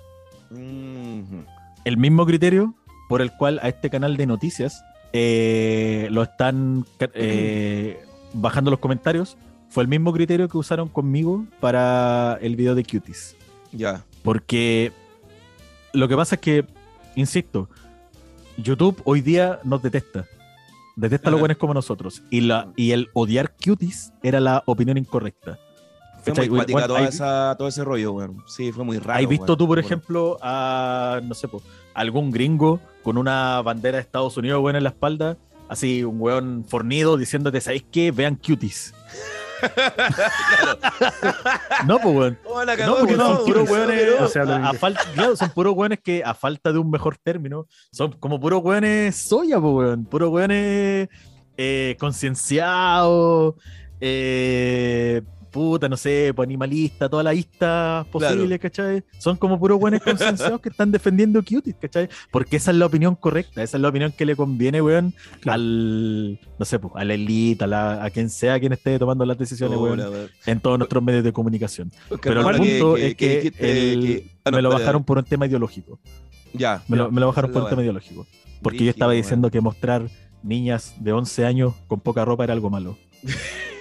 El mismo criterio por el cual a este canal de noticias lo están eh, bajando los comentarios fue el mismo criterio que usaron conmigo para el video de Cuties. Ya. Porque lo que pasa es que, insisto, YouTube hoy día nos detesta. Detesta a los buenos como nosotros. Y, la, y el odiar cuties era la opinión incorrecta. Fue ¿Cachai? muy Bueno, toda hay- esa- todo ese rollo, weón. Sí, fue muy raro. ¿Has visto weón. tú, por Bueno. ejemplo, a, no sé, po, algún gringo con una bandera de Estados Unidos, weón, en la espalda? Así, un weón fornido diciéndote, ¿sabéis qué? Vean cuties. No, pues, weón. Oh, No, porque weón. son puros weones, no se habla a- a falta- claro, son puros weones que a falta de un mejor término, son como puros weones soya, po, weón, puros weones eh, concienciados, eh, puta, no sé, pues animalista, toda la lista posible, ¿cachai? Son como puros weones concienciados que están defendiendo cuties, ¿cachai? Porque esa es la opinión correcta, esa es la opinión que le conviene, weón, Claro. al, no sé, pues, a la elite, a, la- a quien sea quien esté tomando las decisiones, weón, en todos nuestros medios de comunicación. Pero el punto es que, el- ah, no, me lo bajaron por un tema ideológico. Ya. Me lo, me lo bajaron por un tema ideológico. Porque yo estaba diciendo que mostrar niñas de 11 años con poca ropa era algo malo. <laughs>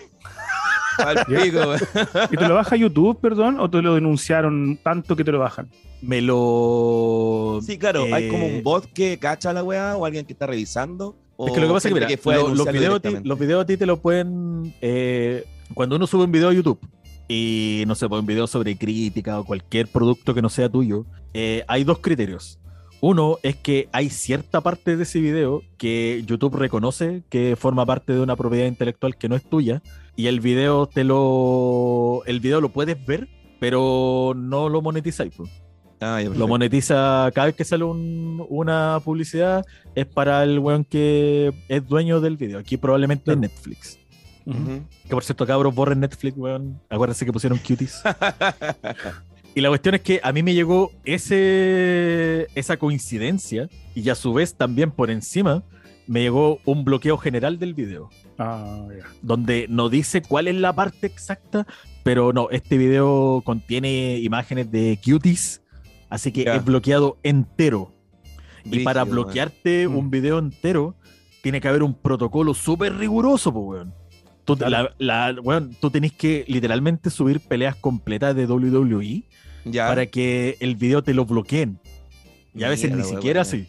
Al pico, weón. <laughs> ¿Y te lo baja YouTube, perdón? ¿O te lo denunciaron tanto que te lo bajan? Me lo. Sí, claro, hay Eh, como un bot que cacha la weá o alguien que está revisando. Es que lo que pasa es que, mira, fue a lo- los, videos a ti, los videos a ti te lo pueden. eh, cuando uno sube un video a YouTube y no sé, pues un video sobre crítica o cualquier producto que no sea tuyo, eh, hay dos criterios. Uno es que hay cierta parte de ese video que YouTube reconoce que forma parte de una propiedad intelectual que no es tuya y el video te lo el video lo puedes ver, pero no lo monetizáis. pues. Ah, Lo monetiza cada vez que sale un- una publicidad, es para el weón que es dueño del video. Aquí probablemente Claro. Netflix. Que por cierto, cabros, borren Netflix, weón. Acuérdense que pusieron cuties. <laughs> y la cuestión es que a mí me llegó ese, esa coincidencia y a su vez también por encima me llegó un bloqueo general del video. Ah. Donde no dice cuál es la parte exacta, pero no, este video contiene imágenes de cuties, así que es bloqueado entero. y para bloquearte Mm. un video entero, tiene que haber un protocolo súper riguroso, pues, weón. Tú, la, la- weón, tú tenés que literalmente subir peleas completas de WWE Ya. para que el video te lo bloqueen. Y a veces Mira ni siquiera así.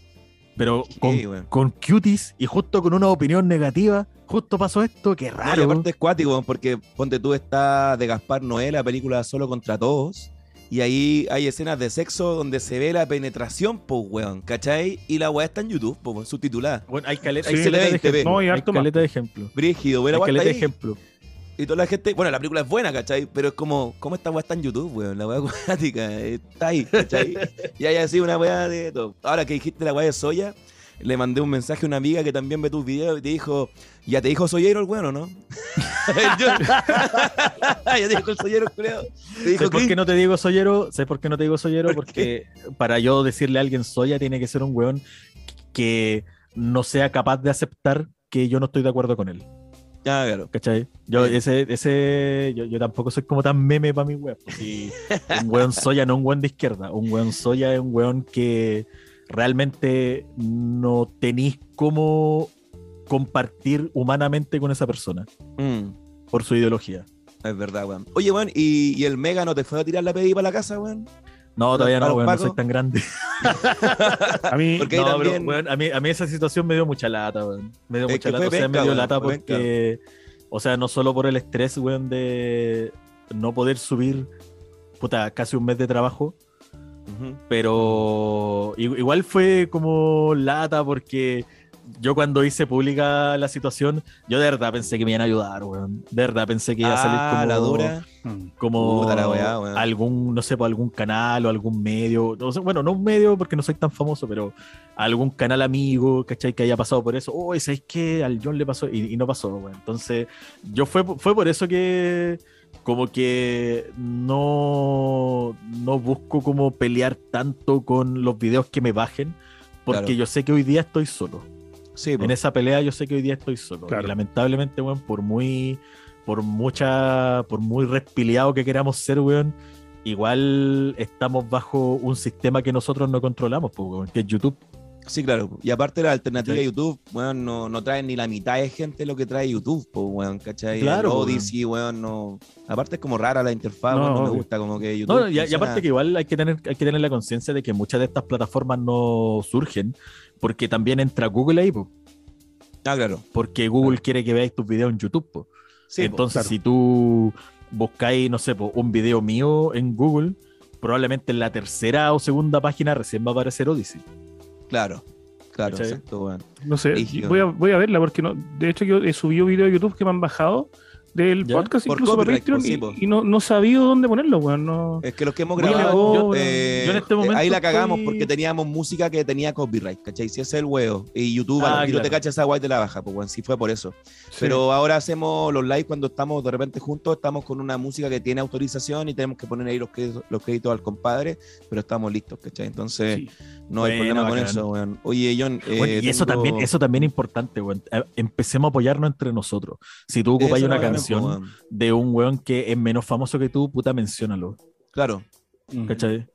Pero Sí, con, con cuties y justo con una opinión negativa, justo pasó esto, qué No, y raro. aparte es cuático, weón, porque ponte tú está de Gaspar Noé, la película Solo contra Todos. Y ahí hay escenas de sexo donde se ve la penetración, pues, weón, ¿cachai? Y la weá está en YouTube, pues, subtitulada. Bueno, hay caleta, Sí, hay caleta de ejemplo. No, hay caleta de ejemplo. Brígido, Hay caleta de ejemplo. Y toda la gente, bueno, la película es buena, ¿cachai? Pero es como, ¿cómo esta weá está en YouTube, weón? La weá <laughs> cuática, está ahí, ¿cachai? y hay así una weá de todo. Ahora que dijiste la weá de soya, le mandé un mensaje a una amiga que también ve tus videos y te dijo, ¿ya te dijo soyero el weón o no? <laughs> Yo- <laughs> ya te dijo el soyero, dijo ¿Sabes por qué no te digo soyero? ¿Sabes por qué no te digo soyero? ¿Por Porque para yo decirle a alguien soya tiene que ser un weón que no sea capaz de aceptar que yo no estoy de acuerdo con él. Ah, claro. ¿Cachai? Yo, ese, ese, yo, yo tampoco soy como tan meme para mi weón. si <laughs> un weón soya no un weón de izquierda. Un weón soya es un weón que realmente no tenéis cómo compartir humanamente con esa persona Mm, por su ideología. es verdad, weón. Oye, weón, ¿y, y el Mega no te fue a tirar la PDI para la casa, weón? No, todavía ¿Para no, weón, no soy tan grande. <laughs> A mí, no, también- pero, weón, a, mí, a mí esa situación me dio mucha lata, weón. Me dio Es mucha lata. O sea, me dio weón, lata porque, o sea, no solo por el estrés, weón, de no poder subir, puta, casi un mes de trabajo, pero igual fue como lata porque yo cuando hice pública la situación, yo de verdad pensé que me iban a ayudar, weón. De verdad pensé que iba a salir Ah, como la dura. Mm. como Puta la weá, weón. algún, no sé, por algún canal o algún medio, no sé, bueno, no un medio porque no soy tan famoso, pero algún canal amigo, ¿cachai? Que haya pasado por eso, oh, ¿sabes qué? Al John le pasó y, y no pasó, weón. Entonces, yo fue, fue por eso que como que no, no busco como pelear tanto con los videos que me bajen, porque Claro. yo sé que hoy día estoy solo. Sí. En esa pelea yo sé que hoy día estoy solo. Claro. Y lamentablemente, weón, por muy, por mucha, por muy respiliado que queramos ser, weón, igual estamos bajo un sistema que nosotros no controlamos, pues, weón, que es YouTube. Sí, claro. Y aparte la alternativa ¿Cachai? de YouTube, weón, no, no trae ni la mitad de gente lo que trae YouTube, pues, weón, ¿cachai? Claro, El. Odyssey, weón, no... Aparte es como rara la interfaz, No, weón, no me gusta, como que YouTube... No, y, aparte que igual hay que tener, hay que tener la conciencia de que muchas de estas plataformas no surgen porque también entra Google ahí, po, Ah, claro. porque Google quiere que veáis tus videos en YouTube. Sí. Entonces, claro. si tú buscáis, no sé, po, un video mío en Google, probablemente en la tercera o segunda página recién va a aparecer Odyssey. Claro. Claro, exacto. No sé, voy a, voy a verla porque no, de hecho yo he subido videos de YouTube que me han bajado del ¿Ya? podcast Por incluso para Patreon pues, sí, y, no, no sabido dónde ponerlo, weón. No... Es que los que hemos grabado, yo- eh, yo en este momento ahí la cagamos estoy- porque teníamos música que tenía copyright, ¿cachai? Si ese es el huevo. Y YouTube, Ah, no te cachas esa guay te la baja, pues, weón, sí fue por eso. Sí. Pero ahora hacemos los live cuando estamos de repente juntos, estamos con una música que tiene autorización y tenemos que poner ahí los créditos, los créditos al compadre, pero estamos listos, ¿cachai? Entonces, Sí. no hay Bueno, problema con eso, weón. Oye, John, eh, Bueno, y eso también, eso también es importante, weón. Eh, Empecemos a apoyarnos entre nosotros. Si tú ocupáis una canción de un weón que es menos famoso que tú, puta, menciónalo. Claro. Mm. ¿Cachai?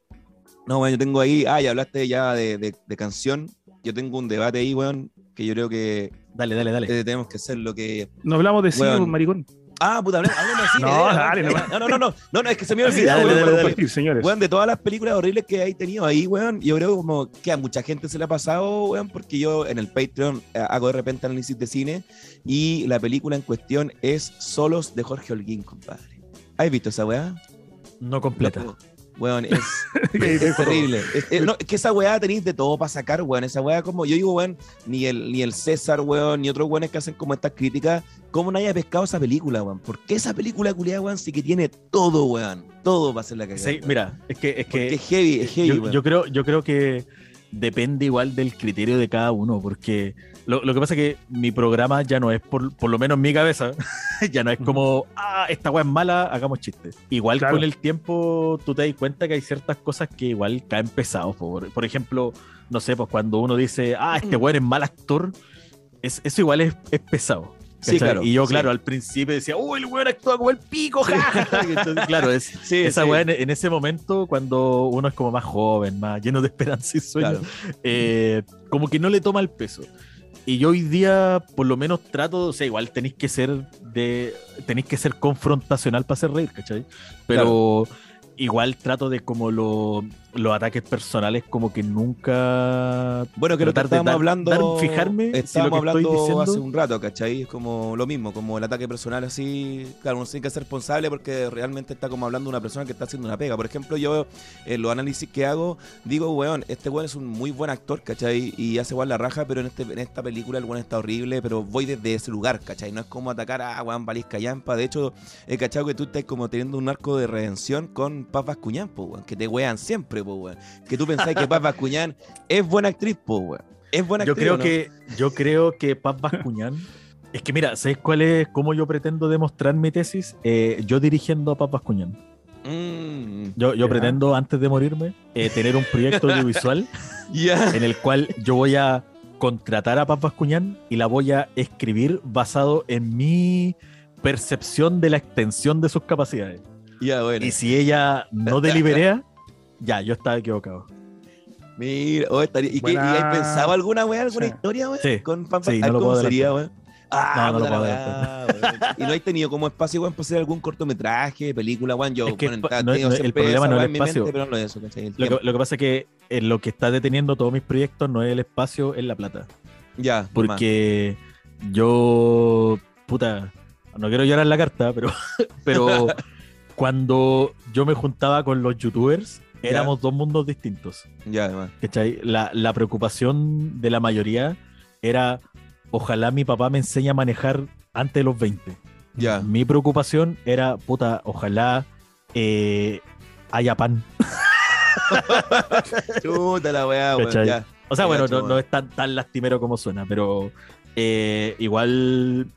No, bueno, yo tengo ahí, ah, ya hablaste ya de, de- de canción. Yo tengo un debate ahí, weón, que yo creo que Dale, dale, dale. Eh, tenemos que hacer lo que. No hablamos de cine, Weón. pues, maricón. Ah, puta, hablemos de cine. <laughs> No, eh, dale, no, no, no, no, no, es que se me <laughs> olvidó. Dale, weón, dale, weón, dale. señores. Weón, de todas las películas horribles que hay tenido ahí, weón, yo creo como que a mucha gente se le ha pasado, weón, porque yo en el Patreon eh, hago de repente análisis de cine y la película en cuestión es Solos de Jorge Holguín, compadre. ¿Has visto esa weá? No completa. No, Weón, es, <laughs> es terrible. Es, es- no, es que esa weá tenéis de todo para sacar, weón. Esa weá como, yo digo, weón, ni el, ni el César, weón, ni otros weones que hacen como estas críticas, ¿cómo no haya pescado esa película, weón? ¿Por qué esa película culiada, weón, sí que tiene todo, weón? Todo para hacer la cagada. Sí, mira, es que, es Porque que es heavy, es heavy, yo, weón. yo creo, yo creo que depende igual del criterio de cada uno, porque lo, lo que pasa es que mi programa ya no es, por, por lo menos en mi cabeza, <laughs> ya no es como, ah, esta weá es mala, hagamos chistes. Igual Claro. con el tiempo tú te das cuenta que hay ciertas cosas que igual caen pesados. Por, por ejemplo, no sé, pues cuando uno dice, ah, este weón es mal actor, es, eso igual es, es pesado. Sí, claro, Y yo, sí. claro, al principio decía, uy, el weón actúa como el pico. <laughs> Entonces, claro, es, <laughs> Sí, esa sí. weá en, en ese momento, cuando uno es como más joven, más lleno de esperanza y sueños, Claro. eh, como que no le toma el peso. Y yo hoy día, por lo menos, trato, o sea, igual tenéis que ser de. tenéis que ser confrontacional para hacer reír, ¿cachai? Pero igual trato de como lo- los ataques personales, como que nunca. Bueno, que lo que estábamos dar- hablando. dar- fijarme estábamos hablando diciendo- hace un rato, ¿cachai? Es como lo mismo, como el ataque personal así. Claro, uno tiene que ser responsable porque realmente está como hablando de una persona que está haciendo una pega. Por ejemplo, yo en los análisis que hago, digo, weón, este weón es un muy buen actor, ¿cachai? Y hace igual la raja, pero en, este, en esta película el weón está horrible, pero voy desde ese lugar, ¿cachai? No es como atacar a weón Valisca Yampa. De hecho, he cachado que tú estás como teniendo un arco de redención con Paz Vascuñán, po, weón, que te wean siempre, po, weón. Que tú pensás que Paz Vascuñán es buena actriz, po, weón. Es buena Yo actriz. creo que, yo creo que Paz Bascuñán. Es que mira, ¿sabes cuál es cómo yo pretendo demostrar mi tesis? Eh, yo dirigiendo a Paz Bascuñán. Mm, Yo, yo pretendo, antes de morirme, eh, tener un proyecto audiovisual <laughs> en el cual yo voy a contratar a Paz Bascuñán y la voy a escribir basado en mi percepción de la extensión de sus capacidades. Bueno. Y si ella no deliberea, ya, yo estaba equivocado. Mira, oh, estaría- ¿y, qué, ¿y has pensado alguna weá, alguna Sí. historia, weón? Sí. Con Pam Sí, no lo ¿Cómo puedo sería? Ah, No, no lo puedo weá. Y no hay tenido como espacio, weón, para hacer algún cortometraje, película, weón. Yo, Es que bueno, no el problema no es weá el en mi mente, espacio. pero no es eso, Lo que, tiempo. lo que pasa es que eh, lo que está deteniendo todos mis proyectos no es el espacio, es la plata. Ya, nomás. Porque yo, puta, no quiero llorar la carta, pero, <laughs> pero <laughs> cuando yo me juntaba con los youtubers, Éramos dos mundos distintos. Ya, además. ¿cachai? La, la preocupación de la mayoría era, ojalá mi papá me enseñe a manejar antes de los 20. Ya. Mi preocupación era, puta, ojalá eh, haya pan. <laughs> Chuta la weá. Ya. O sea, bueno, no, no es tan, tan lastimero como suena, pero eh, igual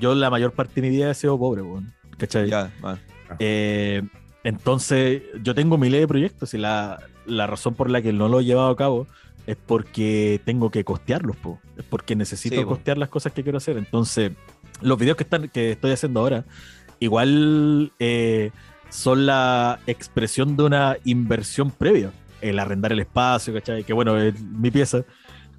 yo la mayor parte de mi vida he sido pobre, weón. ¿Cachai? Ya, va. Eh, entonces, yo tengo miles de proyectos y la, la razón por la que no lo he llevado a cabo es porque tengo que costearlos, po. es porque necesito Sí, po. costear las cosas que quiero hacer. Entonces, los videos que, están, que estoy haciendo ahora, igual eh, son la expresión de una inversión previa. El arrendar el espacio, ¿cachai? Que bueno, es mi pieza.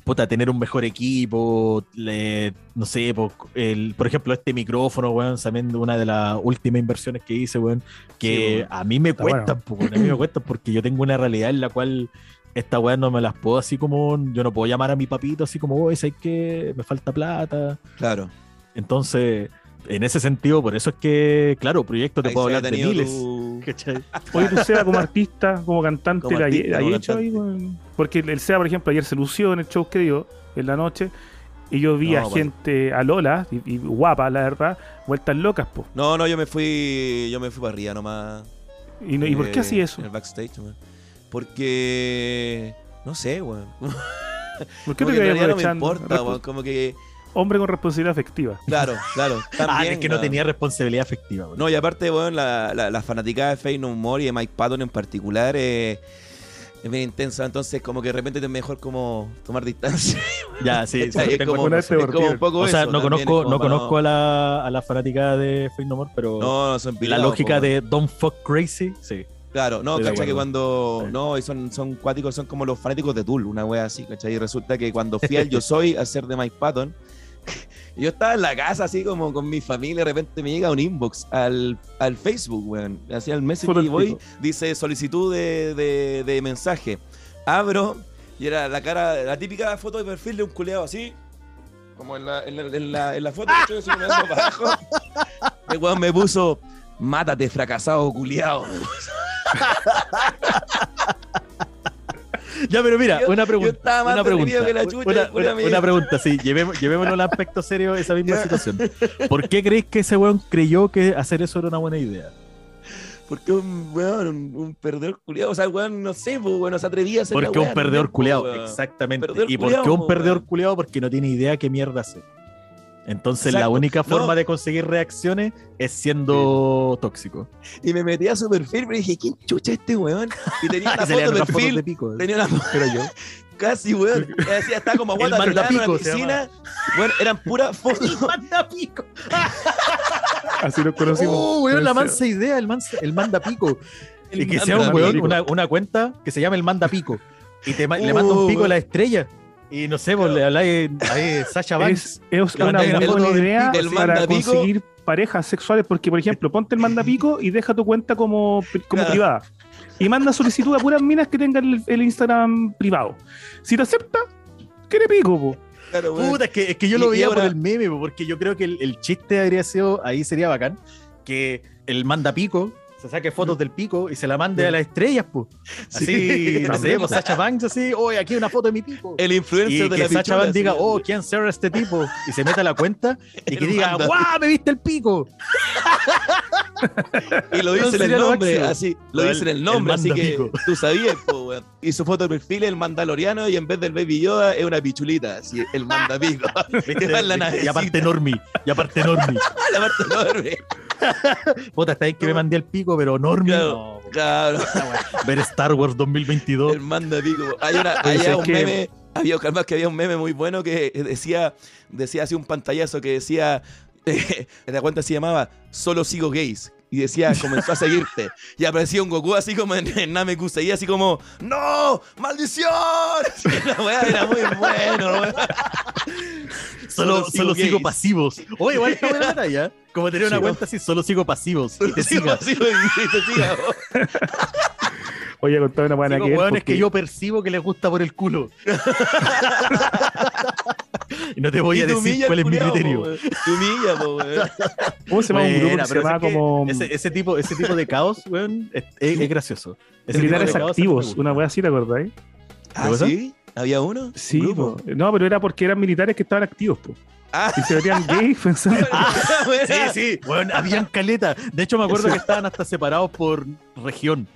Puta, tener un mejor equipo, le- no sé, po, el, por ejemplo, este micrófono, weón, también una de las últimas inversiones que hice, weón, que Sí, weón. a mí me Está weón, a mí me cuestan porque yo tengo una realidad en la cual esta weá no me las puedo así como, yo no puedo llamar a mi papito así como, oye, ¿sabes que Me falta plata. Claro. Entonces, en ese sentido, por eso es que, claro, proyectos te Ahí puedo hablar de miles. tu- ¿cachai? <laughs> Oye, tú Seba, como artista, como cantante, Como ¿la hay- artista, hay como hecho ahí? Porque el Seba, por ejemplo, ayer se lució en el show que dio, en la noche, y yo vi No, a bueno. gente, a Lola, y, y guapa, la verdad, vueltas locas, po. No, no, yo me fui, yo me fui para arriba nomás. ¿Y, no- ¿y por qué eh, así eso? En el backstage, weón. Porque. No sé, weón. ¿Por qué Como te que no me importa, weón. Como que. Hombre con responsabilidad afectiva. Claro, claro. <laughs> Ah, también, es que no tenía responsabilidad afectiva. No, y aparte, weón, la, la, la fanaticada de Faye No More y de Mike Patton en particular eh, es bien intensa. Entonces, como que de repente es mejor como tomar distancia. <laughs> Ya, sí, sí, <laughs> ¿Cachai? es, tengo como, una es como un poco O sea, eso, no conozco, no conozco a la, a la fanática de Fake No More, pero No, no son la pilados, lógica po, de Don't Fuck Crazy, sí. Claro, no, ¿cachai? Que cuando. Sí. No, y son, son cuáticos, son como los fanáticos de Tool, una wea así, ¿cachai? Y resulta que cuando fui al Yo Soy a ser de Mike Patton, <laughs> Yo estaba en la casa así como con mi familia, de repente me llega un inbox al, al Facebook, weón. Hacía el Messenger y voy, dice solicitud de, de, de mensaje. Abro y era la cara, la típica foto de perfil de un culeado así, como en la, en la, en la, en la foto que estoy mirando para abajo. El weón me puso, mátate, fracasado, culiado. <laughs> Ya, pero mira, una pregunta. Yo estaba más una pregunta. que la chucha, Una, una- una pregunta, sí, llevémoslo, llevémoslo al aspecto serio esa misma situación. ¿Por qué crees que ese weón creyó que hacer eso era una buena idea? Porque un weón, un, un perdedor culiado. O sea, weón, no sé, pues, weón, no se atrevía a hacer Porque un perdedor culeado, Weón. exactamente. Perdedor ¿Y por qué un po, perdedor weón. culeado? Porque no tiene idea qué mierda hacer. Entonces la única forma No. de conseguir reacciones es siendo tóxico. Y me metí a su perfil, pero dije, ¿quién chucha este weón? Y tenía <laughs> una foto de pico. Tenía una Pero yo. <laughs> casi, weón. Decía, está como <laughs> El guata en se piscina. Bueno, eran puras fotos. manda pico. Así lo conocimos. Oh, weón, la mansa idea, el, mansa- el manda pico. El y que manda sea un weón, una, una cuenta que se llama el manda pico. Y te le manda un Uh, pico a la estrella. Y no sé, pues le habláis ahí Sasha Banks. Es, es Le una muy buena idea del para mandapico. conseguir parejas sexuales, porque por ejemplo, ponte el mandapico y deja tu cuenta como, como Claro. privada. Y manda solicitud a puras minas que tengan el, el Instagram privado. Si te acepta, quiere pico, po. Claro. Puta, es que, es que yo lo Y- veía por el meme, po, porque yo creo que el, el chiste habría sido, ahí sería bacán, que el manda pico se saque fotos del pico y se la mande a las estrellas, pues. Así, Sí, <laughs> no sé, pues Sacha Banks así, oye, aquí hay una foto de mi pico. El influencer Y de que la Sacha Banks diga, oh, ¿quién será este tipo? Y se meta a la cuenta y que diga, ¡guau! ¡Me viste el pico! <laughs> Y lo dice en el lo nombre, así, lo dice en el el nombre, así que tú sabías, po, weón. Y su foto de perfil es el mandaloriano y en vez del baby Yoda es una pichulita, así, el mandapico. <laughs> Y aparte Normi, y aparte Normi. la parte enorme. <laughs> Puta, está bien que me mandé el pico, pero. Claro. no. Claro, <laughs> ver Star Wars 2022. el mandapico. Hay una, Oye, había ¿sabes un meme, había, además que había un meme muy bueno que decía, decía así un pantallazo que decía, <laughs> eh, la cuenta se llamaba Solo sigo gays. Y decía, comenzó a seguirte. Y aparecía un Goku así como en, en Namekusei, así como, ¡No! ¡Maldición! <laughs> La weá era muy bueno, weón. Solo, solo sigo pasivos. Oye, igual está buena la talla. Como tener una Sí. cuenta así, solo sigo pasivos. Y te Sigo, y te siga. <laughs> Oye, con toda una buena que porque- que yo percibo que les gusta por el culo. <laughs> <laughs> y no te voy a decir cuál es mi criterio. Te humilla, po, weón. <laughs> ¿Cómo se llama un grupo que se pero llama como ese, ese tipo, ese tipo de caos, weón, es, es- es gracioso. Ese Militares Activos? Una wea así, ¿te acordáis? ¿Ah, sí? ¿Había uno? Sí, ¿Un grupo? po. no, pero era porque eran militares que estaban activos, po. Ah, Y se veían <laughs> gays pensando. buena. Sí, sí, weón, habían caleta. De hecho, me acuerdo que estaban hasta separados por región.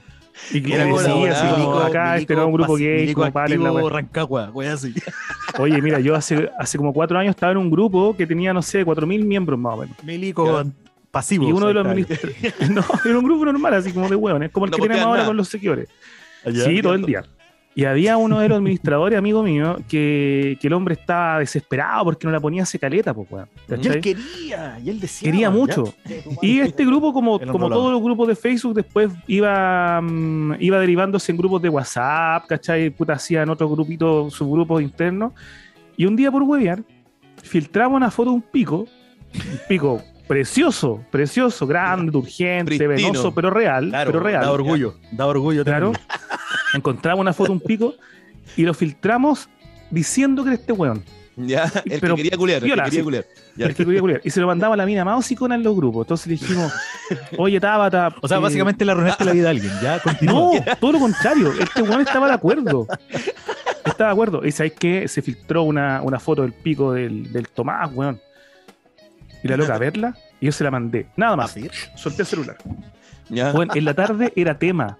Y que Era como así, la así como Milico- acá, este era un grupo gay, Milico como paren la wea. Rancagua, así. <laughs> Oye, mira, yo hace, hace como cuatro años estaba en un grupo que tenía, no sé, cuatro mil miembros más o menos. Milico Ya. pasivo. Y uno de los ministros. <laughs> No, era un grupo normal, así como de hueones, como el No que tenemos ahora nada. con los seguidores. Sí, todo el día. Y había uno de los administradores, amigo mío, que, que el hombre estaba desesperado porque no la ponía hace caleta, pues, weón. Y él quería, y él decía. Quería mucho. Y este grupo, como, todos los grupos de Facebook, después iba, mm, iba derivándose en grupos de WhatsApp, ¿cachai? Puta, hacían otros grupitos, subgrupos internos. Y un día por huevear, filtramos una foto de un pico, un pico precioso, precioso, grande, urgente, Pristino. venoso, pero real, Claro, pero real. da orgullo, da orgullo. Claro. Encontramos una foto un pico y lo filtramos diciendo que era este weón. Ya, el Pero que quería culiar, el que quería culiar. Ya. El que quería culiar. Y se lo mandaba a la mina más hocicona en los grupos. Entonces le dijimos, <laughs> oye, Tabata. O sea, eh, básicamente le arruinaste la vida a alguien. Ya, continúa. No, todo lo contrario. Este weón estaba de acuerdo. Estaba de acuerdo. Y sabes que se filtró una, una foto del pico del, del Tomás, weón. Y la loca a verla, y yo se la mandé. Nada más. Solté el celular. Ya. Weón, en la tarde era tema.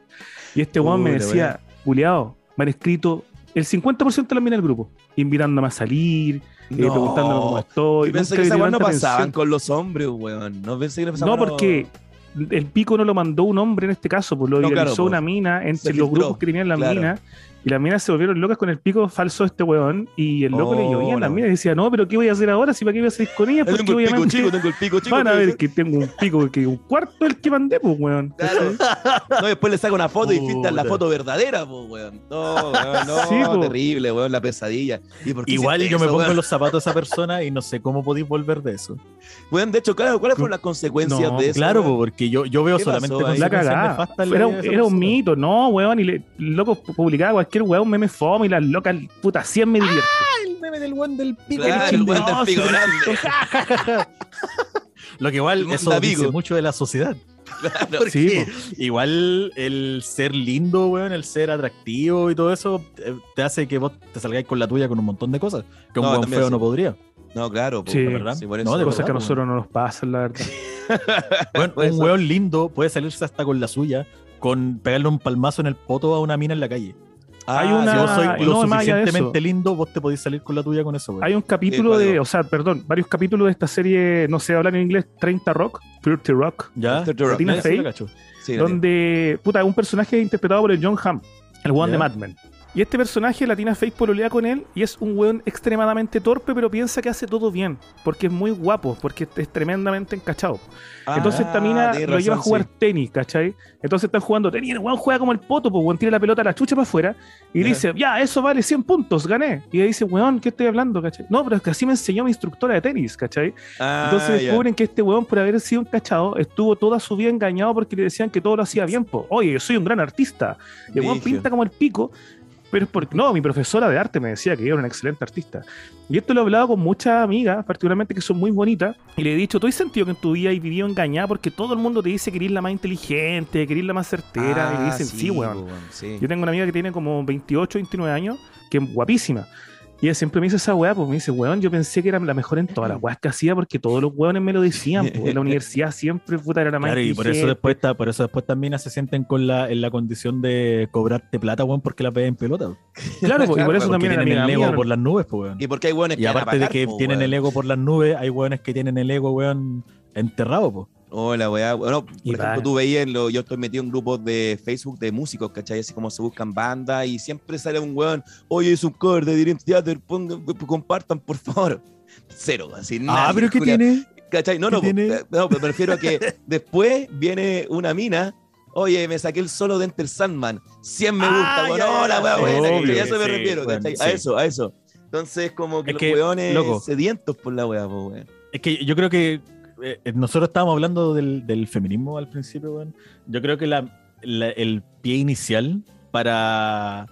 Y este weón me decía, culiao, me han escrito el 50% de la mina del grupo, invitándome a salir, eh, preguntándome cómo estoy. Yo pensé que no pasaban atención. con los hombres, weón. No pensé que no pasaban. No, porque el pico no lo mandó un hombre en este caso, pues lo No, claro, pues. una mina entre Se los filtró, grupos que tenían la claro. mina Y las minas se volvieron locas con el pico falso de este weón. Y el loco le llovían a la las minas y decía, no, pero ¿qué voy a hacer ahora? Si para qué voy a salir con ellas, porque Tengo el pico obviamente chico, tengo el pico chico. van a ver el- que tengo un pico que un cuarto del que mandé, pues weón. Claro. No, después le saca una foto y filtran la foto verdadera, pues, weón. No, weón, no, Sí, po. terrible, weón, la pesadilla. ¿Y por qué Igual yo me pongo en los zapatos de esa persona y no sé cómo podéis volver de eso. Weón, de hecho, claro, ¿cuáles fueron las consecuencias No, de eso? Claro, weón? porque yo, yo veo ¿Qué solamente pasó consecuencias cagada. nefastas Era, un- era mito, no, weón. Y le, el loco publicaba cualquier weón meme fome y las locas, puta, 100 me divierte. el meme del weón del pico. Claro, el weón del pico grande. <laughs> Lo que igual eso dice mucho de la sociedad. Claro. <laughs> Sí, igual el ser lindo, weón, el ser atractivo y todo eso eh, te hace que vos te salgáis con la tuya con un montón de cosas que un No, weón también feo sí. no podría. No, claro, po, Sí. ¿verdad? por No, de Cosas verdad, que a nosotros no nos pasan, la verdad. <laughs> Por un weón lindo puede salirse hasta con la suya, con pegarle un palmazo en el poto a una mina en la calle. Ah, Hay una- Si vos sois no, lo suficientemente lindo, vos te podés salir con la tuya con eso, weón. Hay un capítulo ¿cuál de, o sea, perdón, varios capítulos de esta serie, no sé hablar en inglés, 30 Rock, 30 Rock, ¿Ya? Mr. Rock. Tina Fey. Sí, donde, puta, un personaje interpretado por el John Hamm, el weón Ya. de Mad Men. Y este personaje, la Tina Fey, pololea con él y es un weón extremadamente torpe, pero piensa que hace todo bien, porque es muy guapo, porque es tremendamente encachado. Ah, Entonces esta mina lo lleva a jugar sí. tenis, ¿cachai? Entonces están jugando tenis, el weón juega como el poto, pues weón tira la pelota a la chucha para afuera y dice, ya, eso vale 100 puntos, gané. Y ella dice, weón, ¿qué estoy hablando, cachai? No, pero es que así me enseñó mi instructora de tenis, ¿cachai? Ah, Entonces descubren que este weón, por haber sido encachado, estuvo toda su vida engañado porque le decían que todo lo hacía bien, po. Oye, yo soy un gran artista. Y el weón pinta como el pico. Pero es porque, no, mi profesora de arte me decía que era un excelente artista. Y esto lo he hablado con muchas amigas, particularmente que son muy bonitas, y le he dicho, ¿tú has sentido que en tu vida has vivido engañada porque todo el mundo te dice que eres la más inteligente, que eres la más certera? y Ah, dicen, sí, weón. sí. Yo tengo una amiga que tiene como 28, 29 años, que es guapísima. Y ella siempre me dice esa weá, pues me dice, weón, yo pensé que era la mejor en todas las weas que hacía porque todos los weones me lo decían. pues, en la universidad siempre puta era la más Claro, y por eso inteligente". después está, por eso después también se sienten con la, en la condición de cobrarte plata, weón, porque la ves en pelota. weón. Claro, pues, y por eso también tienen el ego mía, por las nubes, pues, weón. Y porque hay buenos Y aparte de que tienen el ego por las nubes, hay weones que tienen el ego, weón, enterrado, pues. Hola, weá. Bueno, por Y ejemplo, tú veías, en lo, yo estoy metido en grupos de Facebook de músicos, ¿cachai? Así como se buscan bandas y siempre sale un weón, oye, es un cover de Dream Theater, pongan, compartan, por favor. Cero, así Ah, nadie, pero ¿qué tiene? ¿Cachai? No, ¿Qué no, tiene? eh, no, me refiero a que <laughs> después viene una mina. Oye, me saqué el solo de Enter Sandman. 100 me Ah, gusta, ya, weón. ya, No, la weá sí, buena, obvio, eso me sí, refiero, bueno, ¿cachai? sí. A eso, a eso. Entonces, como que Es los que, weones loco. sedientos por la weá, weón. Es que yo creo que eh, nosotros estábamos hablando del, del feminismo al principio, weón. Yo creo que la- la- el pie inicial para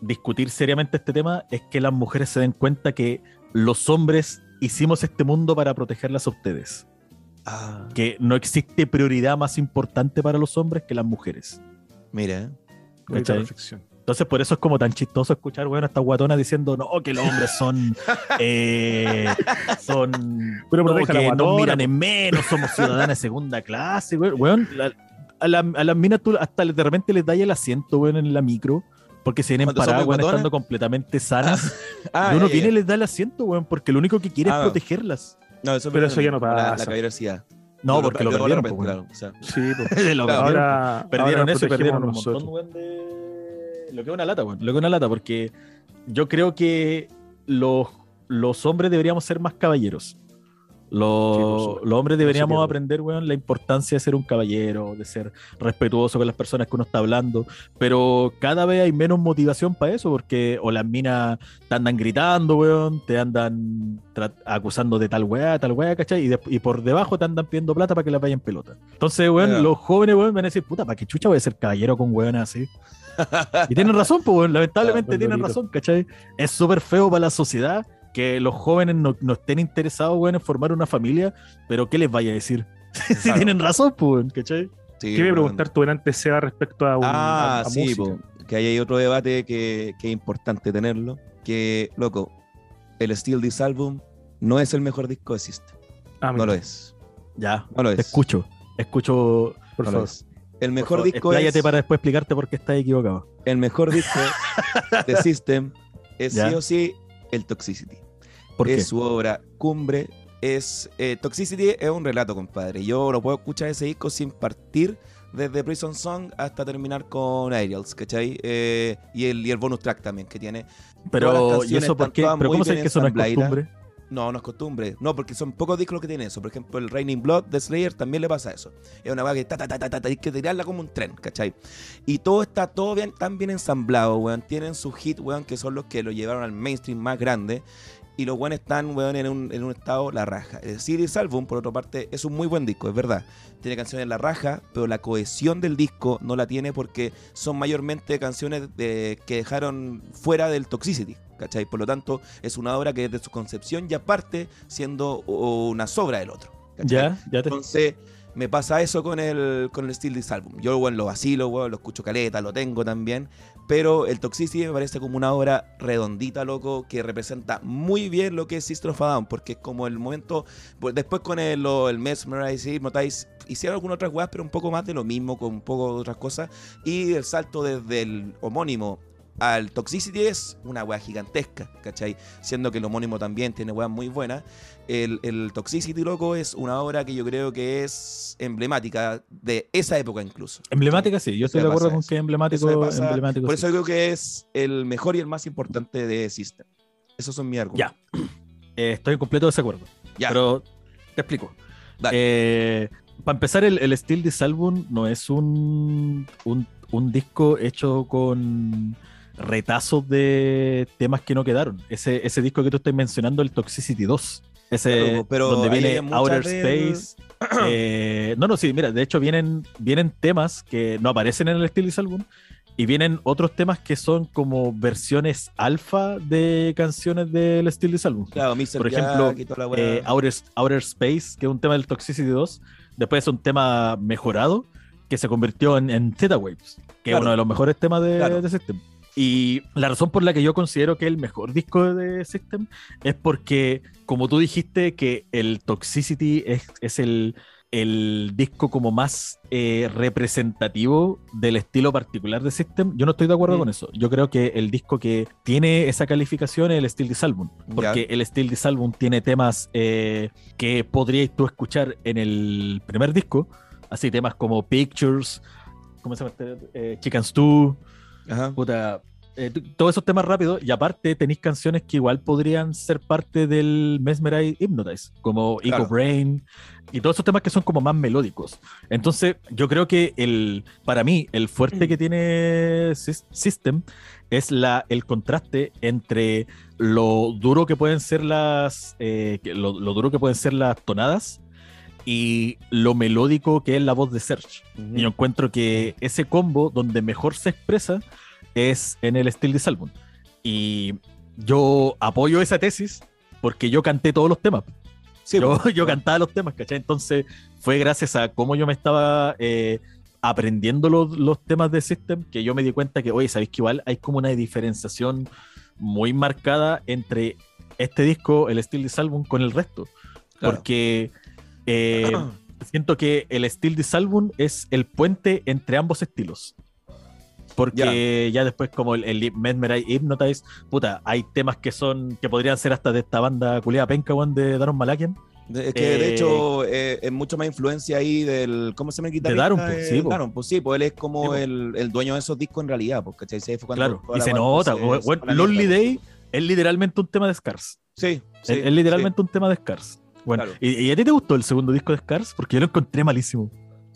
discutir seriamente este tema es que las mujeres se den cuenta que los hombres hicimos este mundo para protegerlas a ustedes. Ah, Que no existe prioridad más importante para los hombres que las mujeres. mira. Reflexión. Entonces, por eso es como tan chistoso escuchar, weón, a estas guatonas diciendo, no, que los hombres son. <laughs> eh, son. Pero no, la que nos guatona, miran en menos, somos ciudadanas de segunda clase, weón. weón, la- a, la- a las minas tú hasta de repente les da el asiento, weón, en la micro. Porque se vienen ¿Cuántos paradas, weón, estando completamente sanas. <laughs> Ah, y uno viene y les da el asiento, weón, porque lo único que quiere Ah. es protegerlas. No, eso Pero es eso ya no la- La, pasa. caballerosidad. No, porque lo perdieron, repente, po, weón. claro, o sea, Sí, pues. <laughs> Lo perdieron, ahora perdieron ahora eso y protegemos perdieron un montón, weón, de... Lo que es una lata, weón. Lo que es una lata, porque yo creo que los, los hombres deberíamos ser más caballeros. Los, Sí, los hombres deberíamos aprender, weón, la importancia de ser un caballero, de ser respetuoso con las personas que uno está hablando, pero cada vez hay menos motivación para eso, porque o las minas te andan gritando, weón, te andan acusando de tal weá, tal weá, ¿cachai? Y, de- y por debajo te andan pidiendo plata para que la vayan pelota. Entonces, weón, los jóvenes, weón, van a decir, puta, ¿para qué chucha voy a ser caballero con weón así? Y tienen razón, pues, lamentablemente tienen razón, ¿cachai? Es súper feo para la sociedad que los jóvenes no, no estén interesados, weón, en formar una familia, pero ¿qué les vaya a decir? <laughs> si Claro. tienen razón, pues, ¿cachai? sí, ¿Qué me weón. preguntar tú delante sea respecto a, un, Ah, a- a sí, música? po, que ahí hay otro debate que, que es importante tenerlo. Que, loco, el Steel This Album no es el mejor disco de System. Ah, No mira, lo es. Ya, No lo te es. escucho, escucho. por No lo favor. El mejor favor, disco es, para después explicarte por qué estás equivocado. el mejor disco <laughs> de System es Ya. sí o sí el Toxicity. ¿Por es qué? su obra cumbre. Es, eh, Toxicity es un relato, compadre. Yo no puedo escuchar ese disco sin partir desde Prison Song hasta terminar con Aerials, ¿cachai? Eh, y, el, y el bonus track también que tiene. Pero, ¿y eso por qué? ¿Pero cómo sabes que eso no es costumbre? No, no es costumbre. No, porque son pocos discos los que tienen eso. Por ejemplo, el Raining Blood de Slayer también le pasa eso. Es una vaga que ta, ta, ta, ta, hay que tirarla como un tren, ¿cachai? Y todo está todo bien, tan bien ensamblado, weón. Tienen sus hits, weón, que son los que lo llevaron al mainstream más grande. Y los buenos están, weón, en un, en un estado la raja. El Series Album, por otra parte, es un muy buen disco, es verdad. Tiene canciones la raja, pero la cohesión del disco no la tiene porque son mayormente canciones de, que dejaron fuera del Toxicity. ¿Cachai? Por lo tanto, es una obra que desde su concepción ya parte siendo una sobra del otro. Ya, ya te... Entonces, me pasa eso con el, con el Steel This Album. Yo, bueno, lo vacilo, bueno, lo escucho caleta, lo tengo también. Pero el Toxicity me parece como una obra redondita, loco, que representa muy bien lo que es Sister of a Down, porque es como el momento. Pues, después con el, el Mesmerize, Hypnotize, hicieron algunas otras weas, pero un poco más de lo mismo, con un poco de otras cosas. Y el salto desde el homónimo al Toxicity es una weá gigantesca, ¿cachai? Siendo que el homónimo también tiene weas muy buenas. El, el, Toxicity, loco, es una obra que yo creo que es emblemática de esa época incluso. Emblemática, sí, yo estoy de acuerdo con que es emblemático. emblemático por eso creo que es el mejor y el más importante de System. Esos son mis argumentos. Ya. Eh, estoy en completo desacuerdo. Ya. Pero te explico. Eh, para empezar, el, el Steel This Album no es un, un, un disco hecho con retazos de temas que no quedaron. Ese, ese disco que tú estás mencionando, el Toxicity 2. Ese pero donde viene Outer Space. <clears throat> Eh, no, no, sí, mira, de hecho vienen, vienen temas que no aparecen en el Steel Album y vienen otros temas que son como versiones alfa de canciones del Steel Album. Claro, Por ejemplo, eh, Outer, Outer, Space, que es un tema del Toxicity 2, después es un tema mejorado que se convirtió en, en Theta Waves, que es uno de los mejores temas de, de System. Y la razón por la que yo considero que es el mejor disco de System es porque, como tú dijiste, que el Toxicity es, el, disco como más eh, representativo del estilo particular de System, yo no estoy de acuerdo con eso. Yo creo que el disco que tiene esa calificación es el Steel This Album, porque el Steel This Album tiene temas eh, que podríais tú escuchar en el primer disco, así temas como Pictures, ¿cómo se llama? Este? Eh, Chicken Stew, Ajá. Puta, eh, todos esos temas rápidos y aparte tenéis canciones que igual podrían ser parte del Mesmerize Hypnotize, como Eco Brain y todos esos temas que son como más melódicos. Entonces, yo creo que el, para mí, el fuerte que tiene System es la, el contraste entre lo duro que pueden ser las eh, lo, duro que pueden ser las tonadas y lo melódico que es la voz de Serge. Y yo encuentro que ese combo donde mejor se expresa es en el Steel This Album. Y yo apoyo esa tesis porque yo canté todos los temas. yo, yo cantaba los temas, ¿cachai? Entonces fue gracias a cómo yo me estaba eh, aprendiendo los, los, temas de System que yo me di cuenta que, oye, ¿sabéis que igual hay como una diferenciación muy marcada entre este disco, el Steel This Album, con el resto? Porque eh, <clears throat> siento que el Steel This Album es el puente entre ambos estilos. Porque ya, después, como el, el Mesmerize Hypnotize, puta, hay temas que son, que podrían ser hasta de esta banda culiada penca, one, de Daron Malakian. Es que de hecho eh, es mucho más influencia ahí del. ¿Cómo se me quita? De Daron, pues, sí. Daron, pues sí, pues él es como el, el, dueño de esos discos en realidad, porque cuando claro, y se nota. Bueno, Lonely Day es literalmente un tema de Scars. Sí. sí es, literalmente un tema de Scars. Bueno, ¿y, ¿y, a ti te gustó el segundo disco de Scars? Porque yo lo encontré malísimo.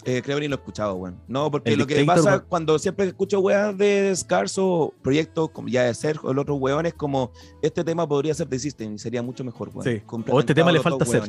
Eh, creo que ni lo he escuchado, weón. No, porque lo que pasa cuando siempre escucho weas de Scars o proyectos como ya de Sergio o el otro weón es como este tema podría ser de System y sería mucho mejor, weón. Sí. O este tema le falta ser.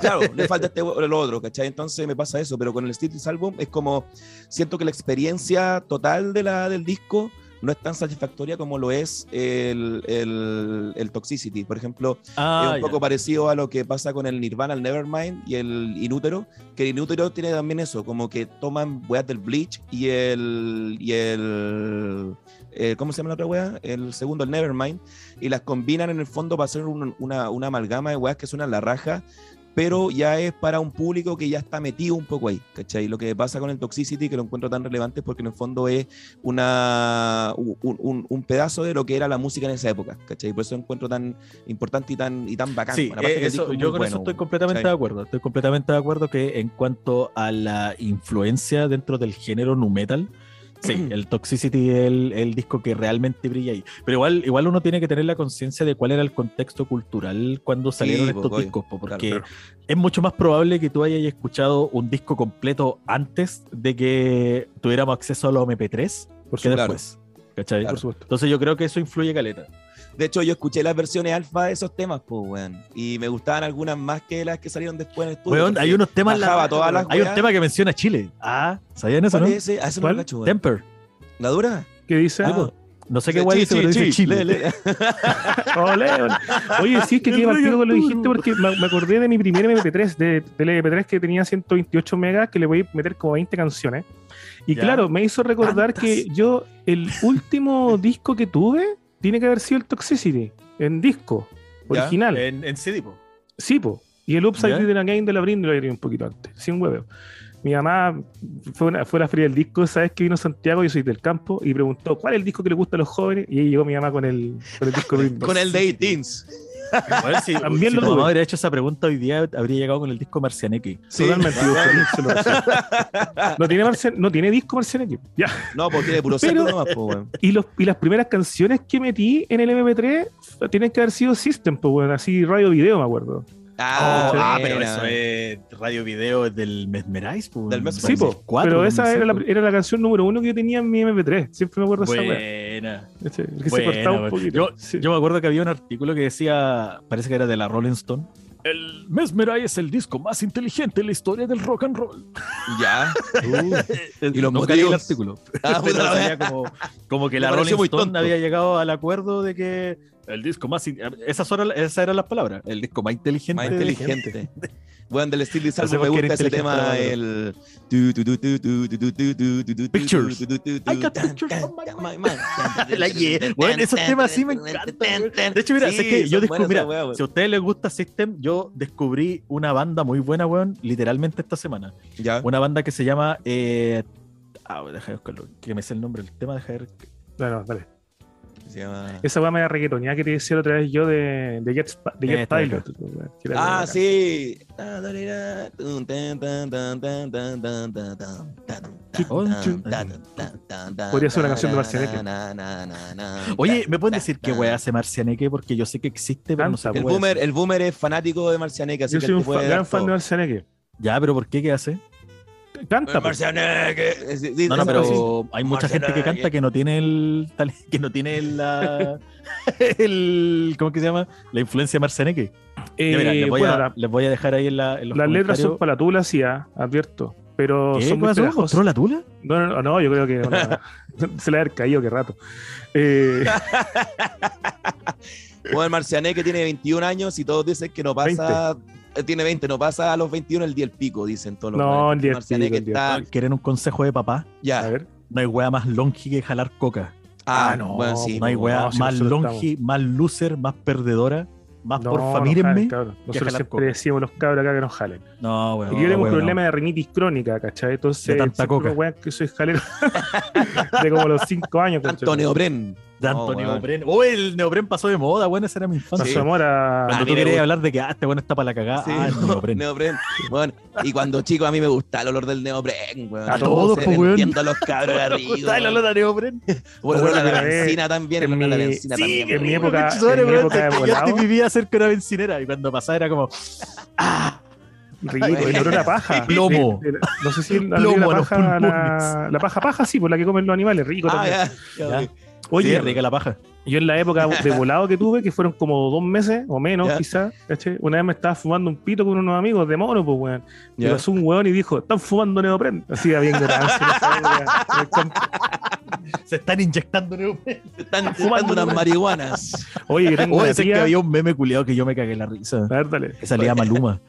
Claro, le <laughs> falta este o el otro, ¿cachai? Entonces me pasa eso, pero con el Steel Album es como siento que la experiencia total de la, del disco no es tan satisfactoria como lo es el, el, Toxicity. Por ejemplo, ah, es un poco parecido a lo que pasa con el Nirvana, el Nevermind y el Inútero, que el Inútero tiene también eso, como que toman weas del Bleach y el, y el, eh, ¿cómo se llama la otra wea? El segundo, el Nevermind, y las combinan en el fondo para hacer una, una, amalgama de weas que suenan la raja, pero ya es para un público que ya está metido un poco ahí, ¿cachai? Lo que pasa con el Toxicity, que lo encuentro tan relevante, es porque en el fondo es una, un, un, pedazo de lo que era la música en esa época, ¿cachai? Por eso lo encuentro tan importante y tan, y tan bacán. Sí, eh, yo con eso estoy completamente de acuerdo. Estoy completamente de acuerdo que en cuanto a la influencia dentro del género nu metal, Sí, el Toxicity es el, disco que realmente brilla ahí. Pero igual, igual uno tiene que tener la conciencia de cuál era el contexto cultural cuando salieron estos discos, porque es mucho más probable que tú hayas escuchado un disco completo antes de que tuviéramos acceso a los MP3 Por que después. ¿Cachai? Por supuesto. Entonces yo creo que eso influye caleta. De hecho, yo escuché las versiones alfa de esos temas, pues, weón. Y me gustaban algunas más que las que salieron después en el estudio. Weón, hay unos temas. La, todas las hay un tema que menciona Chile. Ah, ¿sabían eso, no? Ese? Ah, ¿Cuál? No Temper. ¿La dura? ¿Qué dice? Ah, no sé qué guay dice, pero dice Chile. <laughs> Oye, sí, es que <laughs> qué partido lo dijiste porque me, acordé de mi primer MP3, de, del MP3 que tenía 128 megas, que le voy a meter como 20 canciones. Y claro, me hizo recordar que yo, el último disco que tuve, tiene que haber sido el Toxicity en disco original. En, en CD, po. Sí, po. Y el Upside Down Again de la Brind lo un poquito antes, sin huevo. Mi mamá fue, una, fue la fría del disco, ¿sabes que vino Santiago? Yo soy del campo y preguntó cuál es el disco que le gusta a los jóvenes y ahí llegó mi mamá con el, con el disco <laughs> Con el de Si, También lo tu hubiera hecho esa pregunta hoy día, habría llegado con el disco Marcianeque. Totalmente. no, tiene no tiene disco Marcianeque. Ya. No, porque tiene puro Pero, nomás, y, los, y las primeras canciones que metí en el MP3 tienen que haber sido System, pues, bueno, así radio video, me acuerdo. Ah, ah pero eso es radio video del Mesmerize. Pues, del Mesmerize. Sí, po, pero esa era la, era la, canción número uno que yo tenía en mi MP3. Siempre me acuerdo de esa Buena. Este, que se cortaba un poquito. Yo, yo, me acuerdo que había un artículo que decía, parece que era de la Rolling Stone. El Mesmerize es el disco más inteligente en la historia del rock and roll. Ya. Uh, y lo no el artículo. Ah, <laughs> pero como, como que la Rolling Stone había llegado al acuerdo de que el disco más. Esas, esas eran las palabras. El disco más inteligente. Más inteligente. bueno, del estilo Salvo me gusta ese tema. El. Pictures. I got pictures Bueno, esos temas sí me encantan. De hecho, mira, sé que yo descubrí. si a ustedes les gusta System, yo descubrí una banda muy buena, weón, literalmente esta semana. Ya. Una banda que se llama. Eh, ah, deja de buscarlo. Que me sé el nombre. El tema, deja de ver. Bueno, dale. Esa weá me da reggaetonía que te decía la otra vez yo de, de Jet, de Jet Pilot. Ah, sí. Podría ser una canción de Marcianeque. Oye, ¿me pueden decir qué weá hace Marcianeque? Porque yo sé que existe, pero no sé. El boomer, el boomer es fanático de Marcianeque. Yo soy un gran fan de Marcianeque. Ya, pero ¿por qué? ¿Qué hace? Canta. Pues. No, no, pero hay mucha gente que canta que no tiene el que no tiene la <laughs> el ¿cómo que se llama? La influencia marceneque. Eh, les, voy a, les, voy a, dejar ahí en, la, en los Las letras son para la tula, sí, ah, advierto. Pero son muy ¿Control la tula? No, no, no, yo creo que <laughs> se le ha caído, qué rato. Eh... <laughs> bueno, el Marcianeque tiene 21 años y todos dicen que no pasa eh, tiene 20, no pasa a los 21 el día del pico, dicen todos los No, el día del pico. Está... ¿Quieren un consejo de papá? Ya. A ver. No hay wea más longi que jalar coca. Ah, ah no. Bueno, sí, no hay wea más longi, más loser, más perdedora. Más no, porfa, mírenme. Nosotros siempre decimos los cabros acá que nos jalen. No, bueno. Y yo tengo un problema de rinitis crónica, ¿cachai? Entonces, de tanta coca. que soy jalero <laughs> de como los 5 años. <laughs> Antonio Bren de Antonio Neopren. Oh, el Neopren pasó de moda, bueno, esa era mi infancia. Pasó de moda. Cuando tú querías hablar de que, ah, este bueno está para la cagada, sí, ah, Neopren. Neopren. Bueno, y cuando chico a mí me gustaba el olor del Neopren, weón. A todos, pues, weón. Entiendo a los cabros de <laughs> arriba. gustaba el olor a Neopren? Bueno, el olor a la benzina también, el olor a la benzina también. En mi época, en mi época de volado. Yo vivía cerca de una bencinera y cuando pasaba era como, <laughs> ah, Rico, el olor a paja. <laughs> Plomo. no sé si la, la paja, la, la, paja paja, sí, por la que comen los animales, rico ah, también. Ya, ya. Oye, rica la paja. Yo en la época <laughs> de volado que tuve, que fueron como dos meses o menos, quizás, una vez me estaba fumando un pito con unos amigos de mono, pues, weón. Y pasó un weón y dijo, están fumando neopren. Así, bien grande. Se están inyectando neopren. Se están fumando unas marihuanas. Oye, tengo una tía... que había un meme culiado que yo me cagué la risa. A ver, dale. Que salía Maluma.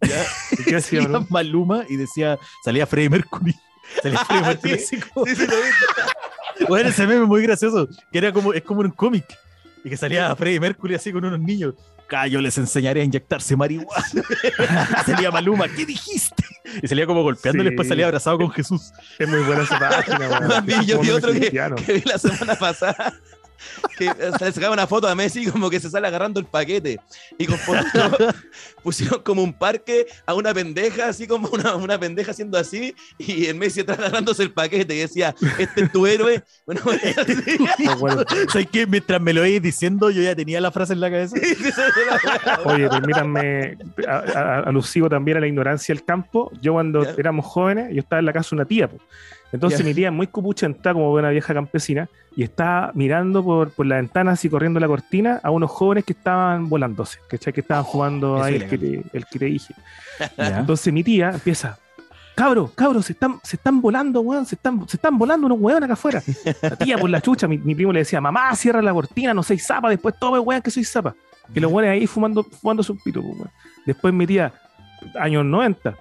¿Qué hacía, salía Maluma y decía, salía Freddie Mercury. <laughs> Salía Freddie Mercury. sí, sí, sí, lo bueno, ese meme muy gracioso, que era como, es como un cómic. Y que salía Freddie Mercury así con unos niños. yo les enseñaré a inyectarse marihuana. <laughs> salía Maluma, ¿qué dijiste? Y salía como golpeando y Sí. después salía abrazado con Jesús. Es muy buena esa página. También <laughs> yo vi otro que vi la semana pasada. Que le sacaba una foto a Messi como que se sale agarrando el paquete. Y con <laughs> pusieron como un parque a una pendeja, así como una, una pendeja haciendo así. Y el Messi atrás agarrándose el paquete. Y decía, este es tu héroe. Bueno, así. Muy bueno. ¿Sabes qué? Mientras me lo ibas diciendo, yo ya tenía la frase en la cabeza. Oye, permítanme, a- a- alusivo también a la ignorancia del campo. Yo cuando Ya. éramos jóvenes, yo estaba en la casa de una tía. po. Entonces mi tía, muy cupuchentada como buena vieja campesina, y estaba mirando por, por la ventana, así corriendo la cortina, a unos jóvenes que estaban volándose, ¿cachai? Que estaban fumando eso ahí es el que, te, el que te dije. Entonces mi tía empieza, cabros, cabros, se están, se están volando, weón, se están, se están volando unos weones acá afuera. La tía por la chucha, mi, mi primo le decía, mamá, cierra la cortina, no soy zapa, después tome weón que soy zapa. Que los weones ahí fumando, fumando su pito, pues, weón. Después mi tía, años 90.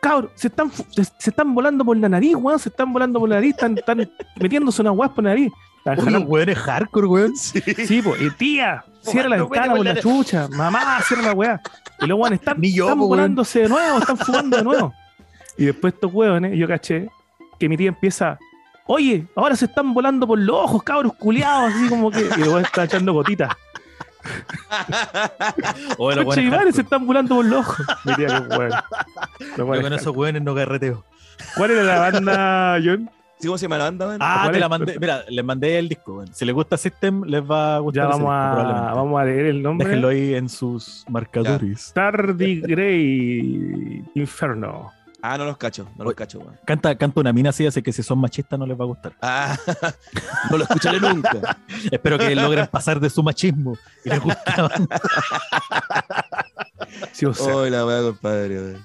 Cabros, se están, se, se están volando por la nariz, weón, se están volando por la nariz, están, están <laughs> metiéndose una weas por la nariz. Jalando- los weones hardcore, weón. Sí, <laughs> pues, y tía, cierra la ventana weón, por la weón. chucha, mamá, cierra la weá. Y los weones están, yo, están weón. volándose de nuevo, están fumando de nuevo. <laughs> Y después estos weones, yo caché que mi tía empieza, oye, ahora se están volando por los ojos, cabros culiados, así como que. Y weón está echando gotitas. O los weones madre, se hardcore. están volando por los ojos. <laughs> Mi tía, qué weón. Los Yo con esos weones no carreteo. ¿Cuál era la banda, John? ¿Sí, ¿Cómo se llama la banda, man? Ah, ¿Cuál te la mandé. Mira, les mandé el disco, weón. Si les gusta System, les va a gustar. Ya ese vamos disco, a, vamos a leer el nombre. Déjenlo ahí en sus marcadores. Tardigrade Inferno. Ah, no los cacho, no los cacho, weón. Canta, canta una mina así, así que si son machistas no les va a gustar. Ah, <laughs> no lo escucharé nunca. <laughs> Espero que logren pasar de su machismo y les banda. <laughs> Sí, o sea. Hoy la weá, compadre.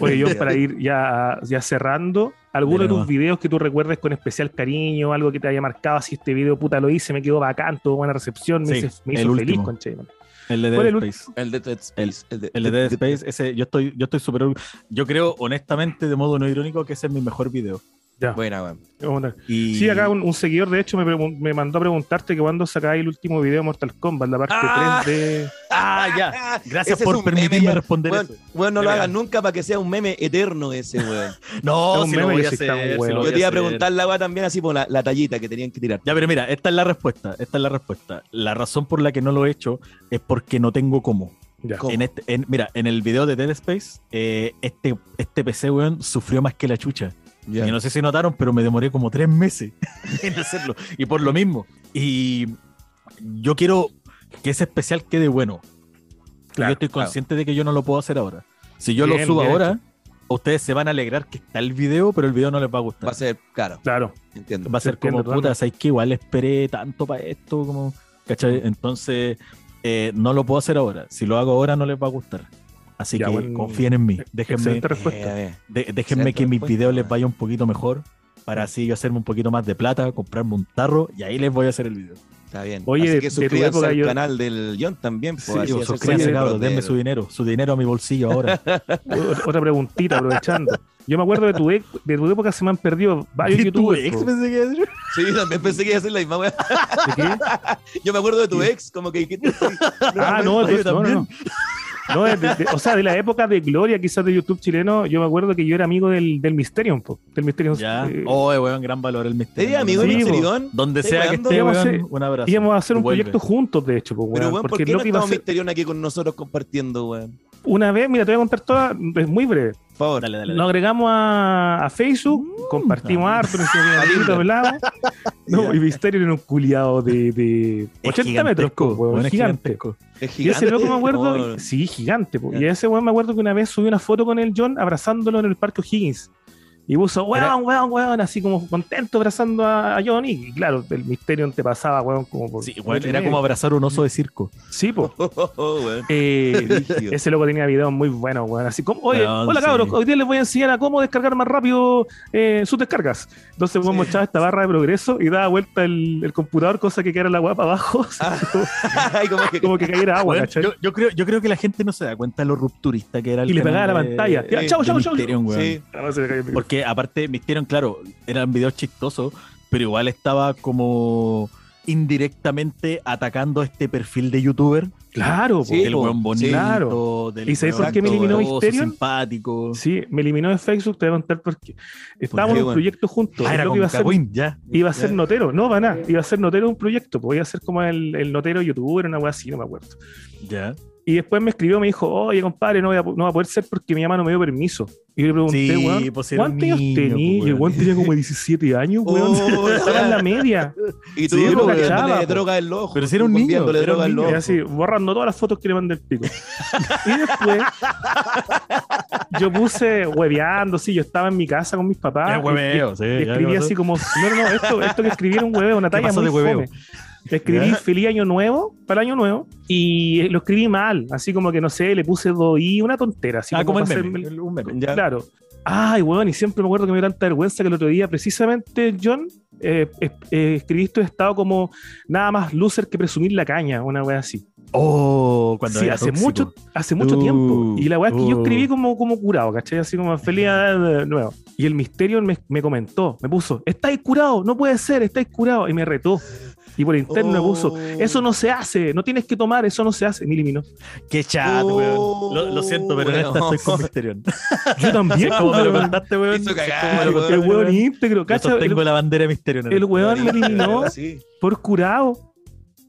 Oye, yo para ir ya, ya cerrando, ¿alguno de tus videos que tú recuerdes con especial cariño, algo que te haya marcado, si este video puta lo hice, me quedó bacán, tuvo buena recepción, me, Sí, hizo, me hizo feliz, último. El de ¿Cuál Dead Space. El de Dead Space. El de, El de Dead Space, ese, yo estoy, yo estoy súper Yo creo, honestamente, de modo no irónico, que ese es mi mejor video. Ya. Buena, weón. Y... Sí, acá un, un seguidor de hecho me, me mandó a preguntarte que cuando sacáis el último video de Mortal Kombat, la parte Ah. 3 de... <laughs> Ah, ya. <laughs> Gracias Ese por permitirme meme responder Weón, eso. weón, no lo hagan nunca para que sea un meme eterno ese, weón. <laughs> No, Es un si lo meme voy que a hacer, si lo voy Yo te iba a preguntar la weá también así por la, la tallita que tenían que tirar. Ya, pero mira, esta es la respuesta. Esta es la respuesta. La razón por la que no lo he hecho es porque no tengo cómo. Ya. ¿Cómo? En este, en- mira, en el video de Dead Space, eh, este, este PC, weón, sufrió más que la chucha. Ya. Y no sé si notaron, pero me demoré como tres meses <laughs> en hacerlo. Y por lo mismo. Y yo quiero que ese especial quede bueno. Claro, yo estoy claro. consciente de que yo no lo puedo hacer ahora. Si yo Bien, lo subo bien ahora, ustedes se van a alegrar que está el video, pero el video no les va a gustar. Va a ser, claro, Claro, entiendo. Va a ser Entiendo como, puta. ¿sabes que Igual esperé tanto para esto, como, ¿cachai? Entonces, eh, no lo puedo hacer ahora. Si lo hago ahora, no les va a gustar. Así Ya, que buen- confíen en mí. Déjenme. Eh, de- déjenme que mis videos les vaya un poquito mejor. Para así yo hacerme un poquito más de plata, comprarme un tarro y ahí les voy a hacer el video. Está bien. Oye, Así de- que de tu suscríbanse época al yo- canal del John también. Pues, Sí, así Yo, hacerse suscríbanse, cabros, denme de- su dinero, su dinero a mi bolsillo ahora. <laughs> Otra preguntita, aprovechando. Yo me acuerdo de tu, ex- de tu época, se me han perdido varios ¿Y tu youtubers. ex po. pensé que iba? Sí, también pensé que iba a ser la misma. ¿De qué? <laughs> Yo me acuerdo de tu ex, como que dijiste. Ah, no, yo entonces, no, no, de- de- o sea, de la época de gloria quizás de YouTube chileno, yo me acuerdo que yo era amigo del, del Mysterium, po, del Mysterium. Ya. eh, Oh, weón, gran valor el misterio. ¿Eres amigo de Sí, Misterión? Donde ¿Estáis sea que esté, weón, hacer- un abrazo. íbamos a hacer un Vuelve. proyecto juntos, de hecho, po, Pero, weón, weón, ¿por porque qué no a estamos Misterión aquí con nosotros compartiendo, weón? Una vez, mira, te voy a contar toda, es muy breve. Por favor. Dale, dale, Nos dale. agregamos a, a Facebook, compartimos ah. harto, nos hicimos bien amiguitos, hablamos. No, y Misterio era un culiado de, de Es 80 metros, po, weón, es gigante. gigantesco. Es Y ese loco me acuerdo, sí, gigante, po. Ya. y ese weón me acuerdo que una vez subí una foto con el John abrazándolo en el parque O'Higgins. Y puso, weón, weón, weón, así como contento abrazando a, a Johnny. Y claro, el misterio te pasaba, weón, como por. Sí, weón, era como abrazar un oso de circo. Sí. <laughs> Eh, Brígido. ese loco tenía videos muy buenos, weón. Así como, oye, Weón, hola sí. cabros, hoy día les voy a enseñar a cómo descargar más rápido eh, sus descargas. Entonces, weón, Sí. mostraba esta barra de progreso y daba vuelta el, el computador, cosa que quedara la guapa abajo, <laughs> Ah, como que- <laughs> como que cayera agua, Weón, ¿cachai? yo, yo creo, yo creo que la gente no se da cuenta de lo rupturista que era el Y le pegaba la pantalla. De chau, chau, chau. Mysterium, el. Porque aparte, Mysterium, claro, eran videos chistosos, pero igual estaba como indirectamente atacando este perfil de youtuber. Claro. Sí, po, buen bonito, claro. del ¿Y sabes por qué me eliminó Mysterion? simpático. Sí, me eliminó de Facebook, te voy a contar por qué. Estábamos en un proyecto juntos. Ah, era lo que iba a ser, ya. iba a ser notero. No, para nada. Iba a ser notero de un proyecto. Pues iba a ser como el, el notero youtuber, una wea así, no me acuerdo. Ya. Y después me escribió, me dijo, oye, compadre, no, voy a, no va a poder ser porque mi mamá no me dio permiso. Y yo le pregunté, Sí, weón, pues ¿cuántos años tenía? pues, Y el weón. weón tenía como <laughs> 17 años, weón. Oh, <laughs> Estaba en la media. <laughs> Y tú Sí, sí, lo cachaba, poniéndole po. droga en los ojos. Pero si era un niño, era un droga en los Y así, borrando todas las fotos que le mandé el pico. Y después, yo puse hueveando, sí, yo estaba en mi casa con mis papás. Era y- hueveo, sí. y escribí así como, no, no, no, esto, esto que escribí era un hueveo, una talla muy de hueveo? fome. Escribí ¿Ya? feliz año nuevo para el año nuevo y lo escribí mal, así como que no sé, le puse do i, una tontera, así Ah, como el para meme. hacerme- el- Un meme. Ya. Claro. Ay, weón, y siempre me acuerdo que me dio tanta vergüenza que el otro día, precisamente, John, eh, eh, escribiste estado como nada más loser que presumir la caña, una wea así. Oh, cuando sí, era hace tóxico. mucho, hace mucho Uh, tiempo. Y la weá es que yo escribí como, como curado, ¿cachai? Así como feliz de nuevo. Y el misterio me, me comentó, me puso, estáis curado, no puede ser, estáis curado. Y me retó. Y por interno me puso, Oh. eso no se hace, no tienes que tomar, eso no se hace. Me eliminó. Qué chat, Oh, weón. Lo, lo siento, pero en esta estoy con <laughs> Mysterion. Yo también, <laughs> como me lo contaste, weón. Hizo cagar, weón. El weón weón. íntegro, sostengo El, la bandera de Mysterion. el weón me eliminó <laughs> Sí. por curado.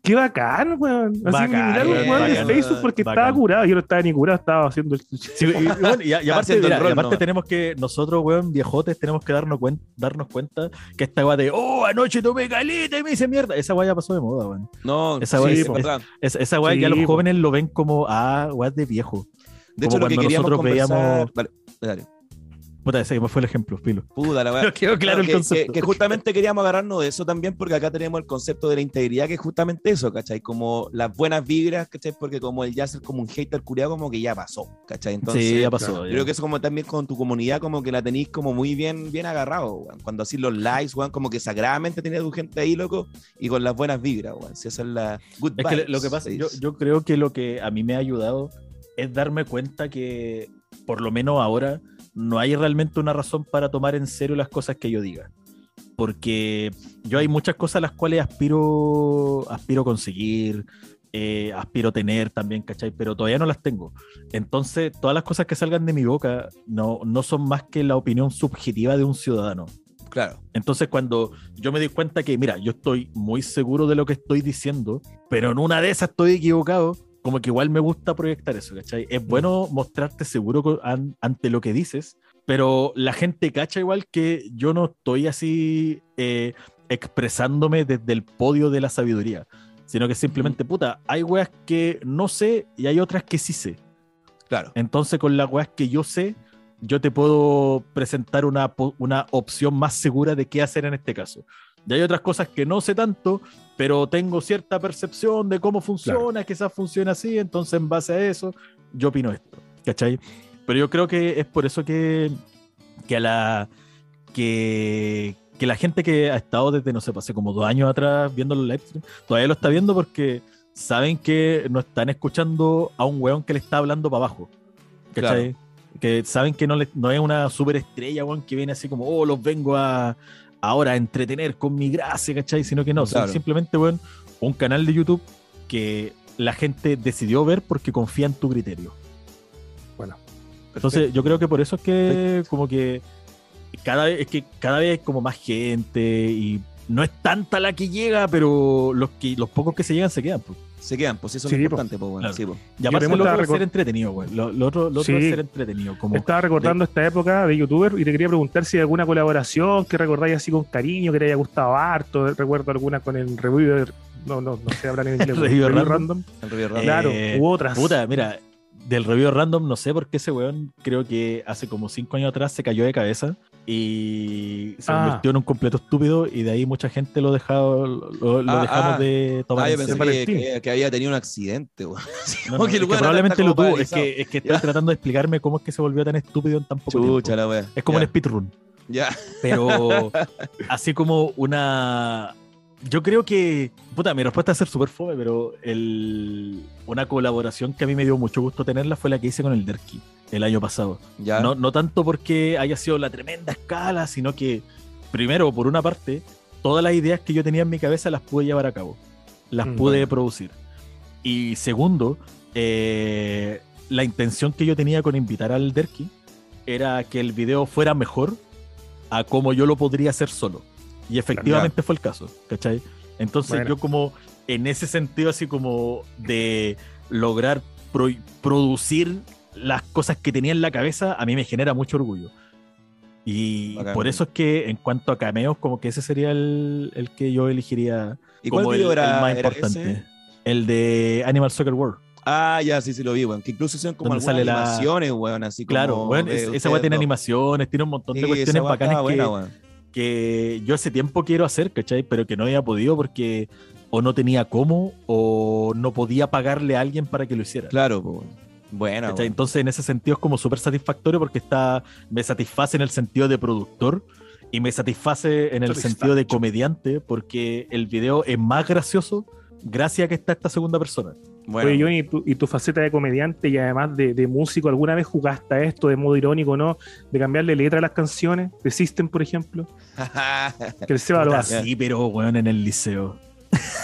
Qué bacán, weón. Así Bacán, me eliminaron un weón, de. Facebook porque Bacán. estaba curado. Yo no estaba ni curado, estaba haciendo el. Sí, y, y bueno, y- y <laughs> aparte, haciendo el mira, y rol aparte nomás. tenemos que, nosotros, weón, viejotes, tenemos que darnos, cuen- darnos cuenta que esta weá de, oh, anoche tomé caleta y me hice mierda. Esa weá ya pasó de moda, weón. No, Esa sí, weá es es- verdad. Esa, weá Sí, ya los po. jóvenes lo ven como, ah, weá de viejo. De como hecho, lo que cuando queríamos nosotros conversar... veíamos- Vale, dale. Puta, ese fue el ejemplo, filo. Puta la. Pero quedó claro el que, concepto. que- que justamente queríamos agarrarnos de eso también, porque acá tenemos el concepto de la integridad, que es justamente eso, ¿cachai? Como las buenas vibras, ¿cachai? Porque como el ya ser como un hater curiado, como que ya pasó, ¿cachai? Entonces, sí, ya pasó. ya. creo que eso como también con tu comunidad, como que la tenéis como muy bien, bien agarrado, weón. Cuando así los likes, weón, como que sagradamente tenía tu gente ahí, loco, y con las buenas vibras, weón. Si esa es la good Es que vibes, lo que pasa, yo, yo creo que lo que a mí me ha ayudado es darme cuenta que, por lo menos ahora, no hay realmente una razón para tomar en serio las cosas que yo diga. Porque yo hay muchas cosas a las cuales aspiro, aspiro conseguir, eh, aspiro tener también, ¿cachai? Pero todavía no las tengo. Entonces, todas las cosas que salgan de mi boca no, no son más que la opinión subjetiva de un ciudadano. Claro. Entonces, cuando yo me di cuenta que, mira, yo estoy muy seguro de lo que estoy diciendo, pero en una de esas estoy equivocado, como que igual me gusta proyectar eso, ¿cachai? Es bueno mostrarte seguro an- ante lo que dices, pero la gente cacha igual que yo no estoy así eh, expresándome desde el podio de la sabiduría, sino que simplemente, puta, hay weas que no sé y hay otras que sí sé. Claro. Entonces, con las weas que yo sé, yo te puedo presentar una, una opción más segura de qué hacer en este caso. Y hay otras cosas que no sé tanto, pero tengo cierta percepción de cómo funciona, quizás funciona así, entonces en base a eso, yo opino esto. ¿Cachai? Pero yo creo que es por eso que, que a la que, que la gente que ha estado desde, no sé, pues, hace como dos años atrás viendo los live streams, todavía lo está viendo porque saben que no están escuchando a un weón que le está hablando para abajo. ¿Cachai? Que saben que no, le- no es una superestrella, weón, que viene así como, oh, los vengo a ahora entretener con mi gracia, ¿cachai? Sino que no, Claro. simplemente, weón, un canal de YouTube que la gente decidió ver porque confía en tu criterio. Bueno, Entonces, yo creo que por eso es que como que cada vez es que cada vez como más gente y no es tanta la que llega, pero los que los pocos que se llegan se quedan. Pues. Se quedan, pues eso Sí, es lo importante, pues, bueno. Claro. Sí, po. Y aparte lo otro ser entretenido, güey. Lo, lo otro, lo otro Sí. es ser entretenido. Como Estaba recordando esta época de youtuber y te quería preguntar si hay alguna colaboración que recordáis así con cariño, que te haya gustado harto. Recuerdo alguna con el reviewer, no, no, no sé, hablan en inglés. <laughs> Reviewer Review random. El Review Random. Claro, Eh, u otras. Puta, mira, del review random, no sé por qué ese weón, creo que hace como cinco años atrás se cayó de cabeza y se Ah. convirtió en un completo estúpido y de ahí mucha gente lo, dejado, lo, lo Ah, dejamos ah. de tomar Ah, yo en pensé que, Valentín. que- que había tenido un accidente, <laughs> No, no, que el es que weón probablemente lo tuvo. Es que, es que estoy tratando de explicarme cómo es que se volvió tan estúpido en tan poco Chucha tiempo. la. Es como ya, un speedrun. Ya. Pero <laughs> así como una. Yo creo que. Puta, mi respuesta va a ser súper fome, pero el, una colaboración que a mí me dio mucho gusto tenerla fue la que hice con el Derki el año pasado. Ya. No, no tanto porque haya sido la tremenda escala, sino que, primero, por una parte, todas las ideas que yo tenía en mi cabeza las pude llevar a cabo, las Mm, pude bueno. producir. Y segundo, eh, la intención que yo tenía con invitar al Derki era que el video fuera mejor a como yo lo podría hacer solo. Y efectivamente fue el caso, ¿cachai? Entonces Bueno. yo como en ese sentido así como de lograr pro- producir las cosas que tenía en la cabeza, a mí me genera mucho orgullo. Y Bacán. por eso es que en cuanto a cameos, como que ese sería el, el que yo elegiría ¿Y como cuál el, era, el más era importante. ese? El de Animal Soccer World. Ah, ya, sí, sí lo vi, weón. Que incluso son como algunas sale la- animaciones, weón, así como... Claro, es- esa weá tiene animaciones, tiene un montón de cuestiones bacanas que, buena, weón. Que yo hace tiempo quiero hacer, ¿cachai? Pero que no había podido porque o no tenía cómo o no podía pagarle a alguien para que lo hiciera. Claro, pues, ¿cachai? weón. Entonces en ese sentido es como súper satisfactorio porque está, me satisface en el sentido de productor y me satisface en el sentido de comediante porque el video es más gracioso gracias a que está esta segunda persona. Bueno, Oye, Johnny, ¿y tu, y tu faceta de comediante y además de, de músico, ¿alguna vez jugaste a esto de modo irónico, no? De cambiarle letra a las canciones, de System, por ejemplo. <laughs> Que el Seba lo Puta, hace. sí, pero weón en el liceo.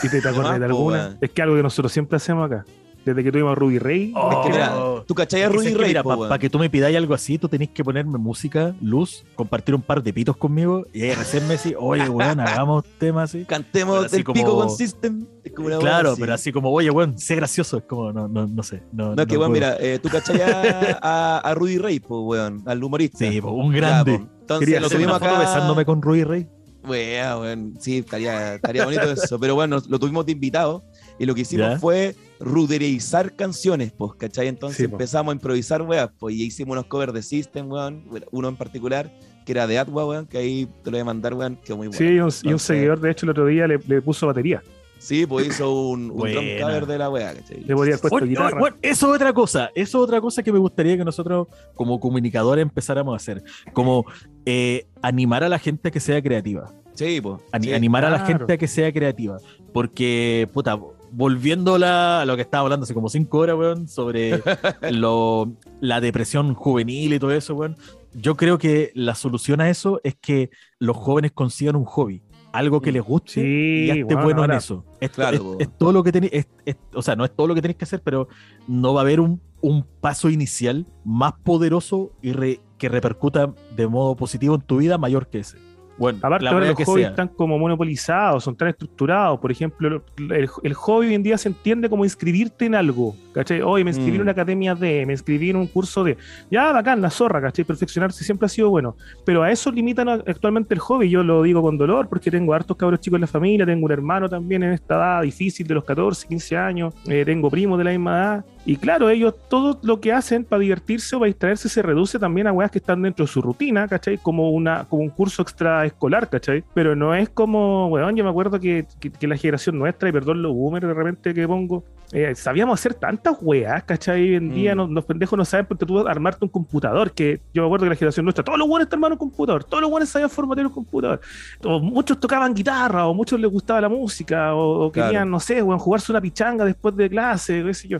¿Y te, te acordás de Más, po, alguna? weón. Es que algo que nosotros siempre hacemos acá. Desde que tuvimos a Ruby Rey. Es que mira, Oh. tú cachai a Es que Rudy po, para que tú me pidáis algo así, tú tenés que ponerme música, luz, compartir un par de pitos conmigo y ahí recién me decís, oye, weón, <laughs> hagamos temas así. Cantemos Pero así el como- pico con System. Es como una weá Claro, así. pero así como, oye, weón, sé gracioso, es como, no, no, no sé. No, No, es que, no weón, puedo. mira, eh, tú cachai a, <laughs> a, a Rudy Ray, pues, weón, al humorista. Sí, po, un Ya, grande. po. Entonces Quería lo tuvimos acá. besándome con Rui Rey. Weón, weón, sí, estaría, estaría bonito eso. Pero bueno, lo tuvimos de invitado y lo que hicimos Ya. fue ruderizar canciones, pues, ¿cachai? Entonces Sí, po. empezamos a improvisar, weón, pues, y hicimos unos covers de System, weón, uno en particular, que era de Atwa, weón, que ahí te lo voy a mandar, weón, que muy bueno. Sí, y un, y un Entonces- seguidor, de hecho, el otro día le, le puso batería. Sí, pues hizo un, un drum cover de la weá, ¿cachai? Le podría haber puesto Oye, oye, guitarra. weón, eso es otra cosa, eso es otra cosa que me gustaría que nosotros como comunicadores empezáramos a hacer, como eh, animar a la gente a que sea creativa. Sí, pues. Ani- sí. animar a la gente a que sea creativa. Porque, puta, volviéndola a lo que estaba hablando hace como cinco horas, weón, sobre <laughs> lo, la depresión juvenil y todo eso, weón. Yo creo que la solución a eso es que los jóvenes consigan un hobby, algo que les guste Sí, y esté bueno, bueno en eso. Es, Claro, es- todo lo que tenéis, es- es- o sea, no es todo lo que tenéis que hacer, pero no va a haber un, un paso inicial más poderoso y re- que repercuta de modo positivo en tu vida mayor que ese. Bueno, Aparte, ahora los hobbies sea. están como monopolizados, son tan estructurados. Por ejemplo, el, el hobby hoy en día se entiende como inscribirte en algo. ¿Cachai? Hoy me inscribí en Mm. una academia de, me inscribí en un curso de. Ya, bacán, la zorra, ¿cachai? Perfeccionarse siempre ha sido bueno. Pero a eso limitan actualmente el hobby. Yo lo digo con dolor porque tengo hartos cabros chicos en la familia, tengo un hermano también en esta edad difícil de los 14, 15 años, eh, tengo primos de la misma edad. Y claro, ellos todo lo que hacen para divertirse o para distraerse se reduce también a weas que están dentro de su rutina, ¿cachai? Como, una, como un curso extraescolar, ¿cachai? Pero no es como, weón, yo me acuerdo que, que- que la generación nuestra, y perdón los boomers de repente que pongo, eh, sabíamos hacer tantas weas, ¿cachai? Hoy en día Mm. no- los pendejos no saben porque tú armarte un computador, que yo me acuerdo que la generación nuestra, todos los buenos armaron un computador, todos los buenos sabían formatear un computador, o muchos tocaban guitarra, o muchos les gustaba la música, o, o Claro. querían, no sé, weón, jugarse una pichanga después de clase, qué sé yo.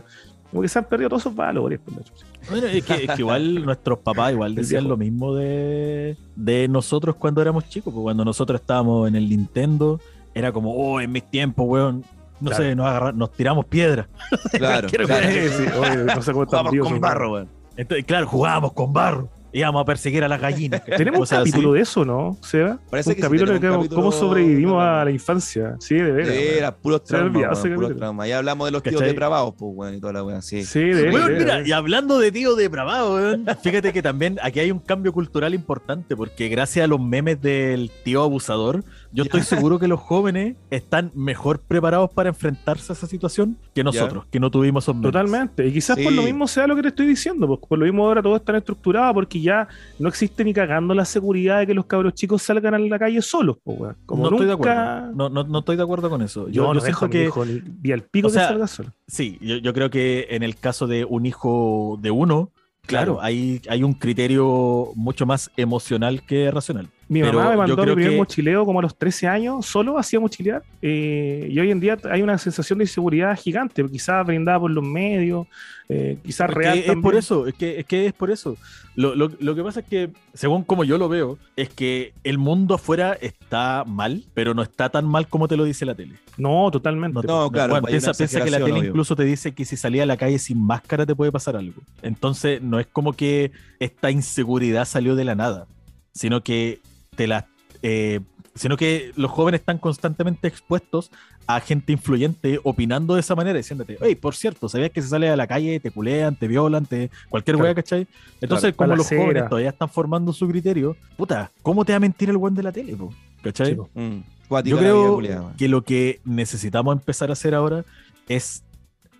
Como que se han perdido todos esos valores. pues. Bueno, es que, es que igual <laughs> nuestros papás igual decían lo mismo de, de nosotros cuando éramos chicos, pues cuando nosotros estábamos en el Nintendo, era como, oh, en mis tiempos, weón, no Claro. sé, nos, agarra- nos tiramos piedra. Claro, <laughs> claro. Sí, sí, oye, no sé cómo Jugábamos con barro, weón. Entonces, claro, jugábamos con barro. Íbamos a perseguir a las gallinas. <laughs> Tenemos un así. capítulo de eso, ¿no, Seba? Parece un que capítulo tenemos de un cómo- capítulo cómo sobrevivimos de- a la infancia. Sí, de veras. De weón. veras, puros traumas, weón, capítulo. traumas. Ya hablamos de los tíos depravados, pues, weón, y toda la weá, sí. Sí, de veras. Weón, mira, y hablando de tío depravado, weón, fíjate que también aquí hay un cambio cultural importante, porque gracias a los memes del tío abusador, yo estoy seguro que los jóvenes están mejor preparados para enfrentarse a esa situación que nosotros, que no tuvimos esos. Totalmente. Y quizás por lo mismo sea lo que te estoy diciendo, pues por lo mismo ahora todo está estructurado, porque ya no existe ni cagando la seguridad de que los cabros chicos salgan a la calle solos, pues, weón. Como no estoy de acuerdo. No, no, no estoy de acuerdo con eso. Yo, Yo, no dejo que hijo ni al pico o sea, que salga solo. sí, yo, yo creo que en el caso de un hijo de uno, claro, Claro. hay, hay un criterio mucho más emocional que racional. Mi mamá me mandó mi primer mochileo como a los 13 años, solo hacía mochilear. Eh, y hoy en día hay una sensación de inseguridad gigante, quizás brindada por los medios, eh, quizás real. es por eso, es que, es que es por eso. Lo, lo, lo, que pasa es que, según como yo lo veo, es que el mundo afuera está mal, pero no está tan mal como te lo dice la tele. No, totalmente. No, claro. piensa, piensa que la tele incluso te dice que si salía a la calle sin máscara te puede pasar algo. Entonces, no es como que esta inseguridad salió de la nada, sino que te la, eh, sino que los jóvenes están constantemente expuestos a gente influyente opinando de esa manera, diciéndote, hey, por cierto, ¿sabías que se sale a la calle, te culean, te violan, te... cualquier claro. ¿cachai? Entonces, como los jóvenes todavía están formando su criterio, puta, ¿cómo te va a mentir el buen de la tele, ¿cachai? Mm. Yo creo que lo que necesitamos empezar a hacer ahora es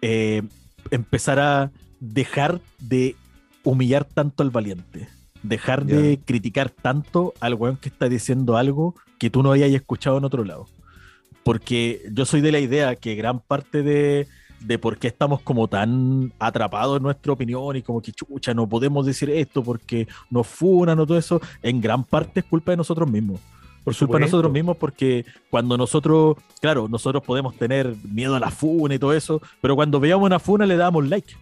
eh, empezar a dejar de humillar tanto al valiente. Dejar de criticar tanto al weón que está diciendo algo que tú no hayas escuchado en otro lado. Porque yo soy de la idea que gran parte de, de por qué estamos como tan atrapados en nuestra opinión y como que chucha, no podemos decir esto porque nos funan o todo eso, en gran parte es culpa de nosotros mismos. Por culpa de nosotros mismos, porque cuando nosotros, claro, nosotros podemos tener miedo a la funa y todo eso, pero cuando veíamos una funa le damos like.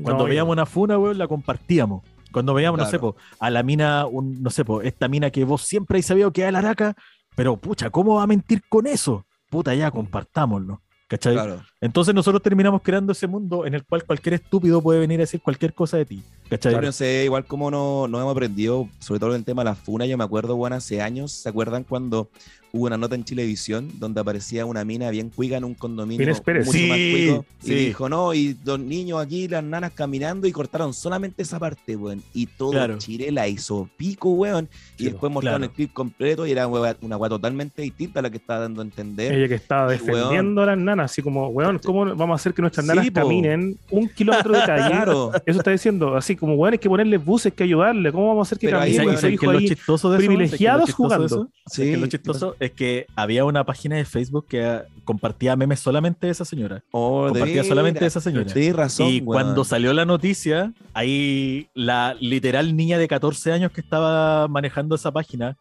Cuando veíamos una funa, weón, la compartíamos. Cuando veíamos, no sé, a la mina, un, no sé, esta mina que vos siempre has sabido que es la araca, pero pucha, ¿cómo va a mentir con eso? Puta, ya compartámoslo. ¿Cachai? Entonces nosotros terminamos creando ese mundo en el cual cualquier estúpido puede venir a decir cualquier cosa de ti. ¿Cachai? no sé, igual como no, no hemos aprendido, sobre todo en el tema de la funa, yo me acuerdo, bueno, hace años, ¿se acuerdan cuando hubo una nota en Chilevisión donde aparecía una mina bien cuiga en un condominio mucho sí, más cuico, y dijo, no, y dos niños aquí, las nanas caminando y cortaron solamente esa parte, weón. Y todo Chile la hizo pico, weón. Y después mostraron el clip completo y era una weá totalmente distinta a la que estaba dando a entender. Ella que estaba defendiendo a las nanas, así como, weón, ¿cómo vamos a hacer que nuestras nanas caminen un kilómetro de calle? claro. Eso está diciendo, así como, weón, hay que ponerle buses, que ayudarle, ¿cómo vamos a hacer que caminen? Ahí, ahí, privilegiados jugando. Sí, lo chistoso es que había una página de Facebook que compartía memes solamente de esa señora. Oh, compartía solamente de esa señora. Sí, razón. Y cuando salió la noticia, ahí la literal niña de 14 años que estaba manejando esa página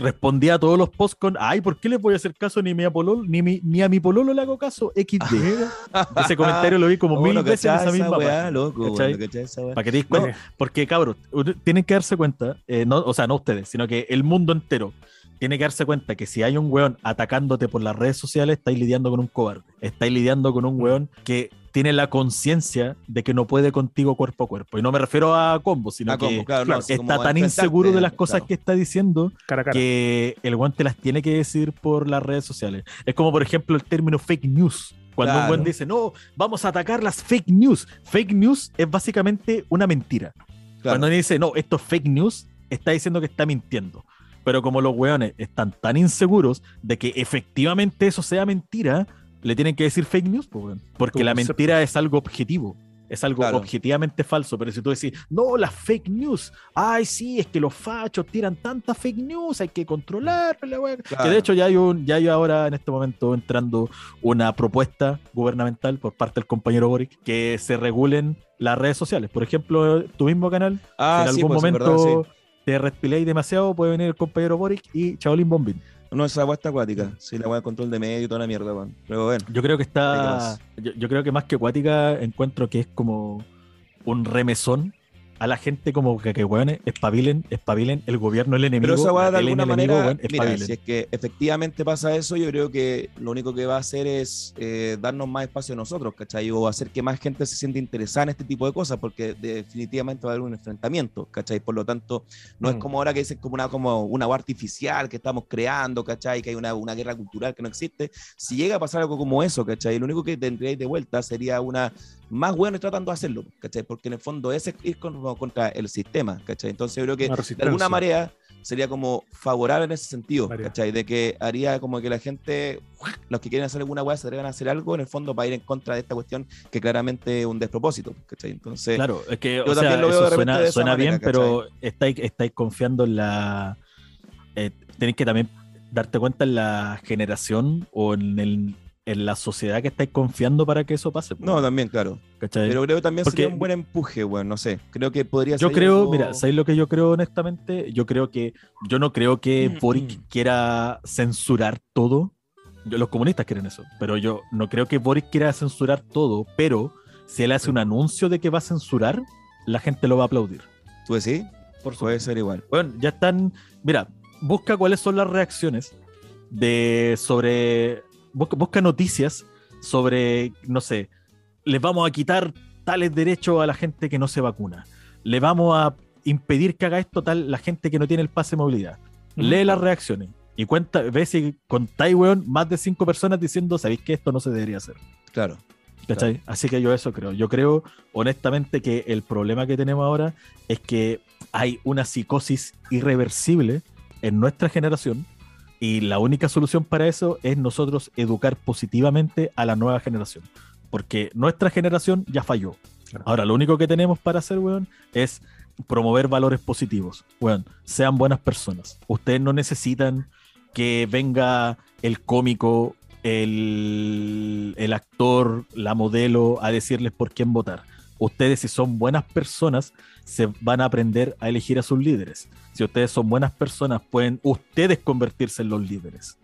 respondía a todos los posts con ay, ¿por qué le voy a hacer caso ni, mi a, pololo, ni, mi, ni a mi pololo le hago caso? XD. <laughs> Ese comentario lo vi como oh, mil veces en esa misma weá, loco, Para que te. Porque, cabros, tienen que darse cuenta, eh, no, o sea, no ustedes, sino que el mundo entero tiene que darse cuenta que si hay un weón atacándote por las redes sociales, estáis lidiando con un cobarde. Estáis lidiando con un weón que tiene la conciencia de que no puede contigo cuerpo a cuerpo. Y no me refiero a combo, sino que está tan inseguro de las cosas que está diciendo que el weón te las tiene que decir por las redes sociales. Es como, por ejemplo, el término fake news. Cuando un weón dice, no, vamos a atacar las fake news. Fake news es básicamente una mentira. Cuando dice, no, esto es fake news, está diciendo que está mintiendo. Pero como los weones están tan inseguros de que efectivamente eso sea mentira, le tienen que decir fake news, porque la mentira es algo objetivo. Es algo objetivamente falso, pero si tú decís, no, las fake news, ay, sí, es que los fachos tiran tantas fake news, hay que controlarlo, Que de hecho ya hay, un, ya hay ahora en este momento entrando una propuesta gubernamental por parte del compañero Boric que se regulen las redes sociales. Por ejemplo, tu mismo canal, ah, en algún pues, momento te respiléis demasiado, puede venir el compañero Boric y Chaolin Bombín. No, esa agua está acuática. Sí, la agua de control de medio y toda la mierda, weón. Pero bueno. Yo creo que está. Yo, yo, creo que más que acuática, encuentro que es como un remesón a la gente como que, que weones, espabilen, espabilen, el gobierno el enemigo. Pero eso va de alguna manera, mira, si es que efectivamente pasa eso, yo creo que lo único que va a hacer es eh, darnos más espacio a nosotros, ¿cachai? O hacer que más gente se siente interesada en este tipo de cosas, porque definitivamente va a haber un enfrentamiento, ¿cachai? Por lo tanto, no es mm. como ahora que es como una, como una agua artificial que estamos creando, ¿cachai? Que hay una, una guerra cultural que no existe. Si llega a pasar algo como eso, ¿cachai? Lo único que tendríais de vuelta sería una más bueno tratando de hacerlo, ¿cachai? Porque en el fondo ese es contra el sistema, ¿cachai? Entonces yo creo que de alguna manera sería como favorable en ese sentido, ¿cachai? De que haría como que la gente, los que quieren hacer alguna weá, se atrevan a hacer algo en el fondo para ir en contra de esta cuestión que claramente es un despropósito, ¿cachai? Entonces, claro, es que yo también lo veo suena, suena bien, pero estáis, estáis confiando en la... Eh, tenéis que también darte cuenta en la generación o en el en la sociedad que estáis confiando para que eso pase. No, también, claro. ¿cachai? Pero creo que también Porque- sería un buen empuje, weón. No sé. Creo que podría Yo ser. creo, algo- mira, ¿sabéis lo que yo creo honestamente? Yo creo que, yo no creo que Boric quiera censurar todo. Yo- los comunistas quieren eso, pero yo no creo que Boric quiera censurar todo, pero si él hace un anuncio de que va a censurar, la gente lo va a aplaudir. ¿Tú decís? Por Puede ser igual. Bueno, ya están. Mira, busca cuáles son las reacciones de sobre. Busca, busca noticias sobre, no sé, les vamos a quitar tales derechos a la gente que no se vacuna. Le vamos a impedir que haga esto tal la gente que no tiene el pase de movilidad. Lee las reacciones y cuenta, ve si contáis, weón, más de cinco personas diciendo, sabéis que esto no se debería hacer. Claro. ¿Cachai? Así que yo eso creo. Yo creo, honestamente, que el problema que tenemos ahora es que hay una psicosis irreversible en nuestra generación y la única solución para eso es nosotros educar positivamente a la nueva generación. Porque nuestra generación ya falló. Claro. Ahora, lo único que tenemos para hacer, weón, es promover valores positivos. Weón, sean buenas personas. Ustedes no necesitan que venga el cómico, el, el actor, la modelo a decirles por quién votar. Ustedes, si son buenas personas, se van a aprender a elegir a sus líderes. Si ustedes son buenas personas, pueden ustedes convertirse en los líderes.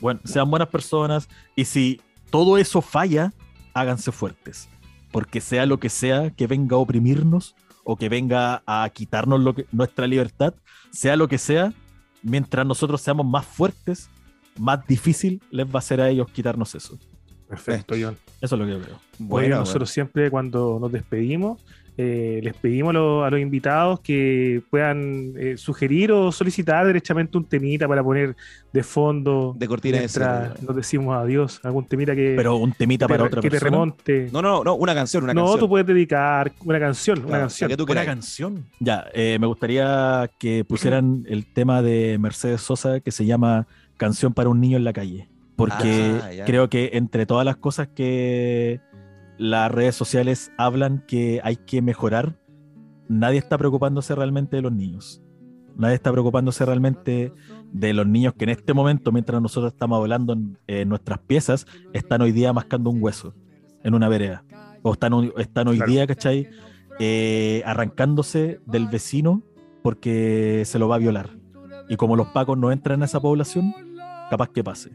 Bueno, sean buenas personas y si todo eso falla, háganse fuertes. Porque sea lo que sea que venga a oprimirnos o que venga a quitarnos nuestra libertad, sea lo que sea, mientras nosotros seamos más fuertes, más difícil les va a ser a ellos quitarnos eso. Perfecto, John. Eso es lo que yo creo. Bueno, Bueno, nosotros siempre cuando nos despedimos, eh, les pedimos a, lo- a los invitados que puedan eh, sugerir o solicitar derechamente un temita para poner de fondo De cortina de nos decimos adiós, algún temita que, Pero un temita que te- para otra que te remonte. No, no, no, una canción, una no, canción. tú puedes dedicar una canción, una Claro, canción. la que tú Una canción. Ya, eh, me gustaría que pusieran el tema de Mercedes Sosa que se llama Canción para un niño en la calle. Porque Ah, creo que entre todas las cosas que las redes sociales hablan que hay que mejorar, nadie está preocupándose realmente de los niños. Nadie está preocupándose realmente de los niños que en este momento, mientras nosotros estamos hablando en, en nuestras piezas, están hoy día mascando un hueso en una vereda. O están, hoy- están hoy Claro. día, ¿cachai? Eh, arrancándose del vecino porque se lo va a violar. Y como los pacos no entran a esa población, capaz que pase.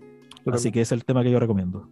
Así que ese es el tema que yo recomiendo.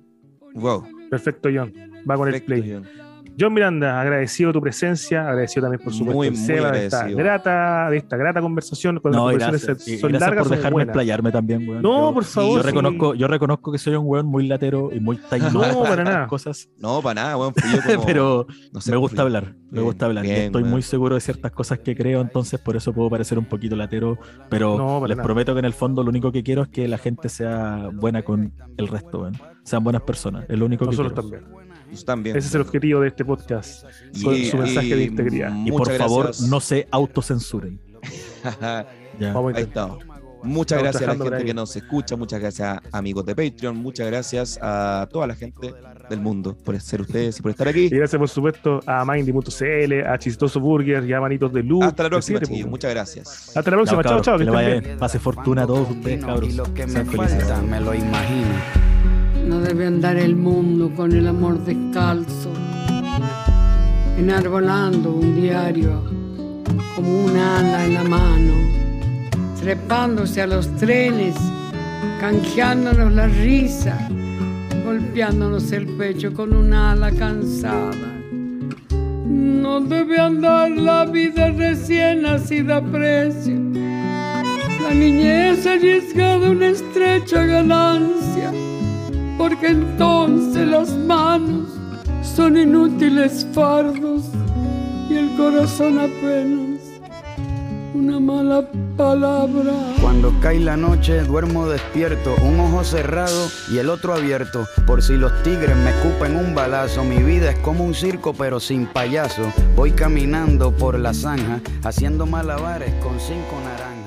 Wow. Perfecto, John. Va con el play. John. John Miranda, agradecido tu presencia, agradecido también por supuesto Muy, muy Seba de esta grata, de esta grata conversación. Cuando No, las gracias, son gracias largas, por dejarme explayarme también, weón. No, Yo- por favor. Yo sí. reconozco, yo reconozco que soy un weón muy latero y muy <laughs> taimado No, para nada. cosas. No, para nada, weón. fui yo <laughs> como- pero no sé, me gusta fui- hablar, me Bien, gusta hablar. y estoy weón. muy seguro de ciertas cosas que creo, entonces por eso puedo parecer un poquito latero. Pero No, les nada. prometo que en el fondo lo único que quiero es que la gente sea buena con el resto, weón. Sean buenas personas. Es lo único que Nosotros quiero. también. También. Ese es el objetivo de este podcast. Con su mensaje de integridad. Y por favor, gracias. no se autocensuren. <laughs> Ya. Vamos a Ahí está. Muchas Estamos gracias a la gente que nos escucha, muchas gracias amigos de Patreon, muchas gracias a toda la gente del mundo por ser ustedes y por estar aquí. Y gracias, por supuesto, a Mindy.cl, a Chistoso Burger y a Manitos de Luz. Hasta la próxima, pues. Muchas gracias. Hasta la próxima. Chao, Chao, que le vaya bien. bien. Pase fortuna a todos ustedes, cabros. Y lo que me Sean felices. falta me lo imagino. No debe andar el mundo con el amor descalzo, enarbolando un diario como un ala en la mano, trepándose a los trenes, canjeándonos la risa, golpeándonos el pecho con un ala cansada. No debe andar la vida recién nacida precio. La niñez arriesgada una estrecha ganancia porque entonces las manos son inútiles fardos y el corazón apenas una mala palabra. Cuando cae la noche duermo despierto, un ojo cerrado y el otro abierto. Por si los tigres me escupen un balazo, mi vida es como un circo pero sin payaso. Voy caminando por la zanja, haciendo malabares con cinco naranjas.